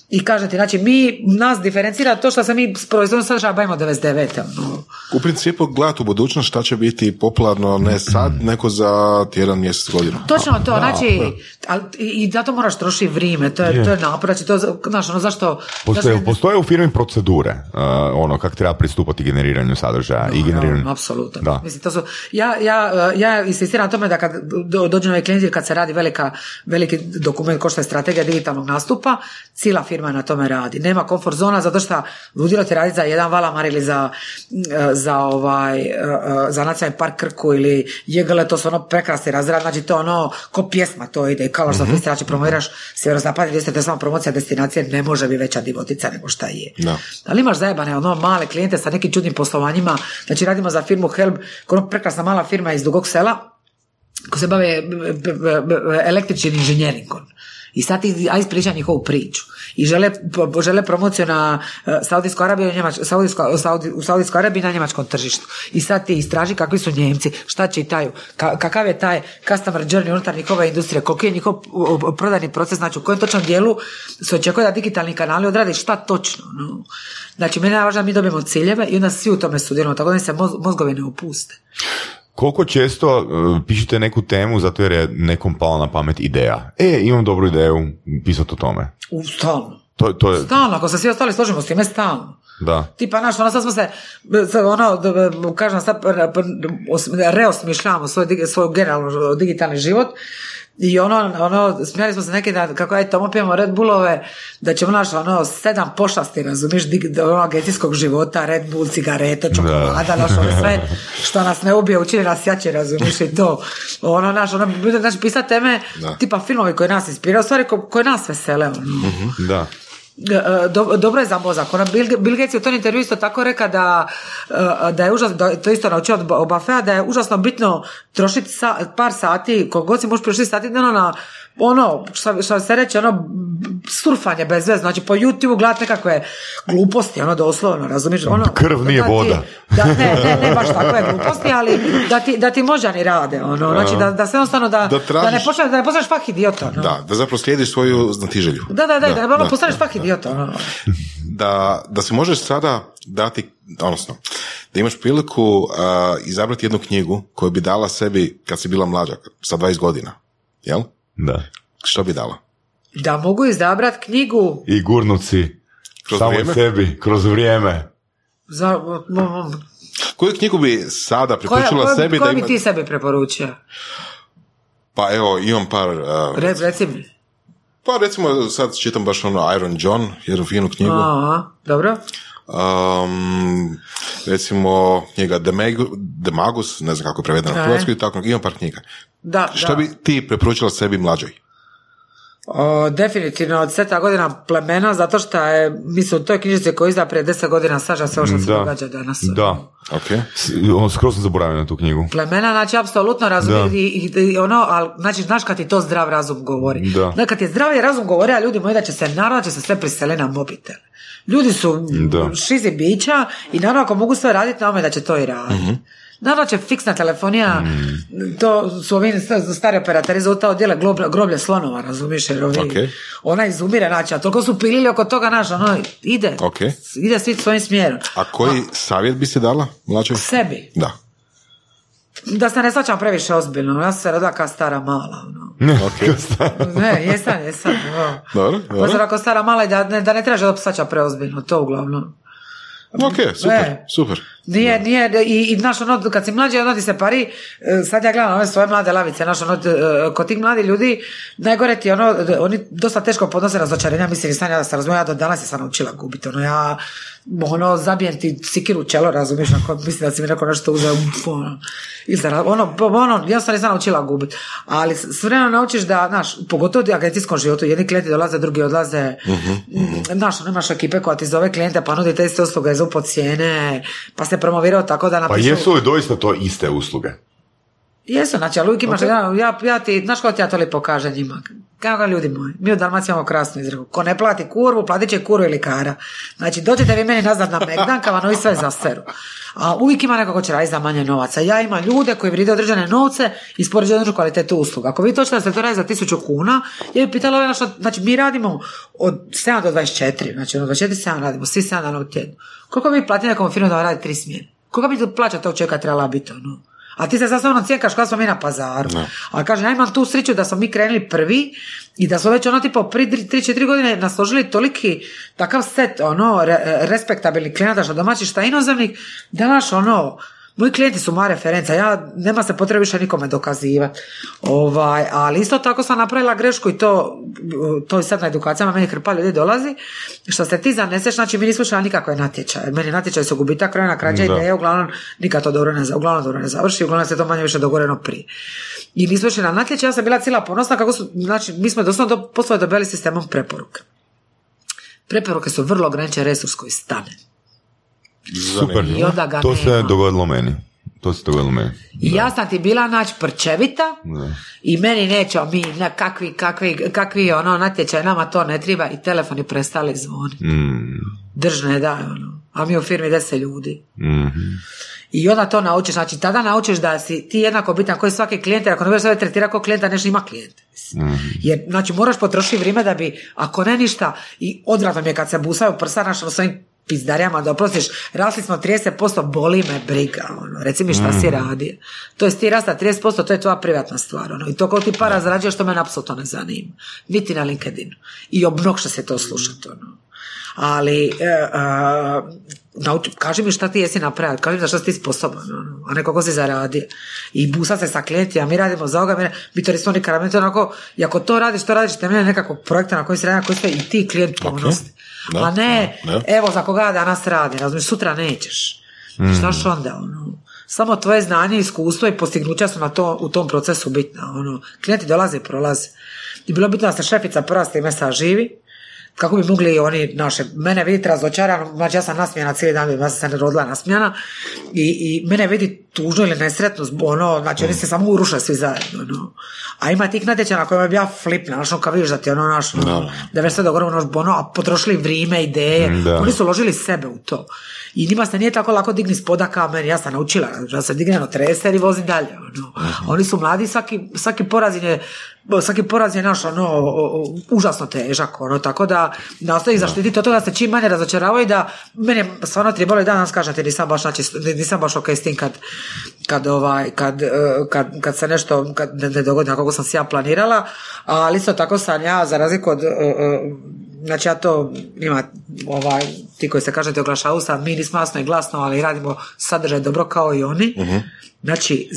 I kaže ti, znači mi, nas diferencira to što se mi s proizvodom sadržaja bavimo 99. Ono. U principu gledati u budućnost šta će biti popularno ne sad, nego za tjedan mjesec godinu. Točno to, znači, ali, i zato moraš trošiti vrijeme, to je, to je napor, znači to, znaš, ono, zašto... Postoje, zašto- postoje u firmi procedure, uh, ono, kako treba pristupati generiranju sadržaja i generiranju... No, apsolutno. Da. Mislim, to su, ja, ja, ja insistiram na tome da kad do, dođu novi klijenti, kad se radi velika, veliki dokument kao što je strategija digitalnog nastupa, cijela firma na tome radi. Nema komfort zona zato što ludilo ti raditi za jedan valamar ili za, za, ovaj, za nacionalni park Krku ili Jegele, to su ono prekrasni razrad, znači to ono, ko pjesma to ide, kao što mm znači promoviraš sjeverozapadni gdje to je samo promocija destinacije, ne može biti veća divotica nego šta je. Da. Ali imaš zajebane ono male klijente sa nekim čudnim poslovanjima. Znači radimo za firmu Helb, koja je ono prekrasna mala firma iz Dugog sela, ko se bave električnim inženjeringom. I sad ti aj ispriča njihovu priču. I žele, žele promociju na eh, Saudijsku Arabiju, Njemač, Saudijsko, Saudi, u Saudijskoj Arabiji na njemačkom tržištu. I sad ti istraži kakvi su Njemci, šta čitaju, ka, kakav je taj customer journey unutar njihove industrije, koliki je njihov prodajni proces, znači u kojem točnom dijelu se očekuje da digitalni kanali odrade šta točno. No. Znači, meni je najvažnije da mi dobijemo ciljeve i onda svi u tome sudjelujemo, tako da se moz- mozgovi ne opuste. Koliko često uh, pišete neku temu zato jer je nekom pala na pamet ideja? E, imam dobru ideju, pisati o tome. U, stalno. To, to je, Stalno, ako se svi ostali složimo s time, stalno. da. Tipa, znaš, ono sad smo se, sad ono, kažem, sad reosmišljavamo svoj, svoj generalno digitalni život i ono, ono, smijali smo se neki dan, kako aj tamo pijemo Red Bullove, da ćemo, znaš, ono, sedam pošasti, razumiješ, dig- ono, agencijskog života, Red Bull, cigarete, čokolada, znaš, ono sve, što nas ne ubije, učini nas jače, razumiješ, i to. Ono, znaš, ono, znači, pisati teme, Da. tipa filmovi koji nas inspiraju, stvari ko- koje nas vesele, ono. Da. E, do- dobro je za mozak. Ona Bill, Bill Gates je u tom intervju isto tako rekao da, e, da je užasno, da, to isto naučio od Buffetta, da je užasno bitno trošiti sa, par sati, koliko si možeš trošiti sati dnevno na ono, što, što se reče, ono, surfanje bez veze, znači po YouTube gledati nekakve gluposti, ono doslovno, razumiješ? Ono, Krv nije da ti- voda. Da, ne, ne, ne baš takve gluposti, ali da ti, da ti moždani rade, ono, znači da, da se jednostavno da, Da da, tražiš- ne počneš, da ne postaneš fah idiota, ono. Da, da zapravo slijediš svoju znatiželju. Da, da, da, da, ono, postaneš fah idiota, ono. da, da se možeš sada dati, odnosno, da imaš priliku uh, izabrati jednu knjigu koju bi dala sebi kad si bila mlađa, sa 20 godina, jel? Da. Što bi dala? Da mogu izabrat knjigu I gurnuci Kroz samo vrijeme? sebi, kroz vrijeme. za... Koju knjigu bi sada preporučila koja, sebi koja da bi ima... ti sebi preporučio? Pa evo, imam par... uh, Re, reci mi. pa recimo sad čitam baš ono Iron John, jednu finu knjigu. Aha, dobro. Um, recimo knjiga Demagu- Demagus, ne znam kako je prevedena hrvatski, i tako, imam par knjiga. Da, Što da. bi ti preporučila sebi mlađoj? O, definitivno od seta godina plemena, zato što je, mislim, u toj knjižici koju izda prije deset godina saža sve ovo što se Da. događa danas. Da. Ok. S- ono, Skroz sam zaboravio na tu knjigu. Plemena, znači, apsolutno razumije Da. i, i- i ono, ali, znači, znaš kad ti to zdrav razum govori. Da. Znači, kad ti zdravi razum govori, a ljudi moji da će se, naravno, će se sve prisele na mobitel. Ljudi su Da. šizi bića i naravno ako mogu sve raditi na ome da će to i raditi. Mhm. Naravno će fiksna telefonija, to su ovi sta- stari operateri za odjele globlje, groblje slonova, razumiješ, jer ovi, Ok. ona izumire, znači, a toliko su pilili oko toga, znaš, ono, ide, Ok. ide svi svojim smjerom. A koji savjet bi si dala mlađoj? Sebi. Da. Da se ne shvaćam previše ozbiljno, ja sam se rodila kao stara mala, ono. Ne, jesam, jesam. ono. Dobro, Pa dobro. sam ako stara mala i da ne, da ne trebaš da shvaća preozbiljno, to uglavnom. Ok, super, E. super. Nije, nije, i, i znaš, ono, kad si mlađi, ono ti se pari, e, sad ja gledam ove svoje mlade lavice, znaš, ono, e, kod tih mladi ljudi, najgore ti ono, oni dosta teško podnose razočarenja, mislim, i stanja da se razumijem, ja do danas se sam naučila gubiti, ono, ja, ono, zabijem ti sikiru u čelo, razumiješ, ako mislim da si mi neko nešto uzeo, ono, ono, ono, ja sam nisam naučila gubiti, ali s vremenom naučiš da, znaš, pogotovo u agencijskom životu, jedni klijenti dolaze, drugi odlaze, mm, znaš, ono, imaš ekipe koja ti zove klijente, pa nudi te iste usluge za cijene, pa se promovirao tako da Pa napišu... jesu li doista to iste usluge? Jesu, znači, ali uvijek imaš, ja, ja, ja ti, znaš kako ti ja to lijepo kažem njima? Kako ga ljudi moji, mi u Dalmaciji imamo krasnu izreku. Ko ne plati kurvu, platit će kuru ili kara. Znači, dođete vi meni nazad na Megdan, kao vam ovi sve zasteru. A uvijek ima neko ko će raditi za manje novaca. Ja imam ljude koji vride određene novce i spoređuju kvalitetu usluga. Ako vi to da ste to raditi za tisuću kuna, ja bi pitala naša, znači mi radimo od 7 do 24, znači od 24 7 radimo, svi 7 dana u tjednu. Koliko bi platili nekom firmu da radi tri smjene? Koliko bi plaća tog čovjeka trebala biti ono? A ti se sasvim cijekaš kada smo mi na pazaru. A kaže, ja imam tu sreću da smo mi krenuli prvi i da smo već ono tipo pri 3-4 godine nasložili toliki takav set ono respektabilnih klijenata što domaći šta inozemnih da naš ono Moji klijenti su moja referenca, ja nema se potrebe više nikome dokazivati. Ovaj, ali isto tako sam napravila grešku i to, to i sad na edukacijama meni hrpa ljudi dolazi. Što se ti zaneseš, znači mi nismo šli nikakve natječaje. Meni natječaj su gubitak, krajna krađa ideje, uglavnom nikad to dobro ne, uglavnom dobro ne završi, uglavnom se to manje više dogovoreno prije. I nismo išli na natječaj, ja sam bila cijela ponosna kako su, znači mi smo doslovno do, poslove dobili sistemom preporuka. Preporuke su vrlo ograničen resurs koji stane. Super. I onda ga to se dogodilo meni. To se dogodilo meni. I ja sam ti bila naći prčevita i meni neće mi na kakvi, kakvi, kakvi ono natječaj, nama to ne treba i telefoni prestali zvoni. Mm. Držne da, ono. A mi u firmi deset ljudi. Mm-hmm. I onda to naučiš, znači tada naučiš da si ti jednako bitan koji svaki klijent, jer ako ne budeš sve tretira kao klijenta, nešto ima klijent. Mm-hmm. Jer, znači, moraš potrošiti vrijeme da bi, ako ne ništa, i odvratno mi je kad se busaju prsa našom svojim pizdarjama da oprostiš, rasli smo 30%, boli me briga, ono, reci mi šta si mm. radi. To je ti rasta 30%, to je tvoja privatna stvar, ono, i to kao ti para zarađuješ, što me apsolutno ne zanima. Niti na LinkedInu. I obnokša se to slušati, ono. Ali, e, nauči, kaži mi šta ti jesi napravio, kaži mi za šta si ti sposoban, ono, a ne kako si zaradio. I busa se sa klijentima, mi radimo za ovoga, mi, mi to nismo nikada, to onako, i ako to radiš, to radiš temeljem nekakvog projekta na koji se radi, na koji ste i ti klijent ponosti. A ne, evo za koga danas radi, razumiješ, sutra nećeš. Mm. Šta onda, ono? Samo tvoje znanje, iskustvo i postignuća su na to, u tom procesu bitna. Ono. Klijenti dolaze i prolaze. I bilo bitno da se šefica prva s time saživi, kako bi mogli oni naše, mene vidjeti razočarano, znači ja sam nasmijana cijeli dan, ja sam se rodila nasmijana i, i mene vidi tužno ili nesretno, ono, znači oni se samo uruše svi zajedno, ono. A ima tih natječaja na kojima bi ja flipna, znači ono, kad vidiš da ti ono, naš, ono, da već sve dogore, ono, ono, a potrošili vrijeme, ideje, oni su uložili sebe u to. I njima se nije tako lako digni spoda kao meni, ja sam naučila da se digne na treser i vozi dalje. Ono. Oni su mladi, svaki, svaki poraz je svaki poraz je naš ono, užasno težak, ono, tako da nastoji zaštititi od toga da se čim manje razočaravaju da meni je stvarno trebalo i danas kažete nisam baš, znači, nisam baš ok s tim kad, kad, ovaj, kad, e, kad, kad se nešto kad ne, ne dogodi kako sam si ja planirala, ali isto tako sam ja za razliku od e, e, znači ja to ima ovaj, ti koji se kažete oglašavu sad, mi nismo jasno i glasno, ali radimo sadržaj dobro kao i oni, uh-huh. znači.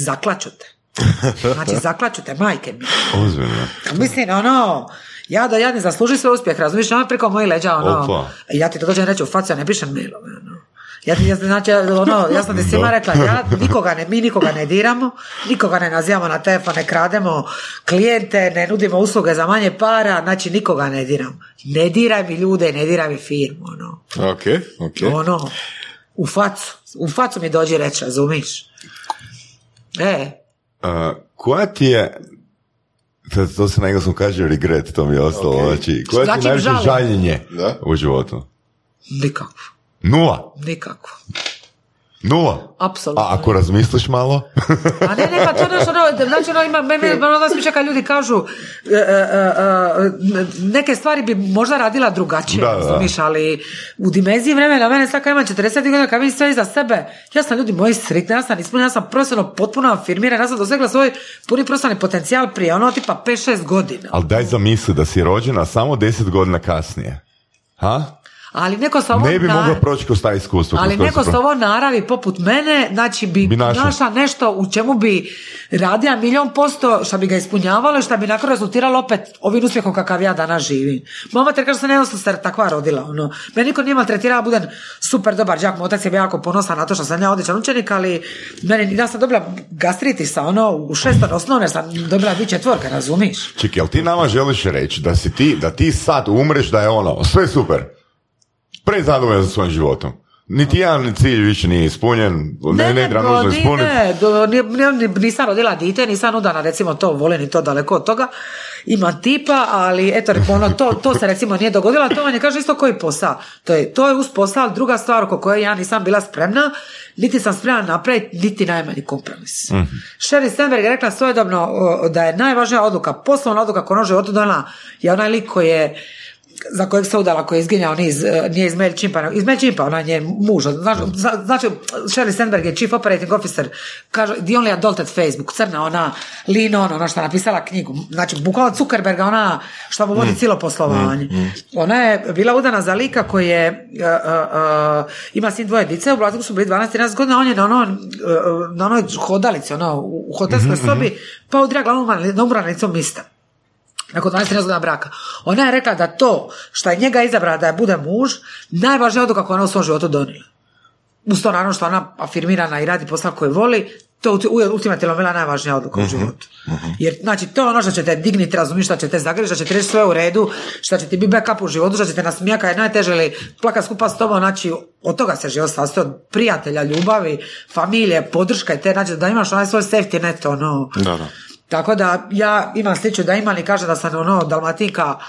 Znači zaklaću te, majke mi. Ozbiljno. Mislim, ono, ja da ja ne zaslužim svoj uspjeh, razumiješ, ono preko mojih leđa, ono, ja ti to dođem reći u facu, ja ne pišem mailove, ono. Ja, ja, znači, ono, ja sam ti svima rekla, ja nikoga ne, mi nikoga ne diramo, nikoga ne nazivamo na telefon, ne krademo klijente, ne nudimo usluge za manje para, znači nikoga ne diram. Ne diraj mi ljude, ne diraj mi firmu, ono. Ok, ok. Ono, u facu, u facu mi dođi reći, razumiš? E. Uh, koja ti je, to se na engleskom kaže regret, to mi je ostalo, okay. znači, koja ti je znači najviše žaljenje da? u životu? Nikakvo. Nula? Nikako. Nula? Apsolutno. A ako razmisliš malo? A ne, ne, pa to nešto, ono, znači ono ima, mene, ono kad ljudi kažu e, e, e, neke stvari bi možda radila drugačije, da, da. ali u dimenziji vremena, mene sad kad imam 40 godina, kad vidim sve iza sebe, ja sam ljudi moji sretni, ja sam ispunjen, ja sam profesionalno potpuno afirmiran, ja sam dosegla svoj puni profesionalni potencijal prije ono tipa 5-6 godina. Ali daj zamisli da si rođena samo 10 godina kasnije. Ha? Ali neko sa ovom ne bi moglo proći kroz taj iskustvo. Ali neko sa ovom naravi poput mene, znači bi, bi našla. nešto u čemu bi radila milion posto, što bi ga ispunjavalo i što bi nakon rezultiralo opet ovim uspjehom kakav ja danas živim. Mama te kaže se ne se takva rodila. Ono. Me niko nije maltretirala, budem super dobar đak, moj otac je bio jako ponosan na to što sam ja odličan učenik, ali meni, ja sam dobila gastritisa, ono, u šestom osnovne sam dobila dvi četvorke, razumiš? Čekaj, jel ti nama želiš reći da si ti, da ti sad umreš da je ono, sve super? Prezadovoljan za svojim životom. niti jedan cilj više nije ispunjen, ne, ne, treba nužno ni- ispuniti. ne, do- ni- ni- ni- nisam rodila dite, nisam udana, recimo to, volim i to daleko od toga. Ima tipa, ali eto, ono, to, to se recimo nije dogodilo, to vam je kaže isto koji posao. To je, to je uz posao, druga stvar oko koje ja nisam bila spremna, niti sam spremna napraviti, niti najmanji kompromis. Mhm. Sherry Stenberg je rekla svojedobno da je najvažnija odluka, poslovna odluka koju u životu donijela je onaj lik koji je za kojeg se udala, koji je izginjao niz, eh, nije iz MailChimpa, iz MailChimpa, ona je muž. Znači, zna- znači, Sherry Sandberg je chief operating officer, kaže, the only adult at Facebook, crna ona, Lino, ona što je napisala knjigu. Znači, bukvalno Zuckerberga, ona što mu vodi cijelo poslovanje. Ona je bila udana za lika koji je, eh, eh, eh, ima sin dvoje dice, u Blazniku su bili 12-13 godina, on je na, ono, eh, na onoj hodalici, ono, u hotelskoj sobi, pa udrija glavom na umranicom mista nakon 12 godina braka. Ona je rekla da to što je njega izabrala da je bude muž, najvažnija odluka koju ona u svom životu donijela. Uz to naravno što ona afirmirana i radi posao koji voli, to je ultimativno bila najvažnija odluka u životu. Jer, znači, to je ono što će te digniti, razumiješ, što će te zagriti, što će ti reći sve u redu, što će ti biti backup u životu, što će te nasmijaka je najteže ili plaka skupa s tobom, znači, od toga se život sastoji, od prijatelja, ljubavi, familije, podrška i te, znači, da imaš onaj svoj safety net, ono, Da, da. Tako da ja imam sliču da imam i kaže da sam ono dalmatinka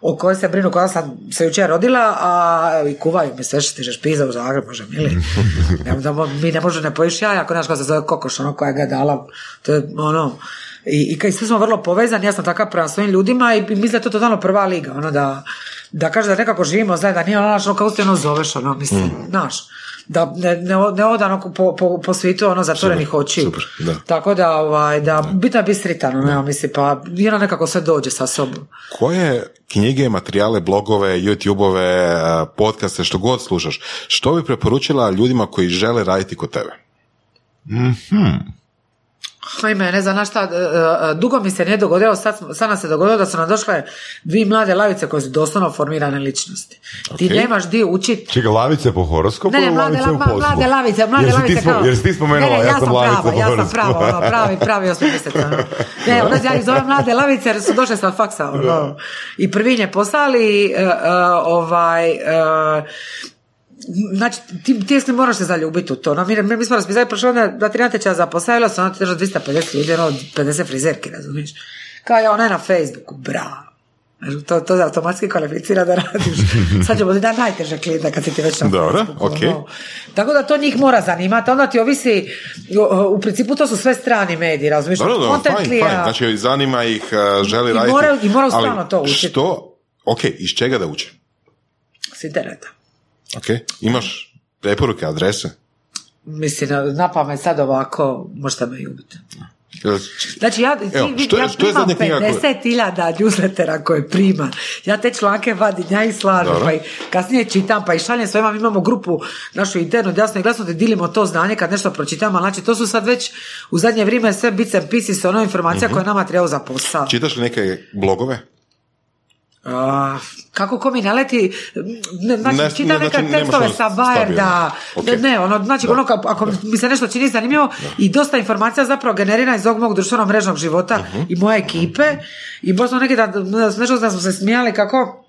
o kojoj se brinu koja sam se jučer rodila, a evo, i kuvaju mi sve što stižeš pizza u Zagreb, bože mili. Da mi ne može ne pojiš jaja, ako znaš kako se zove kokoš, ono koja ga je dala, to je ono, i, i kad svi smo vrlo povezani, ja sam takav prema svojim ljudima i, i mislim da je to totalno prva liga, ono da, da kaže da nekako živimo zajedno, da nije ono, znaš, ono kako ti ono zoveš, ono, mislim, znaš, da ne, ne, ne oda ono po, po, po svijetu ono zatvorenih očiju. super, da. Tako da, ovaj, da, bitno je biti sritan, ono, ja mislim, pa ono nekako sve dođe sa sobom. Koje knjige, materijale, blogove, YouTube-ove, eh, podcaste, što god slušaš, što bi preporučila ljudima koji žele raditi kod tebe? Ajme, ne znam na šta, e, e, dugo mi se nije dogodilo, sad, sad nam se dogodilo da su nam došle dvije mlade lavice koje su doslovno formirane ličnosti. Ti Ok. nemaš di učit Čekaj, lavice po horoskopu Ne, ne, mlade, lavice la- mlade lavice, mlade jer lavice ti, kao... Jer si ti spomenula, ne, ne, ja, sam lavica prava, po ja sam prava, ono, pravi, pravi osmi mjesec, ono. Ne, ono, ja ih zovem mlade lavice jer su došle sa faksa, ono. I prvi nje poslali, e, e, ovaj, e, Znači, ti, ti se moraš se zaljubiti u to. No, mi, mi smo raspisali prošle onda da ti natječaja za posao, bilo sam ono ti 250 ljudi, ono 50 frizerki, razumiješ? Kao je ona je na Facebooku, bravo. Znači, To, to automatski kvalificira da radiš. Sad ćemo ti da najteže klijenta kad si ti već na Dobro, Facebooku, ok. ono. Tako da to njih mora zanimati. Onda ti ovisi, u, u principu to su sve strani mediji, razumiješ? Dobro, dobro, fajn, fajn. Znači, zanima ih, eh, želi I raditi. moraju- i moraju ali stalno to učiti. Što, ok, iz čega da uče? s interneta. Ok, imaš preporuke, adrese? Mislim, na, na pamet sad ovako, možete me i ubiti. Znači ja, Evo, ti, što je- ja što primam zadnja knjiga koju- 50.000 newslettera koje prima. Ja te članke vadim, ja ih slažem, Dobro. pa i kasnije čitam, pa i šaljem svojima, mi imamo grupu našu internu, jasno i glasno te dilimo to znanje kad nešto pročitamo, znači to su sad već u zadnje vrijeme sve bits and pieces, ono informacija Mhm. koja nama treba za posao. Čitaš li neke blogove? A, kako ko mi naleti, ne, znači, Ne- čita ne- neka znači, tekstove ono sa stabilno. Bajerda, Ok. ne, ono, znači, Da. ono, ako mi se nešto čini zanimljivo i dosta informacija zapravo generira iz ovog mog društvenog mrežnog života Mhm. i moje ekipe i baš smo neki dan, nešto da smo se smijali kako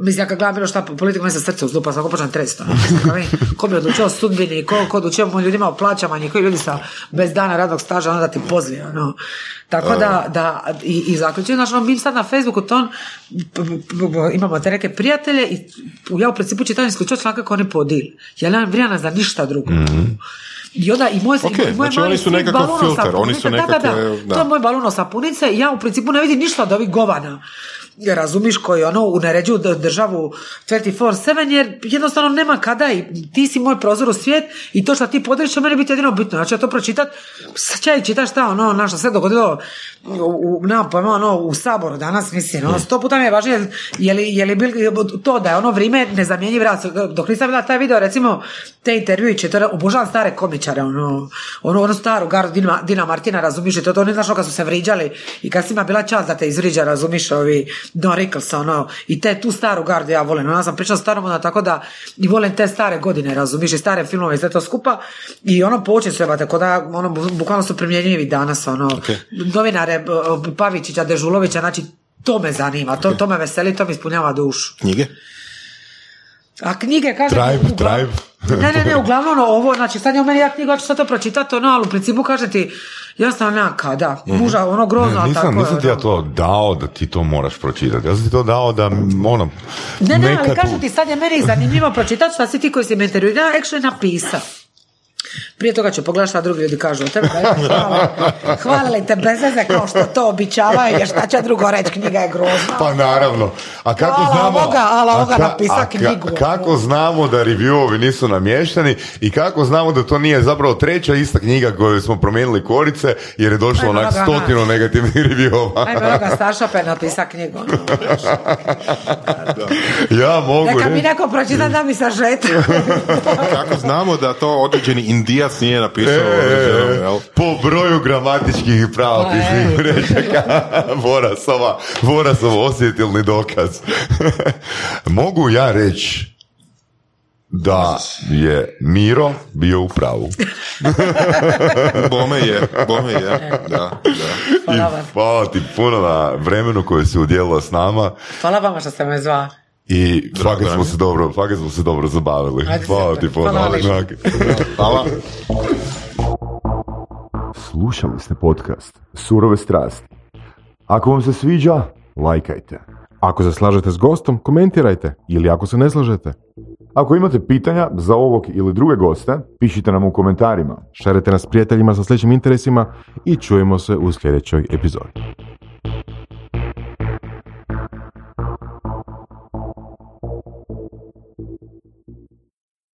Mislim, ja kad gledam bilo šta po politiku, meni se srce uzlupa, svako počnem trest. ono. Mi, Ko bi odlučio o sudbini, ko, ko odlučio o ljudima o plaćama, koji ljudi sa bez dana radnog staža, onda ti pozvi. Ono. Tako da, da i, i zaključujem, znači, ono, mi sad na Facebooku ton, imamo te neke prijatelje i ja u principu čitam isključivo članka koje oni podili. Ja nemam vremena za ništa drugo. I onda i moj, Ok, i moj znači mali oni su nekakav filter, oni su punice, da, da, da, nekakve, da. To je moj balon sapunice i ja u principu ne vidim ništa od ovih govana. Razumiš koji ono uneređuju d- državu 24-7 jer jednostavno nema kada i ti si moj prozor u svijet i to što ti podeliš će meni biti jedino bitno. Ja to pročitat, sad ću ja i čitat šta ono, što se dogodilo u, u, nemam pojma, ono, u Saboru danas, mislim, ono, sto puta mi je važnije je li, je li bil, to da je ono vrijeme nezamjenjiv rad. Dok nisam bila taj video, recimo, te intervjuiće, to je, obožavam stare komičare, ono, ono, ono staru gardu Dina, Dina Martina, razumiš, to, to ne znaš ono kad su se vriđali i kad si ima bila čast da te izvriđa, razumiš, ovi Don Rickles, ono, i te tu staru gardu ja volim, ja sam pričala starom, onda tako da i volim te stare godine, razumiš, i stare filmove i sve to skupa i ono su jebate, kod da, ono, bu- bukvalno su primjenjivi danas, ono, novinare b- b- Pavičića, Dežulovića, znači, to me zanima, to, to me veseli, to mi ispunjava dušu. Knjige? A knjige, kaže... Tribe, uglavnom- tribe. Ne, ne, ne, uglavnom ono, ovo, znači sad je u meni ja knjigu, ja ću sad to pročitati, ono, ali u principu kaže ti, jasno, ona, kada, muža, ono, grozno, Ne, a nisam, tako nisam ti ja to dao da ti to moraš pročitati. Ja sam ti to dao da, ono, Ne, ne, ali nekad kažem u- ti, sad je meni zanimljivo pročitati šta si ti koji si me intervjuirao, actually napisao. Prije toga ću pogledati šta drugi ljudi kažu o tebi. Hvala, hvala li te bez veze kao što to običavaju, jer šta će drugo reći, knjiga je grozna. Pa naravno. A kako Ala znamo... ovoga, ala a ovoga ka- a ka- knjigu. kako znamo da reviewovi nisu namješteni i kako znamo da to nije zapravo treća ista knjiga koju smo promijenili korice jer je došlo onak stotinu negativnih reviewova. Ajme, ovoga staršope napisa knjigu. ono. Ja mogu Neka mi neko pročita da mi sažeta. Kako znamo da to određeni indijac nije napisao određeno, jel? Po broju gramatičkih i pravopisnih grešaka Borasova, Borasov osjetilni dokaz. Mogu ja reći da je Miro bio u pravu. Bome je, bome je, da, da. Hvala I vam. hvala ti puno na vremenu koje si udjelila s nama Hvala vama što ste me zva. I fakat nam smo se dobro, fakat smo se dobro zabavili. Ajde, Hvala ti puno. Hvala. Znak. Hvala. Slušali ste podcast Surove strasti. Ako vam se sviđa, lajkajte. Ako se slažete s gostom, komentirajte. Ili ako se ne slažete, Ako imate pitanja za ovog ili druge goste, pišite nam u komentarima. šerite nas s prijateljima sa sličnim interesima i čujemo se u sljedećoj epizodi.